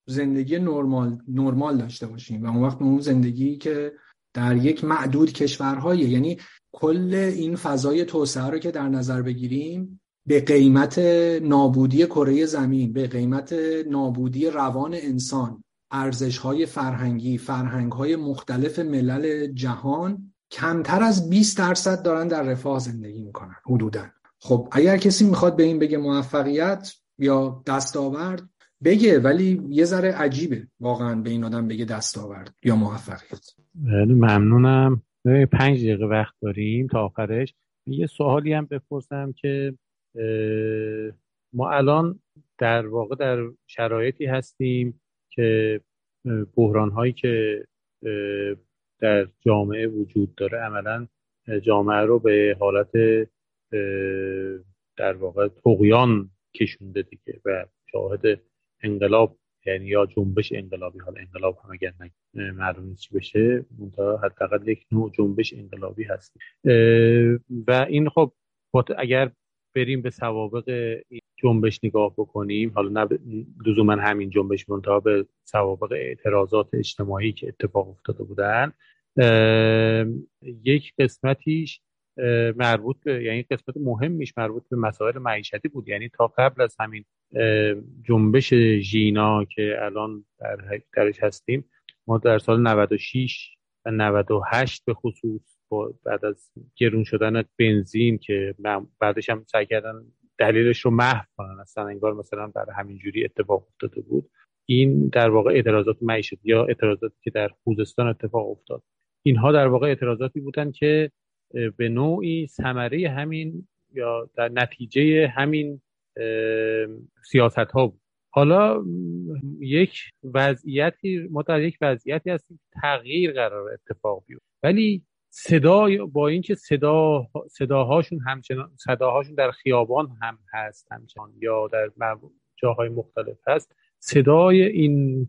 S2: زندگی نرمال نرمال داشته باشیم. و اون وقت اون زندگی که در یک معدود کشورهای یعنی کل این فضای توسعه رو که در نظر بگیریم به قیمت نابودی کره زمین به قیمت نابودی روان انسان ارزش های فرهنگی فرهنگ های مختلف ملل جهان کمتر از 20 درصد دارن در رفاه زندگی می‌کنن حدودا. خب اگر کسی می‌خواد به این بگه موفقیت یا دستاورد بگه ولی یه ذره عجیبه واقعا به این آدم بگه دستاورد یا موفقیت.
S1: ممنونم. پنج دقیقه وقت داریم تا آخرش. یه سوالی هم بپرسم که ما الان در واقع در شرایطی هستیم که بحران هایی که در جامعه وجود داره عملا جامعه رو به حالت در واقع تقیان کشونده دیگه و شاهد انقلاب یعنی یا جنبش انقلابی حالا انقلاب هم اگر معلوم چی بشه حداقل یک نوع جنبش انقلابی هست. و این خب اگر بریم به سوابق این جنبش نگاه بکنیم. حالا نه لزوما همین جنبش منتها به سوابق اعتراضات اجتماعی که اتفاق افتاده بودن. یک قسمتیش مربوط به یعنی قسمت مهمیش مربوط به مسائل معیشتی بود. یعنی تا قبل از همین جنبش ژینا که الان در درش هستیم ما در سال 96 و 98 به خصوص بعد از گرون شدن بنزین که بعدش هم سعی کردن دلیلش رو محو کنن. اصلا انگار مثلا برای همین جوری اتفاق افتاده بود. این در واقع اعتراضات معیشتی یا اعتراضاتی که در خوزستان اتفاق افتاد. اینها در واقع اعتراضاتی بودن که به نوعی ثمره همین یا در نتیجه همین سیاست ها بود. حالا یک وضعیتی ما در یک وضعیتی هستیم تغییر قرار اتفاق بیفته. ولی صدا با اینکه صدا صداهاشون همچنان صداهاشون در خیابان هم هست همچنان یا در جاهای مختلف هست صدای این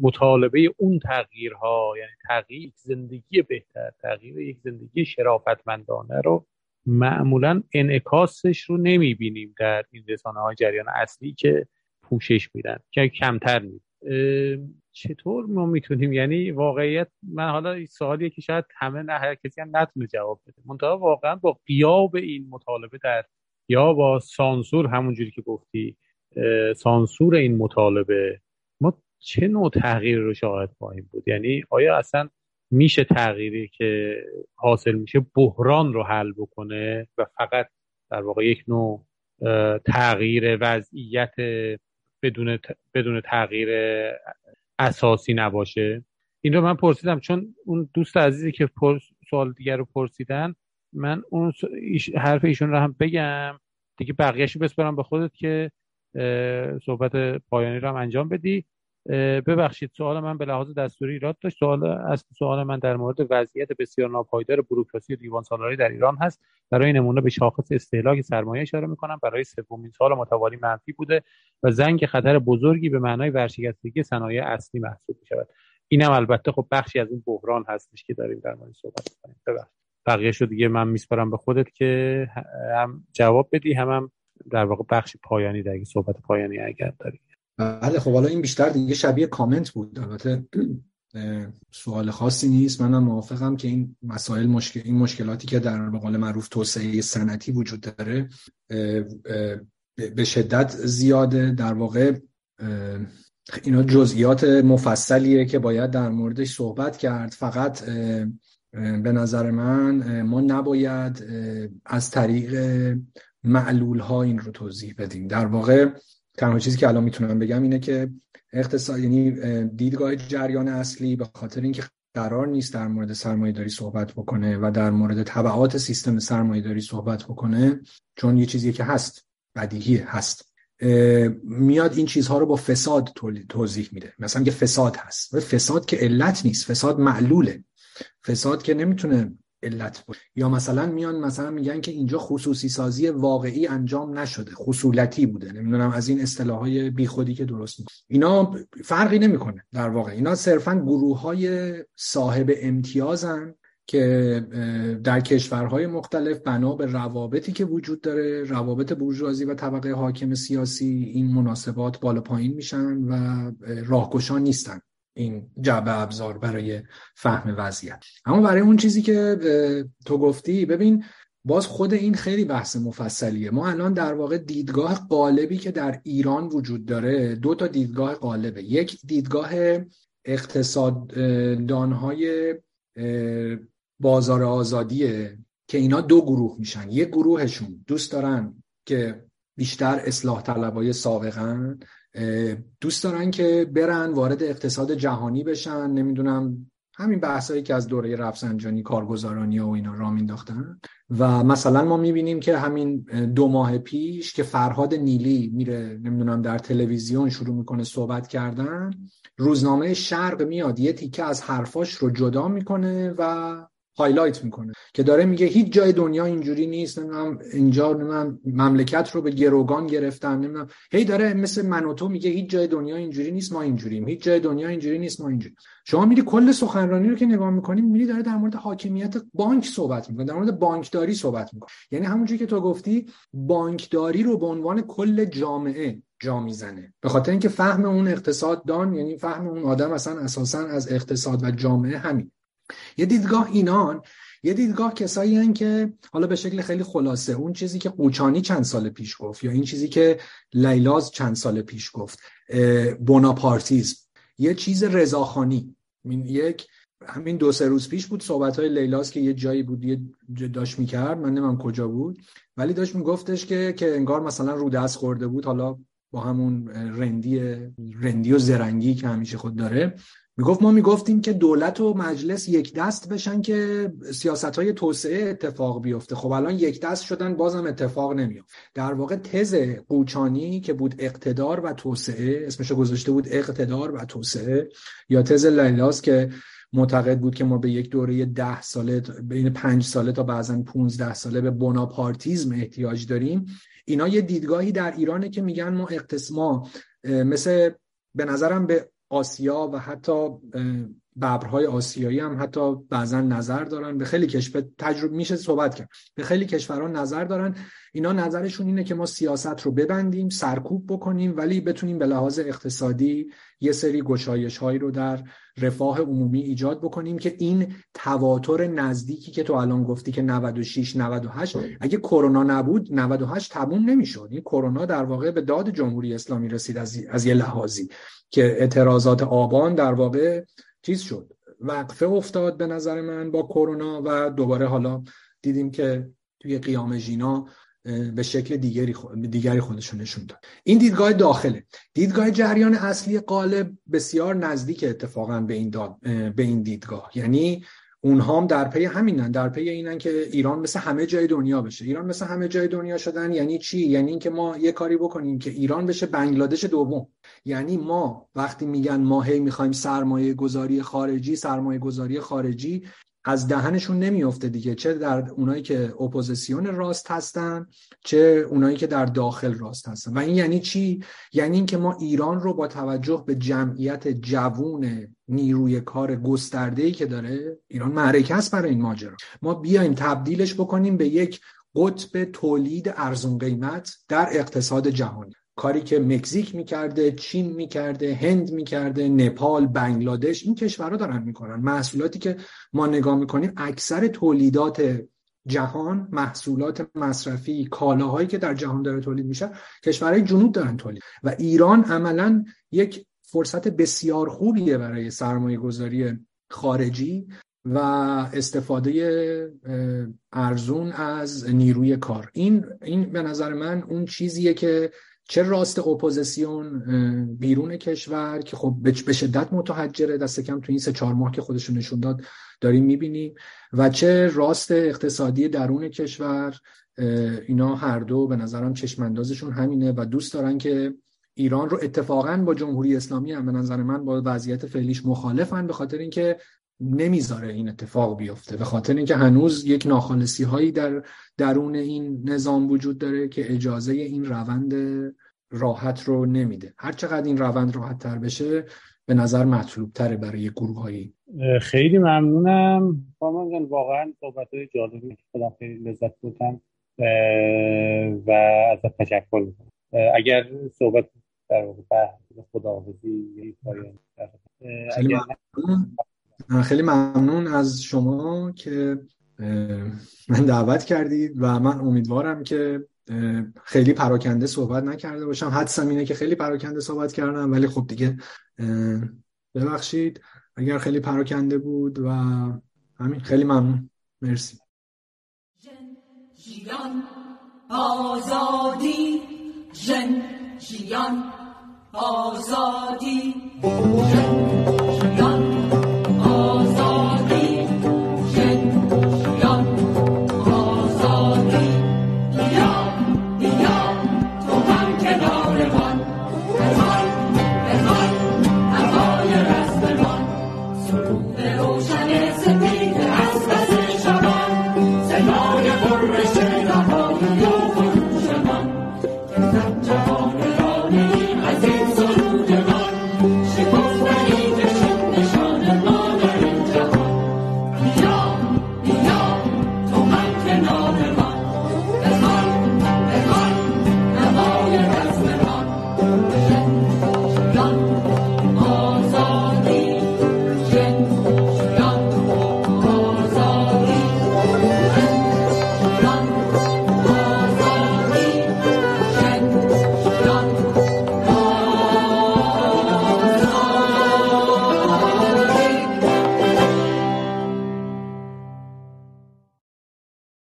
S1: مطالبه اون تغییرها یعنی تغییر زندگی بهتر تغییر یک زندگی شرافتمندانه رو معمولا انعکاسش رو نمی‌بینیم در این رسانه های جریان اصلی که پوشش میدن که کمتر می چطور ما می‌تونیم؟ یعنی واقعیت من حالا سوالیه که شاید همه نه هر کسی هم نتونه جواب بده. منتها واقعا با قیاب این مطالبه در یا با سانسور همونجوری که گفتی سانسور این مطالبه ما چه نوع تغییر رو شاهد خواهیم بود؟ یعنی آیا اصلا میشه تغییری که حاصل میشه بحران رو حل بکنه و فقط در واقع یک نوع تغییر وضعیت بدون بدون تغییر اساسی نباشه. این رو من پرسیدم چون اون دوست عزیزی که سوال دیگر رو پرسیدن من اون حرف ایشون رو هم بگم. دیگه بقیهش بسپرم به خودت که صحبت پایانی رو هم انجام بدی. ببخشید سوال من به لحاظ دستوری ایراد داشت. سوال اصل سوال من در مورد وضعیت بسیار ناپایدار بروکراسی دیوان سالاری در ایران هست. برای نمونه به شاخص استهلاک سرمایه اشاره می‌کنم. برای سومین سال متوالی منفی بوده و زنگ خطر بزرگی به معنای ورشکستگی صنایع اصلی محسوب می شود اینم البته خب بخشی از اون بحران هستش که داریم در مورد صحبت کنیم ببخشید. بقیه شو دیگه من میسپارم به خودت که هم جواب بدی هم, هم در واقع بخش پایانی در صحبت پایانی اگر داری.
S2: بله خب حالا این بیشتر دیگه شبیه کامنت بود. البته سوال خاصی نیست. منم موافقم که این مسائل مشکل این مشکلاتی که در به قول معروف توسعه سنتی وجود داره به شدت زیاده. در واقع اینا جزئیات مفصلیه که باید در موردش صحبت کرد. فقط به نظر من ما نباید از طریق معلول ها این رو توضیح بدیم. در واقع تنها چیزی که الان می‌تونم بگم اینه که اقتصاد یعنی دیدگاه جریان اصلی به خاطر اینکه قرار نیست در مورد سرمایه داری صحبت بکنه و در مورد طبعات سیستم سرمایه داری صحبت بکنه چون یه چیزی که هست بدیهی هست. میاد این چیزها رو با فساد توضیح میده. مثلا که فساد هست. و فساد که علت نیست. فساد معلوله. فساد که نمی‌تونه علت بود. یا مثلا میان مثلا میگن که اینجا خصوصی سازی واقعی انجام نشده خصولتی بوده. نمی‌دونم از این اصطلاح های بیخودی که درست می‌کنه. اینا فرقی نمی‌کنه در واقع. اینا صرفا گروه های صاحب امتیازن که در کشورهای مختلف بنا به روابطی که وجود داره روابط بورژوازی و طبقه حاکم سیاسی این مناسبات بالا پایین میشن و راهگشا نیستن. این جعبه ابزار برای فهم وضعیت. اما برای اون چیزی که تو گفتی ببین باز خود این خیلی بحث مفصلیه. ما الان در واقع دیدگاه قالبی که در ایران وجود داره دو تا دیدگاه قالبه. یک دیدگاه اقتصاددانهای بازار آزادیه که اینا دو گروه میشن. یک گروهشون دوست دارن که بیشتر اصلاح طلبای سابقن. دوست دارن که برن وارد اقتصاد جهانی بشن. نمی‌دونم همین بحثایی که از دوره رفسنجانی کارگزارانی و اینا را مینداختن و مثلا ما می‌بینیم که همین دو ماه پیش که فرهاد نیلی میره نمی‌دونم در تلویزیون شروع می‌کنه صحبت کردن روزنامه شرق میاد. یه تیکه از حرفاش رو جدا می‌کنه و highlight می‌کنه که داره میگه هیچ جای دنیا اینجوری نیست نمی‌دونم اینجا نمی‌دونم مملکت رو به گروگان گرفتن نمی‌دونم. هی داره مثل من و تو میگه هیچ جای دنیا اینجوری نیست ما اینجوریم. هیچ جای دنیا اینجوری نیست ما اینجوری شما میری کل سخنرانی رو که نگاه می‌کنی میری داره در مورد حاکمیت بانک صحبت می‌کنه در مورد بانکداری صحبت می‌کنه. یعنی همونجوری که تو گفتی بانکداری رو به عنوان کل جامعه جا می‌زنه. به خاطر اینکه فهم اون اقتصاد دان یعنی فهم اون آدم اصلا اساسا از اقتصاد و جامعه همین. یه دیدگاه اینان یه دیدگاه کسایی هن که حالا به شکل خیلی خلاصه اون چیزی که قوچانی چند سال پیش گفت یا این چیزی که لیلاز چند سال پیش گفت بوناپارتیزم. یه چیز رضاخانی. یک همین دو سه روز پیش بود صحبت های لیلاز که یه جایی بود یه داشت می‌کرد من نمیم کجا بود ولی داشت میگفتش که که انگار مثلا رو دست خورده بود حالا با همون رندی رندی و زرنگی که همیشه خود داره. می‌گفت ما می‌گفتیم که دولت و مجلس یک دست بشن که سیاست های توسعه اتفاق بیفته. خب الان یک دست شدن بازم اتفاق نمیافت. در واقع تز قوچانی که بود اقتدار و توسعه اسمش گذاشته بود اقتدار و توسعه یا تز لیلاس که معتقد بود که ما به یک دوره ده ساله بین پنج ساله تا بعضا 15 ساله به بناپارتیزم احتیاج داریم. اینا یه دیدگاهی در ایرانه که میگن ما اقتصما مثل به نظرم به آسیا و حتی ببرهای آسیایی هم حتی بعضا نظر دارن. به خیلی کشور تجربه میشه صحبت کرد. به خیلی کشورها نظر دارن. اینا نظرشون اینه که ما سیاست رو ببندیم سرکوب بکنیم ولی بتونیم به لحاظ اقتصادی یه سری گشایش هایی رو در رفاه عمومی ایجاد بکنیم که این تواتر نزدیکی که تو الان گفتی که 96 98 اگه کرونا نبود 98 تموم نمی‌شد. این کرونا در واقع به داد جمهوری اسلامی رسید از, از یه لحاظی که اعتراضات آبان در واقع چیز شد. وقفه افتاد به نظر من با کرونا و دوباره حالا دیدیم که توی قیام ژینا به شکل دیگری دیگری خودشون نشون داد. این دیدگاه داخله. دیدگاه جریان اصلی قالب بسیار نزدیک اتفاقا به این داد به این دیدگاه. یعنی اونها هم در پی همینن در پی اینن که ایران مثل همه جای دنیا بشه. ایران مثل همه جای دنیا شدن یعنی چی؟ یعنی اینکه ما یه کاری بکنیم که ایران بشه بنگلادش دوم. یعنی ما وقتی میگن ما هی می‌خوایم سرمایه گذاری خارجی سرمایه گذاری خارجی از دهنشون نمیفته دیگه چه در اونایی که اپوزیسیون راست هستن چه اونایی که در داخل راست هستن. و این یعنی چی؟ یعنی اینکه ما ایران رو با توجه به جمعیت جوون نیروی کار گسترده که داره ایران معرکه است برای این ماجرا. ما بیایم تبدیلش بکنیم به یک قطب تولید ارزون قیمت در اقتصاد جهانی کاری که مکزیک می‌کرده چین می‌کرده هند می‌کرده نپال بنگلادش این کشورها دارن می‌کنن. محصولاتی که ما نگاه می‌کنیم اکثر تولیدات جهان محصولات مصرفی کالاهایی که در جهان داره تولید میشه کشورهای جنوب دارن تولید. و ایران عملا یک فرصت بسیار خوبیه برای سرمایه گذاری خارجی و استفاده ارزون از نیروی کار. این این به نظر من اون چیزیه که چه راست اپوزیسیون بیرون کشور که خب به شدت متحجره دست کم تو این سه چهار ماه که خودشون نشون داد داریم می‌بینیم. و چه راست اقتصادی درون کشور اینا هر دو به نظرم چشماندازشون همینه و دوست دارن که ایران رو اتفاقا با جمهوری اسلامی هم به نظر من با وضعیت فعلیش مخالفن به خاطر اینکه نمی‌ذاره این اتفاق بیفته. به خاطر اینکه هنوز یک ناخالصی هایی در درون این نظام وجود داره که اجازه این روند راحت رو نمیده. هر چقدر این روند راحت تر بشه به نظر مطلوب تره برای گروه هایی
S1: خیلی ممنونم. فامان جان واقعا صحبت های جالبی خودم خیلی لذت بودم و از تشکر می‌کنم. اگر صحبت در واقع خداحافظی
S2: خیلی ممنون. خیلی ممنون از شما که من دعوت کردید و من امیدوارم که خیلی پراکنده صحبت نکرده باشم. حدسم اینه که خیلی پراکنده صحبت کردم ولی خب دیگه ببخشید. اگر خیلی پراکنده بود و همین خیلی ممنون. مرسی. آزادی. جن آزادی.